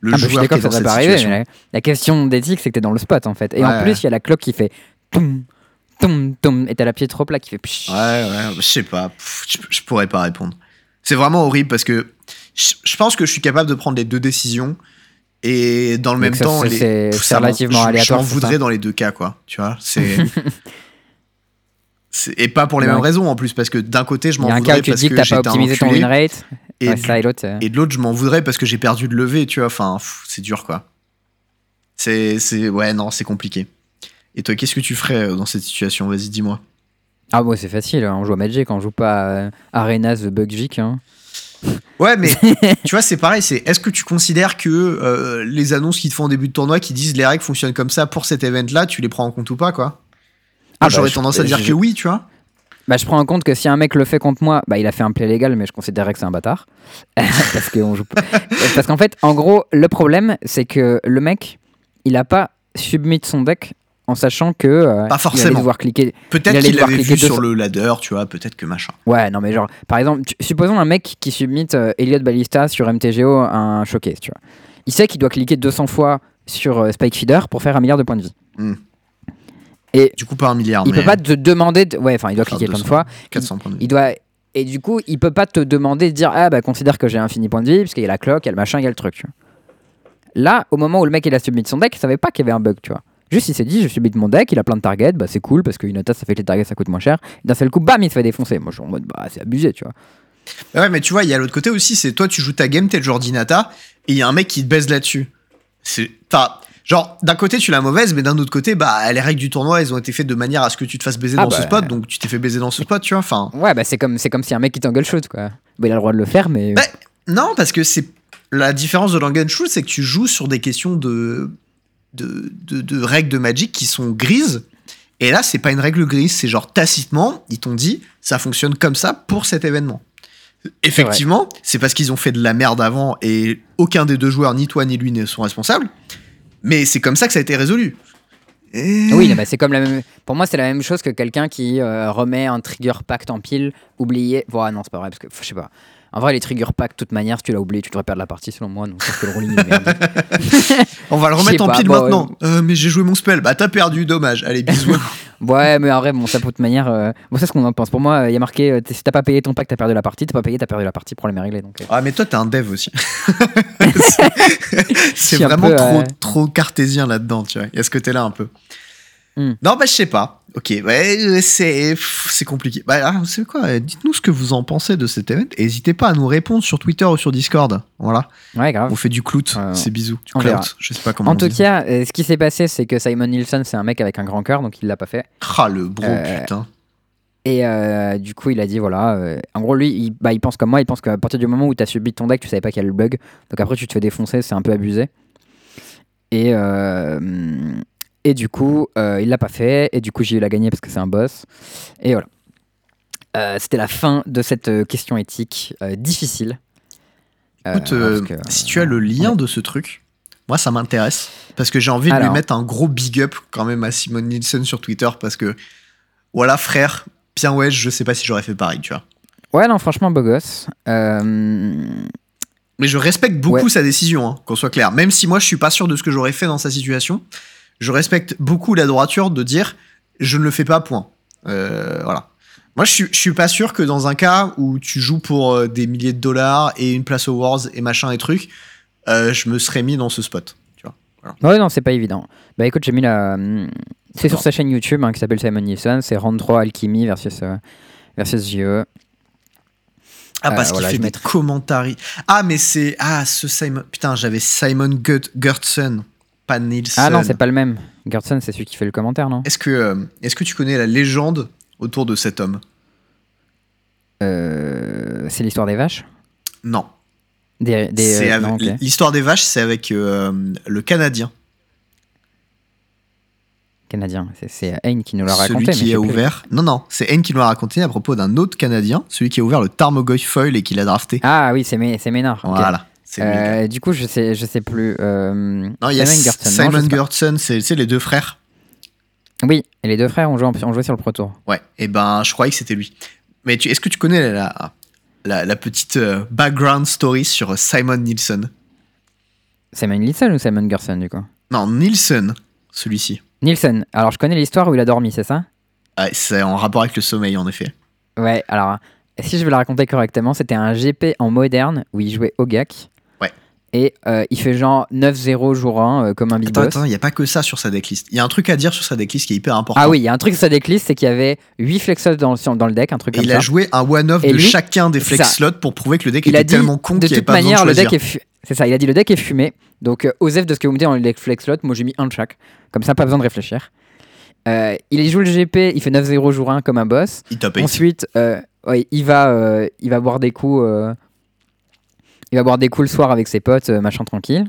le Ah je suis joueur qui est ça dans devrait cette pas arriver, situation. mais la, la question d'éthique, c'est que t'es dans le spot en fait. Et en plus, il y a la cloque qui fait toum, toum, toum, et t'as la pied trop plat qui fait psh. Ouais, ouais, je sais pas. Je, pourrais pas répondre. C'est vraiment horrible parce que je, pense que je suis capable de prendre les deux décisions et dans le Donc même ça, temps, c'est- les- c'est- relativement je- aléatoire, Je m'en voudrais dans les deux cas, quoi. Tu vois, c'est. <laughs> et pas pour les Ouais. mêmes raisons en plus, parce que d'un côté, je Il m'en y a un voudrais cas où tu te parce dis que t'as pas un optimisé ton enculé, win rate. et, Ouais, du- ça et l'autre. euh, et de l'autre, je m'en voudrais parce que j'ai perdu de lever, tu vois. Enfin, c'est dur, quoi. C'est, c'est, ouais, non, c'est compliqué. Et toi, qu'est-ce que tu ferais euh, dans cette situation? Vas-y, dis-moi. Ah, bon, c'est facile, on joue à Magic, on joue pas à euh, Arenas The Bugvik. Hein. Ouais, mais <laughs> tu vois, c'est pareil. C'est est-ce que tu considères que euh, les annonces qu'ils te font en début de tournoi, qui disent les règles fonctionnent comme ça pour cet event-là, tu les prends en compte ou pas, quoi? Ah, bah, J'aurais je- tendance à dire je- que oui, tu vois. Bah, je prends en compte que si un mec le fait contre moi, bah, il a fait un play légal, mais je considérerais que c'est un bâtard. <laughs> parce joue <laughs> qu'en fait, en gros, le problème, c'est que le mec, il a pas submit son deck en sachant que. euh, Pas Il allait devoir cliquer. Peut-être qu'il l'avait cliquer vu sur le ladder, tu vois. Peut-être que machin. Ouais, non, mais genre, par exemple, tu- supposons un mec qui submit euh, Elliot Ballista sur MTGO un showcase, tu vois. Il sait qu'il doit cliquer 200 fois sur euh, Spike Feeder pour faire un milliard de points de vie. Du coup, pas un milliard. Il mais peut pas te demander. de- Ouais, enfin, il doit cliquer plein de 200. fois. 400 points de vie. Il doit. Et du coup, il peut pas te demander de dire Ah, bah, considère que j'ai infini point de vie, parce qu'il y a la cloque, il y a le machin, il y a le truc. Là, au moment où le mec il a submit son deck, il savait pas qu'il y avait un bug, tu vois. Juste, il s'est dit Je submit mon deck, il a plein de targets, bah c'est cool, parce qu'une attaque ça fait que les targets ça coûte moins cher. D'un seul coup, bam, il se fait défoncer. Moi, je suis en mode Bah, c'est abusé, tu vois. Ouais, mais tu vois, il y a l'autre côté aussi. C'est toi, tu joues ta game, t'es le joueur d'Inata, et il y a un mec qui te baise là-dessus. C'est. Enfin, genre, d'un côté, tu l'as mauvaise, mais d'un autre côté, bah, les règles du tournoi, elles ont été faites de manière à ce que tu te fasses baiser Ah dans ce bah. spot, donc tu t'es fait baiser dans ce spot, tu vois. Enfin. Ouais, bah c'est comme, c'est comme si un mec qui t'engueule shoot, quoi. Bah, il a le droit de le faire, mais. Bah, Non, parce que c'est la différence de Langen Shoot, c'est que tu joues sur des questions de de, de, de règles de Magic qui sont grises. Et là, c'est pas une règle grise, c'est genre tacitement, ils t'ont dit, ça fonctionne comme ça pour cet événement. Effectivement, c'est parce qu'ils ont fait de la merde avant et aucun des deux joueurs, ni toi ni lui, ne sont responsables. Mais c'est comme ça que ça a été résolu. Et- Oui, bah, c'est comme la même. Pour moi, c'est la même chose que quelqu'un qui euh, remet un trigger pact en pile, oublié. Bon, ah non, c'est pas vrai, parce que je sais pas. En vrai, les trigger packs, de toute manière, si tu l'as oublié, tu devrais perdre la partie, selon moi. Donc, que le rolling. <laughs> On va le remettre en pas, pile bon, maintenant. Euh, mais j'ai joué mon spell. Bah t'as perdu, dommage. Allez, bisous. <laughs> ouais, mais en vrai, bon, ça, de toute manière. euh, Bon, c'est ce qu'on en pense. Pour moi, il y a marqué euh, si t'as pas payé ton pack, t'as perdu la partie. T'as pas payé, t'as perdu la partie. Problème est réglé. Donc, euh. Ah mais toi t'es un dev aussi. <laughs> C'est vraiment peu, trop, euh, trop cartésien là-dedans, tu vois. Il y a ce côté-là un peu? Hmm. Non, bah je sais pas. Ok, ouais, c'est pff, c'est compliqué. Bah, ah, c'est quoi euh, Dites-nous ce que vous en pensez de cet event. N'hésitez pas à nous répondre sur Twitter ou sur Discord. Voilà, Ouais, grave. on fait du clout. Euh, c'est bisous. Du clout. Je sais pas comment. En tout cas, euh, ce qui s'est passé, c'est que Simon Nielsen, c'est un mec avec un grand cœur, donc il l'a pas fait. Ah le bro, Euh, putain. Et euh, du coup, il a dit voilà. euh, en gros, lui, il, bah, il pense comme moi. Il pense qu'à partir du moment où tu as subi ton deck, tu savais pas qu'il y a le bug. Donc après, tu te fais défoncer, c'est un peu abusé. Et, euh, et du coup, euh, il l'a pas fait. Et du coup, j'ai eu la gagner parce que c'est un boss. Et voilà. Euh, C'était la fin de cette euh, question éthique difficile. Écoute, euh, si tu as le lien de ce truc, moi ça m'intéresse. Parce que j'ai envie de lui mettre un gros big up quand même à Simon Nielsen sur Twitter. Parce que, voilà, frère, bien ouais, je sais pas si j'aurais fait pareil, tu vois. Ouais, non, franchement, beau gosse. Euh, Mais je respecte beaucoup Ouais. sa décision, hein, qu'on soit clair. Même si moi je suis pas sûr de ce que j'aurais fait dans sa situation, je respecte beaucoup la droiture de dire je ne le fais pas, point. Euh, voilà. Moi je suis, je suis pas sûr que dans un cas où tu joues pour euh, des milliers de dollars et une place aux Wars et machin et trucs, euh, je me serais mis dans ce spot. Tu vois. Ouais, non, c'est pas évident. Bah écoute, j'ai mis la. C'est sur sa chaîne YouTube hein, qui s'appelle Simon Nielsen. C'est Round 3 Alchemy versus, euh, versus JE. Ah, parce qu'il fait des mettrai- commentaires. Ah, mais c'est. Ah, ce Simon. Putain, j'avais Simon Gertsen, pas Nielsen. Ah non, c'est pas le même. Gertson, c'est celui qui fait le commentaire, non? Est-ce que, euh, est-ce que tu connais la légende autour de cet homme? Euh, C'est l'histoire des vaches? Non. Des, des, euh, non. L'histoire des vaches, c'est avec le Canadien. Canadien. C'est- Hein qui nous l'a celui raconté. mais qui a plus. ouvert. Non, non, c'est N qui nous l'a raconté à propos d'un autre Canadien, celui qui a ouvert le Tarmogoy Foil et qui l'a drafté. Ah oui, c'est Mé- c'est Ménard. Voilà. Euh, du coup, je sais, je sais plus. euh, Non, il y a Simon Gertson. c'est les deux frères. Oui, et les deux frères ont joué, ont joué sur le Pro Tour. Ouais, et ben je croyais que c'était lui. Mais est-ce que tu connais la, la, la petite euh, background story sur Simon Nielsen? Simon Nielsen ou Simon Gerson, du coup? Non, Nielsen, celui-ci. Nielsen. Alors, je connais l'histoire où il a dormi, c'est ça? C'est en rapport avec le sommeil, en effet. Ouais, alors, si je vais la raconter correctement, c'était un GP en moderne où il jouait au GAC. Ouais. Et euh, il fait genre 9-0 jour 1 euh, comme un big Attends, boss. attends, il n'y a pas que ça sur sa decklist. Il y a un truc à dire sur sa decklist qui est hyper important. Ah oui, il y a un truc sur sa decklist, c'est qu'il y avait 8 flexos dans, sur- dans le deck, un truc Et comme il ça. a joué un one-off de lui, chacun des flex slots pour prouver que le deck il a était dit, tellement con qu'il n'y avait pas besoin manière, de le choisir. deck est C'est ça, il a dit le deck est fumé. Donc, euh, Osef, de ce que vous me dites dans le deck flex slot, moi j'ai mis un de chaque. Comme ça, pas besoin de réfléchir. Euh, il joue le GP, il fait 9-0 jour 1 comme un boss. Il top 8. Ensuite, ouais, il, va, il va boire des coups. Il va boire des coups le soir avec ses potes, euh, machin tranquille.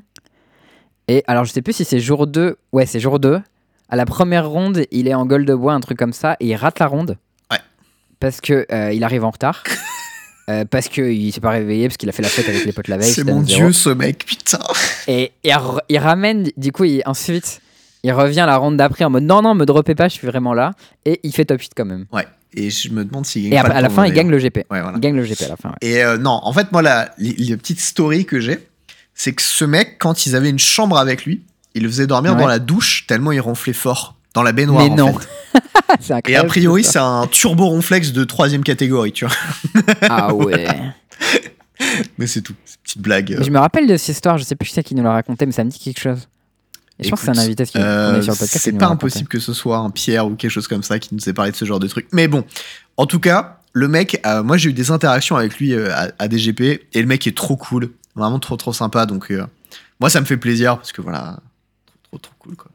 Et alors, je sais plus si c'est jour 2. Ouais, c'est jour 2. À la première ronde, il est en gueule de bois, un truc comme ça, et il rate la ronde. Ouais. Parce que euh, il arrive en retard. <laughs> Euh, parce qu'il s'est pas réveillé, parce qu'il a fait la fête avec les potes la veille. C'est mon 9-0. dieu ce mec, putain. Et il, ramène, du coup, il- ensuite, il revient la ronde d'après en mode non, non, me dropez pas, je suis vraiment là. Et il fait top 8 quand même. Ouais, et je me demande s'il gagne Et pas après, le à la fin, il gagne le GP. d'ailleurs. Ouais, voilà. Il gagne le GP à la fin. ouais. Et euh, non, en fait, moi, la, petite story que j'ai, c'est que ce mec, quand ils avaient une chambre avec lui, il le faisait dormir Ouais. dans la douche tellement il ronflait fort. Dans la baignoire, Mais en non. fait. <laughs> Et a priori, c'est un turbo ronflex de troisième catégorie, tu vois. Ah ouais. <laughs> Mais c'est tout. Petite blague. Mais je me rappelle de cette histoire, je sais plus qui c'est qui nous l'a raconté, mais ça me dit quelque chose. Je pense que c'est un invité qui euh, est sur le podcast. c'est pas impossible que ce soit un Pierre ou quelque chose comme ça qui nous ait parlé de ce genre de truc. Mais bon, en tout cas, le mec, euh, moi j'ai eu des interactions avec lui euh, à, à DGP et le mec est trop cool, vraiment trop trop sympa. Donc euh, moi ça me fait plaisir parce que voilà, trop trop trop cool quoi.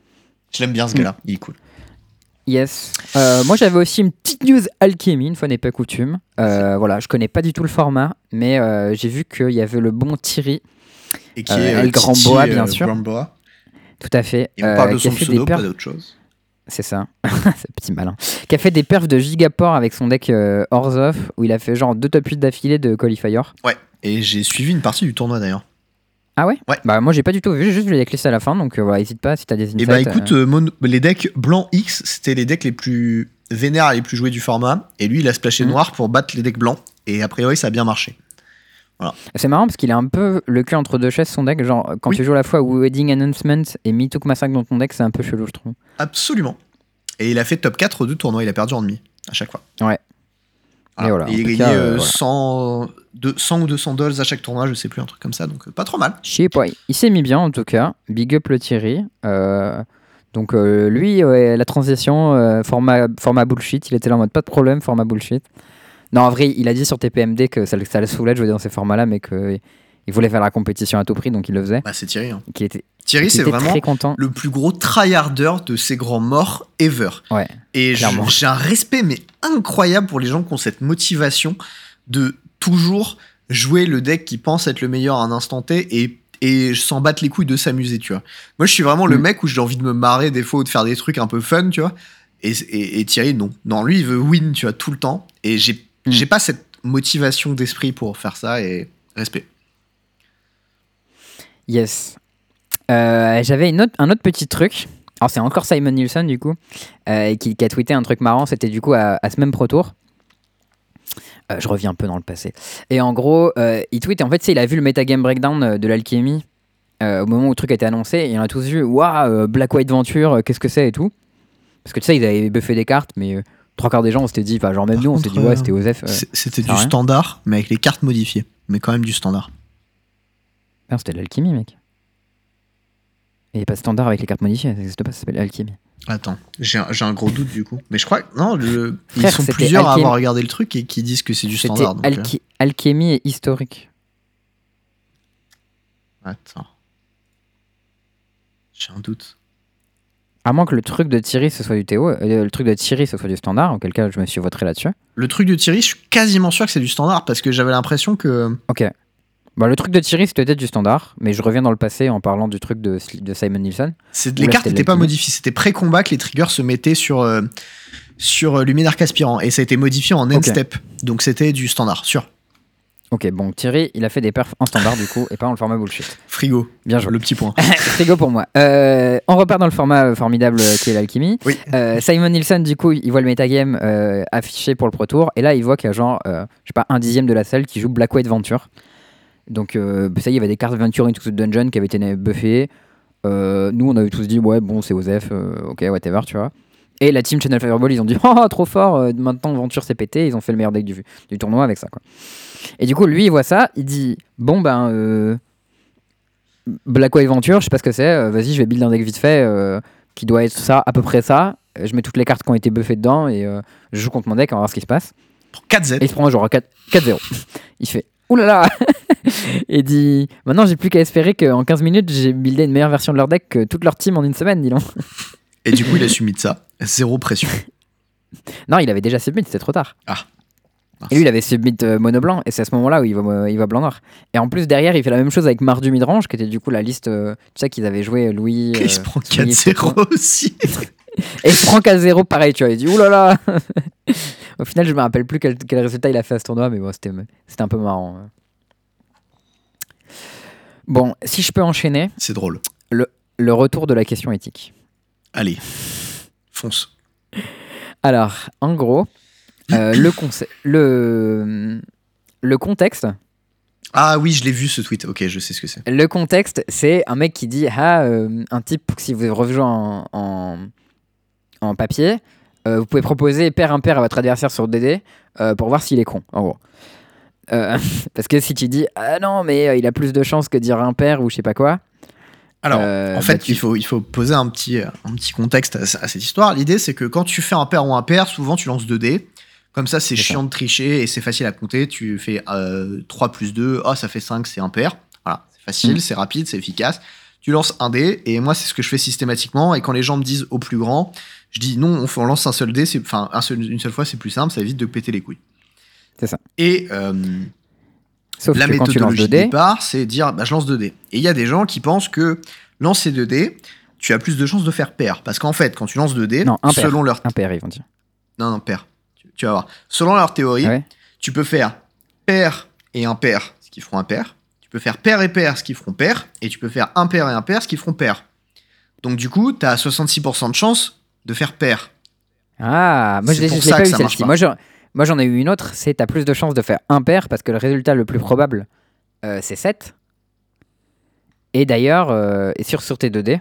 Je l'aime bien ce Mm. gars-là, il est cool. Yes. Euh, moi j'avais aussi une petite news alchimie, une fois n'est pas coutume. Euh, voilà, je connais pas du tout le format, mais euh, j'ai vu qu'il y avait le bon Thierry, Et qui est El Titi, Gramboa, bien sûr. Tout à fait. Et on euh, parle de qui a son pseudo, pas d'autre chose. C'est ça, <laughs> c'est petit malin. Qui a fait des perfs de gigaport avec son deck euh, Orzhov, où il a fait genre deux top 8 d'affilée de Qualifier. Ouais. Et j'ai suivi une partie du tournoi d'ailleurs. Ah ouais? Ouais. Bah moi j'ai pas du tout vu, j'ai juste vu les decklists à la fin, donc euh, voilà, hésite pas si t'as des insights. Et bah écoute, euh, euh, mon- les decks blanc X, c'était les decks les plus vénères et les plus joués du format. Et lui, il a splashé Mhm. noir pour battre les decks blancs. Et a priori, ça a bien marché. C'est marrant parce qu'il est un peu le cul entre deux chaises son deck. Genre, quand Oui. tu joues à la fois Wedding Announcement et Me Took Massacre dans ton deck, c'est un peu chelou, je trouve. Absolument. Et il a fait top 4 de tournoi, il a perdu en demi à chaque fois. Ouais. Et voilà, Et il a gagné cas, euh, euh, voilà. 100, de- 100 ou 200 dollars à chaque tournoi, je sais plus, un truc comme ça. Donc euh, pas trop mal. Je sais pas, il s'est mis bien en tout cas. Big up le Thierry. Euh, donc, euh, lui, ouais, la transition, euh, format, format bullshit, il était là en mode pas de problème, format bullshit. Non, en vrai, il a dit sur TPMD que ça, le- ça le saoulait de jouer dans ces formats-là, mais qu'il voulait faire la compétition à tout prix, donc il le faisait. Bah, c'est Thierry. hein. Et Qu'il était, Thierry, c'est vraiment très content. le plus gros tryharder de ces grands morts ever. Ouais. Et j'ai un respect mais incroyable pour les gens qui ont cette motivation de toujours jouer le deck qui pense être le meilleur à un instant T et, et s'en battre les couilles de s'amuser, tu vois. Moi, je suis vraiment le Mm. mec où j'ai envie de me marrer des fois ou de faire des trucs un peu fun, tu vois. Et, et- et Thierry, non. Non, lui, il veut win, tu vois, tout le temps. Et j'ai J'ai pas cette motivation d'esprit pour faire ça et respect. Yes. Euh, J'avais autre, un autre petit truc. Alors, c'est encore Simon Nielsen, du coup, euh, qui, qui a tweeté un truc marrant. C'était du coup à, à ce même Pro Tour. Euh, je reviens un peu dans le passé. Et en gros, euh, il tweet, en fait, il a vu le metagame breakdown de l'alchimie au moment où le truc a été annoncé. Et on a tous vu, waouh, Black White Venture, qu'est-ce que c'est et tout. Parce que tu sais, ils avaient buffé des cartes, mais trois quarts des gens, on s'était dit, enfin, genre même Par nous, on s'était dit, ouais, euh, c'était Osef. euh, C'était du rien. standard, mais avec les cartes modifiées. Mais quand même du standard. Non, c'était de l'alchimie, mec. Il n'y a pas de standard avec les cartes modifiées, ça n'existe pas, ça s'appelle alchimie. Attends, j'ai un, gros doute du coup. Mais je crois que non, le- ils sont plusieurs à avoir regardé le truc et qui disent que c'est du standard. donc, euh, alchi- alchimie et historique. Attends. J'ai un doute. À moins que le truc de Thierry ce soit du Théo, euh, le truc de Thierry ce soit du standard, auquel cas je me suis voté là-dessus. Le truc de Thierry, je suis quasiment sûr que c'est du standard parce que j'avais l'impression que. Ok. Bah, le truc de Thierry, c'était peut-être du standard, mais je reviens dans le passé en parlant du truc de, de Simon Nielsen. C'est- Les là, cartes n'étaient pas modifiées, c'était pré-combat que les triggers se mettaient sur, euh, sur euh, et ça a été modifié en end Ok. step. Donc c'était du standard, sûr. Ok, bon, Thierry, il a fait des perfs en standard du coup, et pas en le format bullshit. Frigo, Bien joué. le petit point. <laughs> Frigo pour moi. Euh, on repart dans le format euh, formidable euh, qui est l'alchimie. Oui. Euh, Simon Nielsen, du coup, il voit le metagame euh, affiché pour le Pro Tour, et là, il voit qu'il y a genre, je sais pas, un dixième de la salle qui joue Black White Venture. Donc, euh, ça y est, il y avait des cartes Venture into the Dungeon qui avaient été buffées. Nous, on avait tous dit, ouais, bon, c'est Osef, ok, whatever, tu vois. Et la team Channel Fireball, ils ont dit, <laughs> oh, trop fort, maintenant Venture s'est pété, ils ont fait le meilleur deck du, du tournoi avec ça, quoi. Et du coup, lui, il voit ça, il dit, bon, ben. euh, Black White Venture, je sais pas ce que c'est. euh, Vas-y, je vais build un deck vite fait euh, qui doit être ça, à peu près ça. Je mets toutes les cartes qui ont été buffées dedans et euh, je joue contre mon deck, on va voir ce qui se passe. Pour 4Z. Et il se prend genre 4 4-0. Il fait oulala <laughs> Et dit maintenant j'ai plus qu'à espérer qu'en 15 minutes j'ai buildé une meilleure version de leur deck que toute leur team en une semaine, dis donc. Et du coup, il a <laughs> subi de ça. Zéro pression. Non, il avait déjà submit, c'était trop tard. Ah. Et lui, il avait submit euh, mono blanc, et c'est à ce moment-là où il va, euh, il va blanc noir. Et en plus, derrière, il fait la même chose avec Mardu Midrange, qui était du coup la liste. euh, tu sais qu'ils avaient joué Louis. il se euh, prend Louis et Foucault. 4-0 aussi. <laughs> Et il se prend qu'à 0 pareil, tu vois. Il dit oulala <laughs> Au final, je me rappelle plus quel, quel résultat il a fait à ce tournoi, mais bon, c'était c'était un peu marrant. Bon, si je peux enchaîner, C'est drôle. le retour de la question éthique. Allez, fonce. Alors, en gros, euh, <clears throat> le, le, le contexte, Ah oui, je l'ai vu ce tweet. Ok, je sais ce que c'est. le contexte, c'est un mec qui dit ah euh, un type si vous rejouez en, en, en papier, euh, vous pouvez proposer paire impair à votre adversaire sur DD pour voir s'il est con, en gros. <laughs> Parce que si tu dis ah non mais il a plus de chances que dire impair ou je sais pas quoi. Alors, euh, en fait, bah, tu- il, faut, il faut poser un petit, un petit contexte à, à cette histoire. L'idée, c'est que quand tu fais un pair ou un pair, souvent tu lances 2 dés. Comme ça, c'est chiant de tricher et c'est facile à compter. Tu fais euh, 3 plus 2, ah, ça fait 5, c'est un pair. Voilà, c'est facile, Mm. c'est rapide, c'est efficace. Tu lances un dé et moi, c'est ce que je fais systématiquement. Et quand les gens me disent au plus grand, je dis non, on, fait- on lance un seul dé, enfin, un seul- une seule fois, c'est plus simple, ça évite de péter les couilles. C'est ça. Et euh, Sauf la que méthodologie 2 de départ, c'est dire bah, je lance 2 dés. Et il y a des gens qui pensent que lancer 2 dés, tu as plus de chances de faire pair. Parce qu'en fait, quand tu lances 2 dés, Non, impair. selon leur. impair ils vont dire. Non, non, pair. Tu, tu vas voir. Selon leur théorie, ouais tu peux faire pair et impair, ce qui feront un pair. Tu peux faire pair et pair, ce qui feront pair. Et tu peux faire impair et impair, ce qui feront pair. Donc du coup, tu as 66% de chance de faire pair. Ah, moi je C'est l'ai pas que eu celle-ci. pas. Moi j'en- ai eu une autre, c'est t'as plus de chances de faire impair parce que le résultat le plus probable euh, c'est 7. Et d'ailleurs, euh, et sur, sur tes 2 dés,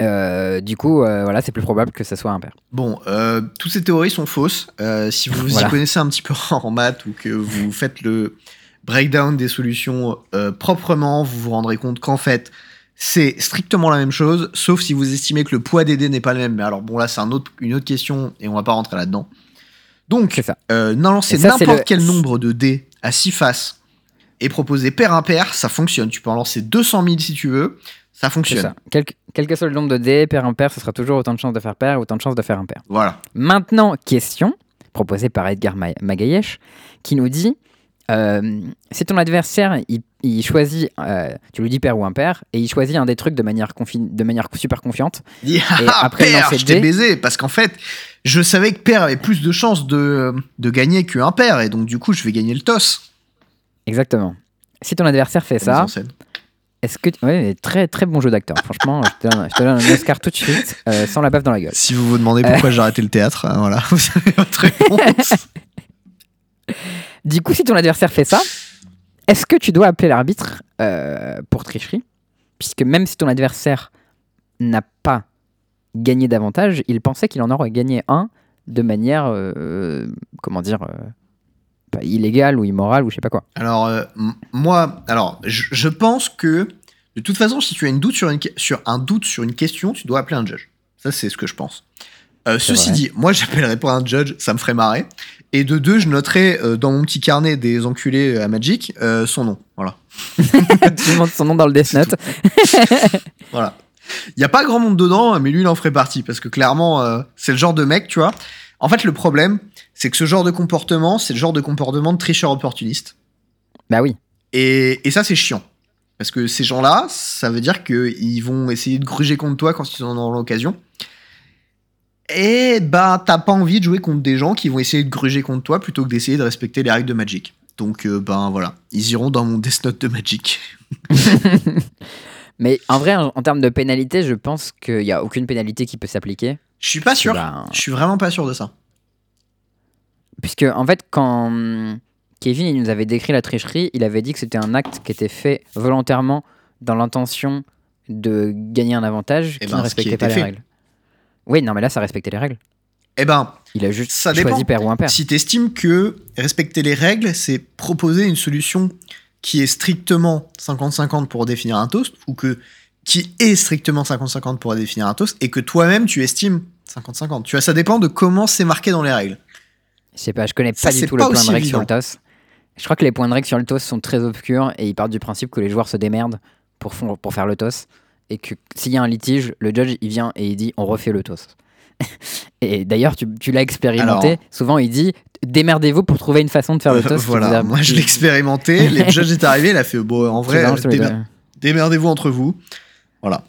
euh, du coup, euh, voilà, c'est plus probable que ça soit impair. Bon, euh, toutes ces théories sont fausses. Si vous Voilà. y connaissez un petit peu <laughs> en maths ou que vous faites le breakdown des solutions proprement, vous vous rendrez compte qu'en fait, c'est strictement la même chose, sauf si vous estimez que le poids des dés n'est pas le même. Mais alors bon, là, c'est un autre, une autre question et on va pas rentrer là-dedans. Donc, lancer n'importe le- quel nombre de dés à 6 faces et proposer pair impair, ça fonctionne. Tu peux en lancer 200 000 si tu veux, ça fonctionne. ça. Quel, que- quel que soit le nombre de dés, pair impair, ce sera toujours autant de chances de faire pair, autant de chances de faire impair. Voilà. Maintenant, question proposée par Edgar Ma- Magayesh, qui nous dit euh, si ton adversaire il, il choisit, euh, tu lui dis pair ou impair, et il choisit un des trucs de manière, de manière super confiante, Dis, <laughs> Et après lancer je t'ai baisé parce qu'en fait, je savais que Père avait plus de chances de, de gagner qu'un Père et donc du coup, je vais gagner le toss. exactement. Si ton adversaire fait ça. Est-ce que. tu- Ouais, très très bon jeu d'acteur. Franchement, je te, donne, je te donne un Oscar tout de suite, euh, sans la baffe dans la gueule. Si vous vous demandez pourquoi j'ai arrêté le théâtre, hein, voilà, <laughs> vous avez votre réponse. Du coup, si ton adversaire fait ça, est-ce que tu dois appeler l'arbitre euh, pour tricherie? Puisque même si ton adversaire n'a pas gagné davantage, il pensait qu'il en aurait gagné un de manière, euh, comment dire, pas illégale ou immorale ou je sais pas quoi. alors, euh, moi, alors, je, je pense que de toute façon, si tu as une doute sur, une, sur un doute sur une question, tu dois appeler un judge. Ça, c'est ce que je pense. Euh, ceci vrai. dit, moi, <laughs> j'appellerais pas un judge, ça me ferait marrer. Et de deux, je noterais euh, dans mon petit carnet des enculés à Magic euh, son nom. Voilà. <laughs> tu demandes son nom dans le Death Note. <laughs> Voilà. Il n'y a pas grand monde dedans, mais lui, il en ferait partie. Parce que clairement, c'est le genre de mec, tu vois. En fait, le problème, c'est que ce genre de comportement, c'est le genre de comportement de tricheur opportuniste. Bah oui. Et, et ça, c'est chiant. Parce que ces gens-là, ça veut dire qu'ils vont essayer de gruger contre toi quand ils en auront l'occasion. Et bah, t'as pas envie de jouer contre des gens qui vont essayer de gruger contre toi plutôt que d'essayer de respecter les règles de Magic. Donc, euh, ben voilà, ils iront dans mon Death Note de Magic. <laughs> <laughs> Mais en vrai, en, en termes de pénalité, je pense qu'il n'y a aucune pénalité qui peut s'appliquer. Je suis pas sûr. Ben, Je suis vraiment pas sûr de ça. Puisque, en fait, quand hum, Kevin il nous avait décrit la tricherie, il avait dit que c'était un acte qui était fait volontairement dans l'intention de gagner un avantage Eh qui ben, ne qui respectait pas les fait. règles. Oui, non, mais là, ça respectait les règles. Eh ben, Il a juste Ça choisi dépend. père ou impair. si t'estimes que respecter les règles, c'est proposer une solution qui est strictement 50-50 pour définir un toast, ou que qui est strictement 50-50 pour définir un toast, et que toi-même tu estimes 50-50. Tu vois, ça dépend de comment c'est marqué dans les règles. Je sais pas, je connais Ça, pas du tout pas le point de règle sur le toss. Je crois que les points de règle sur le toss sont très obscurs et ils partent du principe que les joueurs se démerdent pour, faire le toss. Et que s'il y a un litige, le judge il vient et il dit on refait le toss. <laughs> et d'ailleurs, tu, tu l'as expérimenté. Alors- Souvent, il dit démerdez-vous pour trouver une façon de faire le toss. qui vous voilà, moi je l'ai expérimenté, <laughs> les judges est arrivé, il a fait bon, en vrai, démer- démerdez-vous entre vous. Voilà.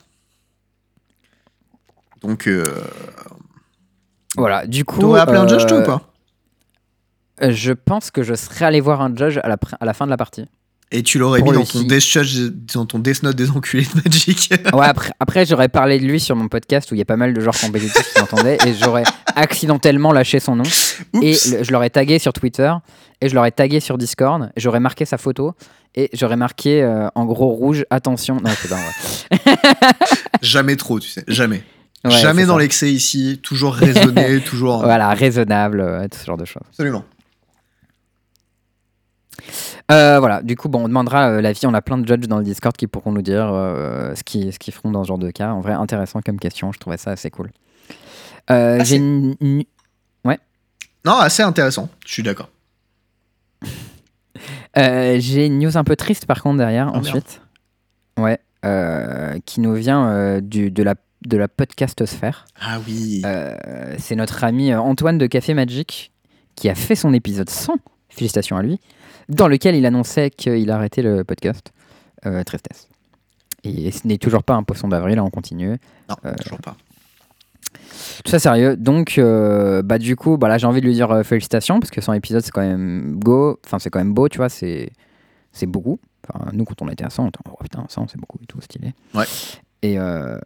Donc, euh, Voilà, du coup. t'aurais appelé un judge toi euh, ou pas? euh, Je pense que je serais allé voir un judge à la, pr- à la fin de la partie. Et tu l'aurais mis dans ton Death Judge, dans ton Death Note des enculés de Magic. <laughs> Ouais, après, après j'aurais parlé de lui sur mon podcast où il y a pas mal de joueurs compétitifs qui m'entendaient et j'aurais accidentellement lâché son nom. Et le- je l'aurais tagué sur Twitter et je l'aurais tagué sur Discord. et J'aurais marqué sa photo et j'aurais marqué euh, en gros rouge attention. Non, c'est pas vrai. <laughs> <laughs> Jamais trop, tu sais, jamais. Ouais, jamais dans l'excès ici, toujours raisonné, toujours. Voilà, raisonnable, euh, tout ce genre de choses. Absolument. Euh, voilà, du coup, bon, on demandera euh, l'avis. On a plein de judges dans le Discord qui pourront nous dire euh, ce qu'ils ce feront dans ce genre de cas. En vrai, intéressant comme question. Je trouvais ça assez cool. Euh, Ah, J'ai une- une- Non, assez intéressant, je suis d'accord. <laughs> J'ai une news un peu triste par contre derrière Oh, merde. ensuite. Ouais, qui nous vient du, de, la, de la podcast sphère. Ah oui. C'est notre ami Antoine de Café Magic qui a fait son épisode 100, félicitations à lui, dans lequel il annonçait qu'il arrêtait le podcast. Euh, tristesse. Et ce n'est toujours pas un poisson d'avril, hein, on continue. non, euh, toujours pas. Tout ça sérieux. Donc, euh, bah, du coup, bah, là, j'ai envie de lui dire félicitations parce que son épisode, c'est quand même go. Enfin, c'est quand même beau, tu vois. C'est, c'est beaucoup. Enfin, nous, quand on était à 100, on était en, oh putain, 100, c'est beaucoup et tout, stylé. Ouais. Et, euh,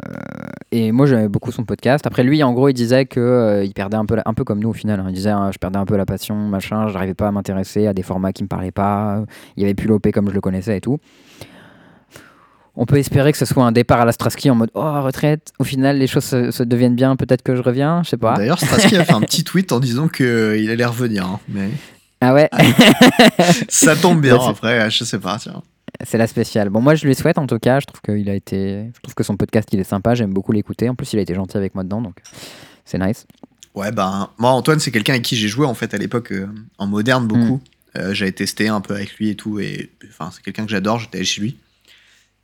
et moi, j'aimais beaucoup son podcast. Après, lui, en gros, il disait que euh, il perdait un peu, la- un peu comme nous au final. hein. Il disait, hein, je perdais un peu la passion, machin. J'arrivais pas à m'intéresser à des formats qui me parlaient pas. Il y avait plus l'OP comme je le connaissais et tout. On peut espérer que ce soit un départ à la Straski en mode oh retraite. Au final, les choses se, se deviennent bien. Peut-être que je reviens. Je sais pas. D'ailleurs, Straski a fait un <laughs> petit tweet en disant qu'il allait revenir. hein, mais Ah ouais, <laughs> ça tombe bien <laughs> après, je sais pas. Tiens. C'est la spéciale. Bon, moi, je lui souhaite en tout cas. Je trouve qu'il a été. Je trouve que son podcast, il est sympa. J'aime beaucoup l'écouter. En plus, il a été gentil avec moi dedans, donc c'est nice. Ouais, ben, moi, Antoine, c'est quelqu'un avec qui j'ai joué en fait à l'époque euh, en moderne beaucoup. Euh, J'avais testé un peu avec lui et tout. Et enfin, c'est quelqu'un que j'adore. J'étais allé chez lui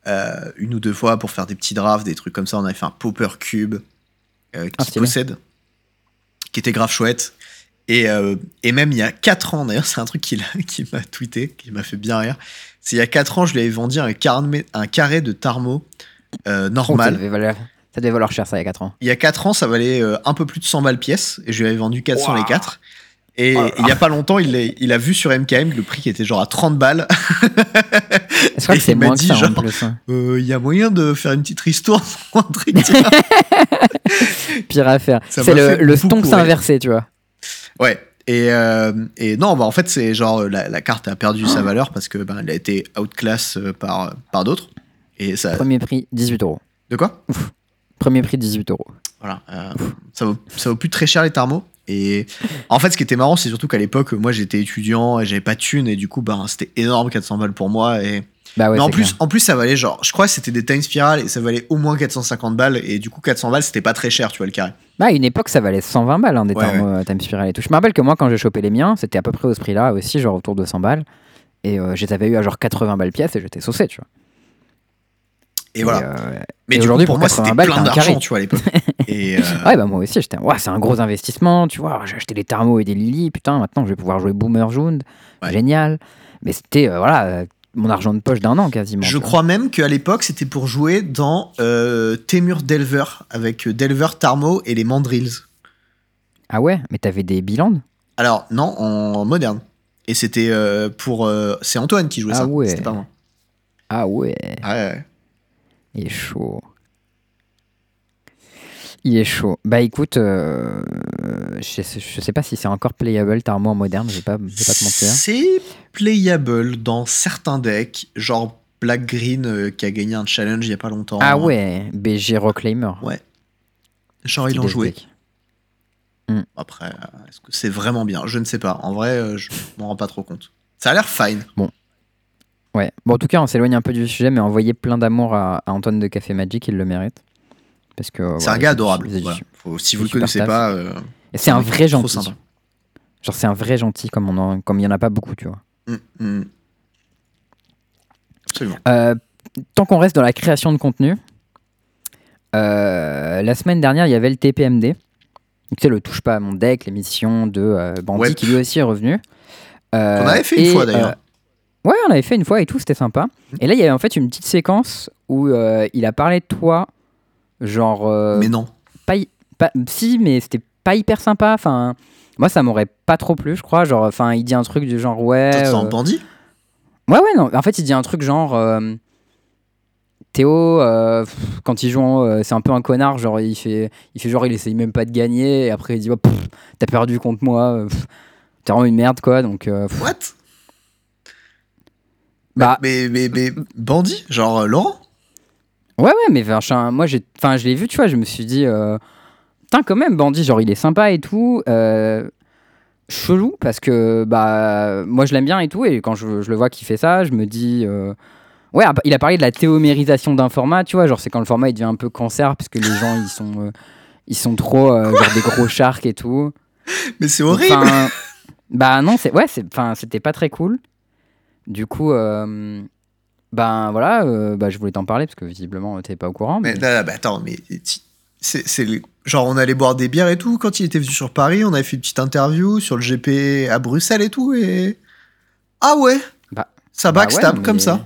euh, une ou deux fois pour faire des petits drafts, des trucs comme ça. On avait fait un Popper Cube Ah, qui stylé. possède, qui était grave chouette. Et, et même il y a 4 ans, d'ailleurs, c'est un truc qu'il <laughs> qui m'a tweeté, qui m'a fait bien rire. C'est il y a 4 ans, je lui avais vendu un carré, un carré de Tarmo euh, Oh, ça, normal. devait valoir... ça devait valoir cher, ça, il y a 4 ans. Il y a 4 ans, ça valait euh, un peu plus de 100 balles pièce, et je lui avais vendu 400 les Ouah. 4. Et Oh il y a pas longtemps, il, l'a- il a vu sur MKM le prix qui était genre à 30 balles. <laughs> Je crois Et que c'est moins que dit, ça en genre, plus. hein. <laughs> Euh, Il y a moyen de faire une petite ristourne. <laughs> Pire à faire. Ça C'est le, le stonks inversé, tu vois. ouais. Et, euh, et non, bah en fait, c'est genre la, la carte a perdu sa valeur parce que ben, elle a été outclass euh, par, par d'autres. Et ça. Premier prix, 18 euros. De quoi? Premier prix, 18 euros. Voilà. euh, ça, vaut, ça vaut plus très cher les thermos. Et en fait, ce qui était marrant, c'est surtout qu'à l'époque, moi j'étais étudiant et j'avais pas de thunes. Et du coup, ben, c'était énorme 400 balles pour moi. Et... Bah ouais, Mais en plus, clair. en plus, ça valait genre, je crois que c'était des time spiral et ça valait au moins 450 balles. Et du coup, 400 balles, c'était pas très cher, tu vois, le carré. Bah, à une époque, ça valait 120 balles, hein, des Ouais, thermos, euh, Time Spiral et tout. Je me rappelle que moi, quand j'ai chopé les miens, c'était à peu près au ce prix-là aussi, genre autour de 100 balles. Et euh, je les avais eu à genre 80 balles pièce et j'étais saucé, tu vois. Et voilà. euh, Mais aujourd'hui, pour pour moi, 80 c'était plein d'argent, tu vois, à l'époque. <laughs> Et euh, Ouais, bah moi aussi, j'étais. Ouais, c'est un gros investissement, tu vois. J'ai acheté des thermos et des lilies, putain, maintenant je vais pouvoir jouer Boomer June. Génial. Mais c'était, voilà, mon argent de poche d'un an quasiment. Je crois même qu'à l'époque, c'était pour jouer dans euh, Temur Delver, avec euh, Delver, Tarmo et les Mandrills. Ah ouais, mais t'avais des bilans? Alors, non, en moderne. Et c'était euh, pour. euh, c'est Antoine qui jouait Ah ça. ouais. C'était pas moi. Ah ouais, Ah ouais, ouais. il est chaud. Il est chaud. Bah écoute, euh, je, sais, je sais pas si c'est encore playable Tarmo en moderne, je vais pas, je vais pas te mentir. C'est playable dans certains decks, genre Black Green euh, qui a gagné un challenge il y a pas longtemps. Ah ouais, BG Reclaimer. Ouais. Genre, l'ont best joué. deck. Après, euh, est-ce que c'est vraiment bien? Je ne sais pas. En vrai, je <laughs> m'en rends pas trop compte. Ça a l'air fine. Ouais. Bon, en tout cas, on s'éloigne un peu du sujet, mais envoyez plein d'amour à, à Antoine de Café Magic, il le mérite. Parce que. C'est un gars adorable. Voilà. Faut- si vous le super connaissez taf. pas, euh, c'est un vrai gentil. sympa. Genre, c'est un vrai gentil, comme on en- comme il y en a pas beaucoup, tu vois. mm, mm. Absolument. Euh, tant qu'on reste dans la création de contenu, euh, la semaine dernière, il y avait le TPMD. Tu sais, le touche pas à mon deck, l'émission de euh, Bandit, Ouais. qui lui aussi est revenu. Euh, Qu'on avait fait une fois d'ailleurs. euh, ouais, on avait fait une fois et tout, c'était sympa. Et là, il y avait en fait une petite séquence où euh, il a parlé de toi, genre. euh, Mais non. pas, pas- si, mais c'était pas hyper sympa. Enfin, moi, ça m'aurait pas trop plu, je crois. Genre, enfin, il dit un truc du genre, ouais. Toi, en euh, bandit Ouais, ouais, non. En fait, il dit un truc genre. euh, Théo, euh, quand il joue, euh, c'est un peu un connard. Genre, il fait, il fait genre, il essaye même pas de gagner. Et après, il dit, oh, t'as perdu contre moi. T'es vraiment une merde, quoi. Donc, euh, What? Bah, mais, mais, mais, bandit Genre Laurent? Ouais, ouais, mais enfin, moi, j'ai, enfin, je l'ai vu, tu vois. Je me suis dit, euh, putain, quand même, Bandit, genre, il est sympa et tout. euh, chelou parce que bah moi je l'aime bien et tout et quand je, je le vois qui fait ça je me dis euh, ouais ah, bah, il a parlé de la théomérisation d'un format tu vois genre c'est quand le format il devient un peu cancer parce que les gens ils sont euh, ils sont trop genre des gros sharks et tout Mais c'est horrible Enfin, bah non c'est ouais c'est enfin c'était pas très cool du coup euh, ben voilà euh, bah je voulais t'en parler parce que visiblement t'es pas au courant Mais mais- bah, attends, mais c'est genre on allait boire des bières et tout quand il était venu sur Paris, on avait fait une petite interview sur le GP à Bruxelles et tout et ah ouais, Bah- ça bah ouais, backstab non, comme mais- ça.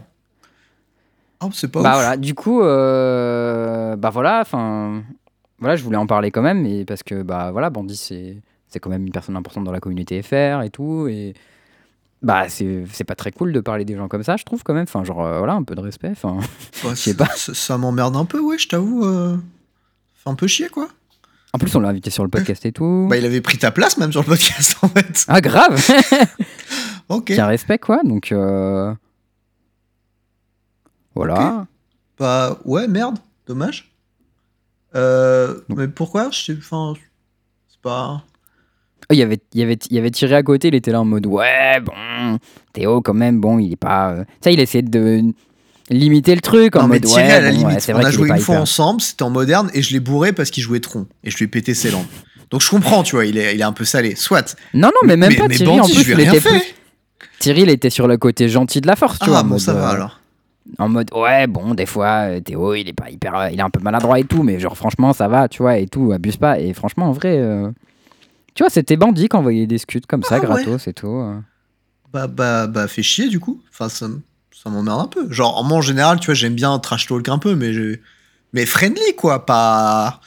Oh, c'est pas Bah ouf. voilà, du coup, euh, bah voilà, enfin, voilà, je voulais en parler quand même, et parce que bah voilà, Bandit c'est c'est quand même une personne importante dans la communauté FR et tout, et bah c'est c'est pas très cool de parler des gens comme ça, je trouve quand même, enfin genre euh, voilà, un peu de respect, enfin. <laughs> Je sais pas. Ça, ça m'emmerde un peu, ouais, je t'avoue. euh, Fait un peu chier quoi. En plus, on l'a invité sur le podcast et tout. Bah il avait pris ta place même sur le podcast <laughs> en fait. Ah grave, <laughs> Ok. un respect quoi, donc euh, voilà. Bah ouais, merde, dommage. Euh, mais pourquoi? Je sais, enfin, c'est pas. Oh, Il y avait, il avait, il avait tiré à côté, il était là en mode ouais, bon, Théo quand même, bon, il est pas. euh, sais, il essayait de limiter le truc en non mode ouais, à la bon, limite, on a joué une fois hyper- ensemble, c'était en moderne et je l'ai bourré parce qu'il jouait Tron et je lui ai pété ses langues. Donc je comprends, tu vois, il est, il est un peu salé. Soit. Non, non, mais même mais, pas mais Thierry. Bandit, en plus, je lui ai il était plus- Thierry, il était sur le côté gentil de la force, tu Ah vois. en bon, mode, ça va euh, alors. En mode, ouais, bon, des fois, euh, Théo, il est pas hyper. il est un peu maladroit et tout, mais genre, franchement, ça va, tu vois, et tout, abuse pas. Et franchement, en vrai. euh, Tu vois, c'était bandit qui envoyait des scuds comme ça, Ah ouais. gratos et tout. Bah, bah, bah, fait chier du coup. Enfin, ça, ça m'emmerde un peu. Genre, moi en général, tu vois, j'aime bien trash talk un peu, mais, je- mais friendly quoi, pas,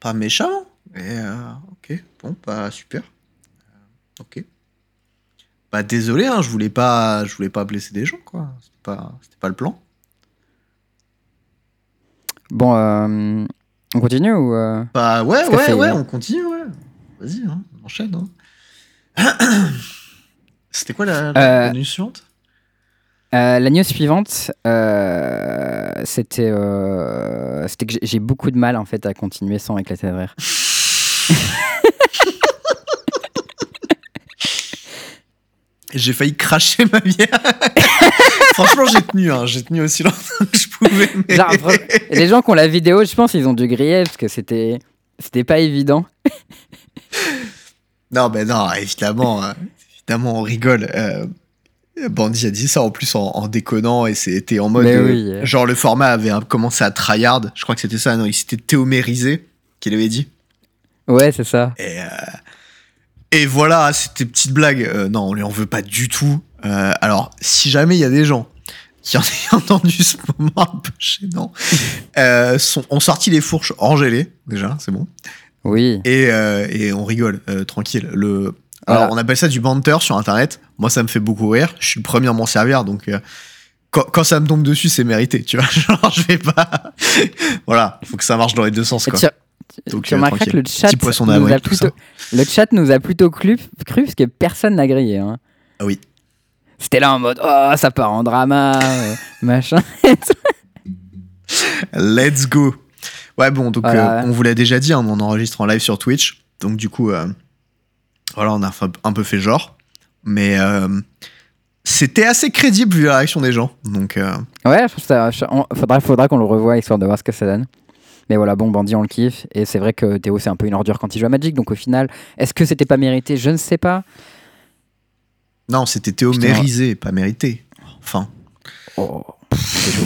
pas méchant. Et, euh, ok, bon, bah super. Euh, ok. Bah désolé, hein, je voulais pas, je voulais pas blesser des gens quoi. C'était pas, c'était pas le plan. Bon, euh, on continue ou. euh, Bah ouais, ouais, ouais, on continue, ouais. Vas-y, hein, on enchaîne. Hein. <clears throat> C'était quoi la, la, Euh, news suivante? Euh, la news suivante, euh, c'était euh, c'était que j'ai- beaucoup de mal en fait à continuer sans éclater de rire. <laughs> J'ai failli cracher ma bière. <laughs> Franchement, j'ai tenu, hein. j'ai tenu aussi longtemps que je pouvais. mais- Genre, vra- les gens qui ont la vidéo, je pense, ils ont dû griller parce que c'était c'était pas évident. Non, mais non, évidemment, euh, évidemment, on rigole. Euh, Bandy a dit ça en plus en, en déconnant et c'était en mode. Euh. Genre, le format avait commencé à tryhard. Je crois que c'était ça, non, il s'était théomérisé, qu'il avait dit. Ouais, c'est ça. Et, euh, et voilà, c'était petite blague. Euh, non, on lui en veut pas du tout. Alors, si jamais il y a des gens qui en aient <laughs> entendu ce moment un peu gênant, sont, ont sorti les fourches engelées, déjà, c'est bon. Oui. Et, euh, et on rigole, euh, tranquille. Le... Voilà. Alors, on appelle ça du banter sur Internet. Moi, ça me fait beaucoup rire. Je suis le premier à m'en servir, donc euh, quand, quand ça me tombe dessus, c'est mérité, tu vois. <laughs> Genre, je vais pas. <laughs> voilà, il faut que ça marche dans les deux sens, quoi. tu, Donc, tu remarqueras que le chat, nous a plutôt, le chat nous a plutôt cru, cru parce que personne n'a grillé. Hein. Ah oui. C'était là en mode oh ça part en drama, machin. Let's go. Ouais, bon, donc Voilà. euh, on vous l'a déjà dit, hein, on enregistre en live sur Twitch. Donc, du coup, euh, voilà, on a un peu fait genre. Mais euh, c'était assez crédible vu la réaction des gens. Donc, Ouais, je trouve ça, on- faudra, faudra qu'on le revoie histoire de voir ce que ça donne. Mais voilà, bon, Bandit, on le kiffe. Et c'est vrai que Théo, c'est un peu une ordure quand il joue à Magic. Donc au final, est-ce que c'était pas mérité? Je ne sais pas. non, c'était Théo Putain. mérisé, pas mérité. Enfin, Oh, c'est chaud.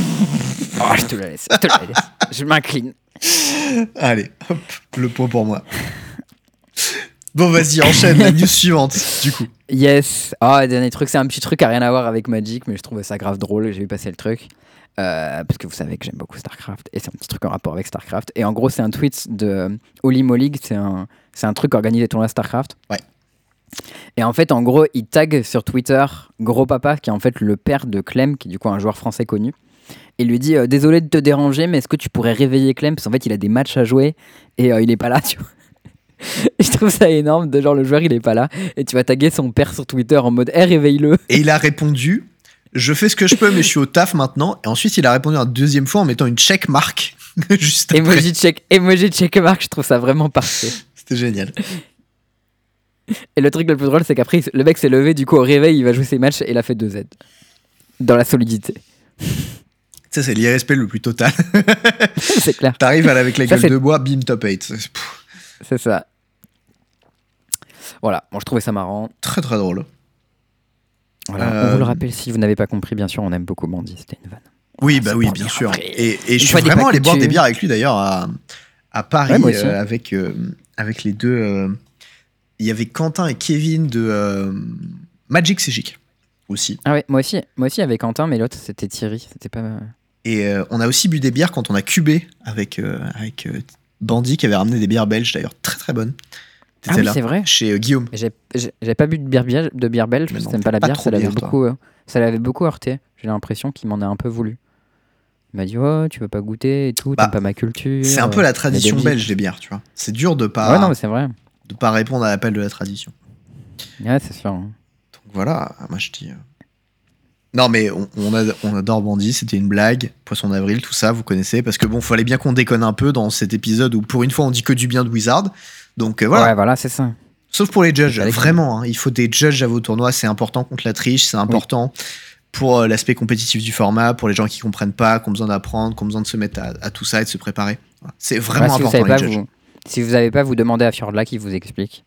Oh, je te la laisse. Je te la laisse. Je m'incline. <laughs> allez, hop, le point pour moi. Bon, vas-y, enchaîne la news suivante, du coup. Yes. Ah, dernier truc, c'est un petit truc à rien à voir avec Magic, mais je trouvais ça grave drôle. J'ai vu passer le truc. Euh, parce que vous savez que j'aime beaucoup StarCraft et c'est un petit truc en rapport avec StarCraft. Et en gros, c'est un tweet de Oli Molig, c'est un, c'est un truc organisé tournoi StarCraft. Ouais. Et en fait, en gros, il tag sur Twitter Gros Papa, qui est en fait le père de Clem, qui est du coup un joueur français connu. Il lui dit euh, Désolé de te déranger, mais est-ce que tu pourrais réveiller Clem? Parce qu'en fait, il a des matchs à jouer et euh, il est pas là, <laughs> tu vois. Et je trouve ça énorme, de genre le joueur il est pas là et tu vas taguer son père sur Twitter en mode Eh réveille-le Et il a répondu Je fais ce que je peux, mais je suis au taf maintenant. Et ensuite, il a répondu une deuxième fois en mettant une check marque. <laughs> Juste après. Emoji check, emoji check mark, je trouve ça vraiment parfait. C'était génial. Et le truc le plus drôle, c'est qu'après, le mec s'est levé, du coup, au réveil, il va jouer ses matchs et il a fait 2 Z. Dans la solidité. Ça, c'est l'irrespect le plus total. <laughs> c'est clair, T'arrives avec la Ça, gueule de bois, bim, top 8. C'est ça. Voilà, bon, je trouvais ça marrant. très très drôle. Voilà. Euh, On vous le rappelle, si vous n'avez pas compris, bien sûr, on aime beaucoup Mandy, c'était une vanne. Oui, Ah, bah c'est oui, bien sûr. après. Et, et je suis vraiment allé boire des bières avec lui d'ailleurs à, à Paris Ouais, moi euh, avec, euh, avec les deux. Il y avait Quentin et Kevin de Magic Sigic aussi. Ah ouais, moi aussi, moi aussi avec Quentin, mais l'autre c'était Thierry, c'était pas. Et euh, on a aussi bu des bières quand on a cubé avec, euh, avec euh, Bandy qui avait ramené des bières belges d'ailleurs très très bonnes. Ah oui, c'est vrai. chez euh, Guillaume. J'ai pas bu de bière, de bière belge que t'aimes pas la pas bière, ça l'avait beaucoup, euh, ça l'avait beaucoup heurté. J'ai l'impression qu'il m'en a un peu voulu. Il m'a dit oh tu veux pas goûter et tout, Bah, t'aimes pas ma culture. C'est un peu la tradition belge des bières, tu vois. C'est dur de pas, Ouais non mais c'est vrai. de pas répondre à l'appel de la tradition. Ouais c'est sûr. hein. Donc voilà, moi je dis. Non mais on, on, a- on adore Bandit, c'était une blague, Poisson d'avril, tout ça, vous connaissez, parce que bon, fallait bien qu'on déconne un peu dans cet épisode où pour une fois on dit que du bien de Wizard. Donc euh, voilà, Ouais voilà c'est ça. sauf pour les judges, vraiment, hein, il faut des judges à vos tournois, c'est important contre la triche, c'est important pour euh, l'aspect compétitif du format, pour les gens qui comprennent pas, qui ont besoin d'apprendre, qui ont besoin de se mettre à, à tout ça et de se préparer. Voilà. C'est vraiment Ouais, si vous important pas, les judges. vous, si vous savez pas, vous demandez à Fjordla qui vous explique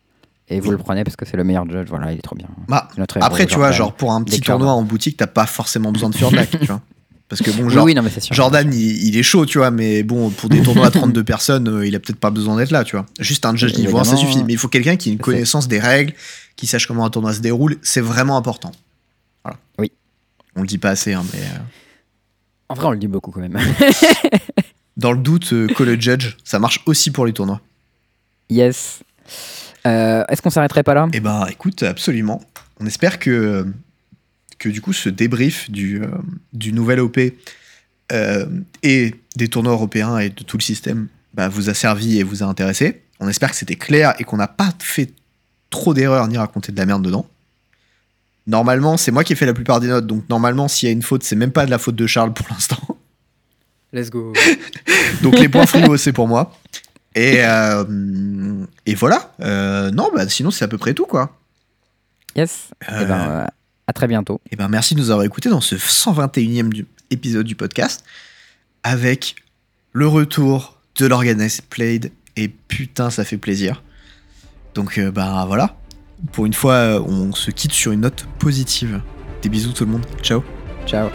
et vous le prenez parce que c'est le meilleur judge. Voilà il est trop bien. Bah, notre après, tu vois, Jordan. genre pour un petit tournoi en boutique, t'as pas forcément besoin de Fjordlac, <laughs> tu vois. Parce que bon, Oui, genre, oui non mais c'est sûr. Jordan, il, il est chaud, tu vois, mais bon, pour des tournois à 32 <laughs> personnes, euh, il a peut-être pas besoin d'être là, tu vois. Juste un judge niveau 1, ça suffit. Mais il faut quelqu'un qui ait une connaissance des règles, qui sache comment un tournoi se déroule. C'est vraiment important. Voilà. Oui. On le dit pas assez, hein, mais euh, En vrai on le dit beaucoup quand même. <laughs> dans le doute, euh, que le judge, ça marche aussi pour les tournois. yes. Euh, Est-ce qu'on s'arrêterait pas là? Eh ben, écoute, absolument. On espère que, que du coup, ce débrief du, euh, du nouvel OP euh, et des tournois européens et de tout le système bah, vous a servi et vous a intéressé. On espère que c'était clair et qu'on n'a pas fait trop d'erreurs ni raconté de la merde dedans. Normalement, c'est moi qui ai fait la plupart des notes, donc normalement, s'il y a une faute, c'est même pas de la faute de Charles pour l'instant. Let's go. <laughs> Donc les points frivaux, <laughs> c'est pour moi. Et, euh, et voilà. Euh, non, bah sinon, c'est à peu près tout, quoi. Yes. Euh, Eh ben, euh, à très bientôt. Et ben merci de nous avoir écoutés dans ce 121e du- épisode du podcast avec le retour de l'Organized Played et putain ça fait plaisir. Donc bah voilà, pour une fois on se quitte sur une note positive. Des bisous tout le monde, ciao. Ciao.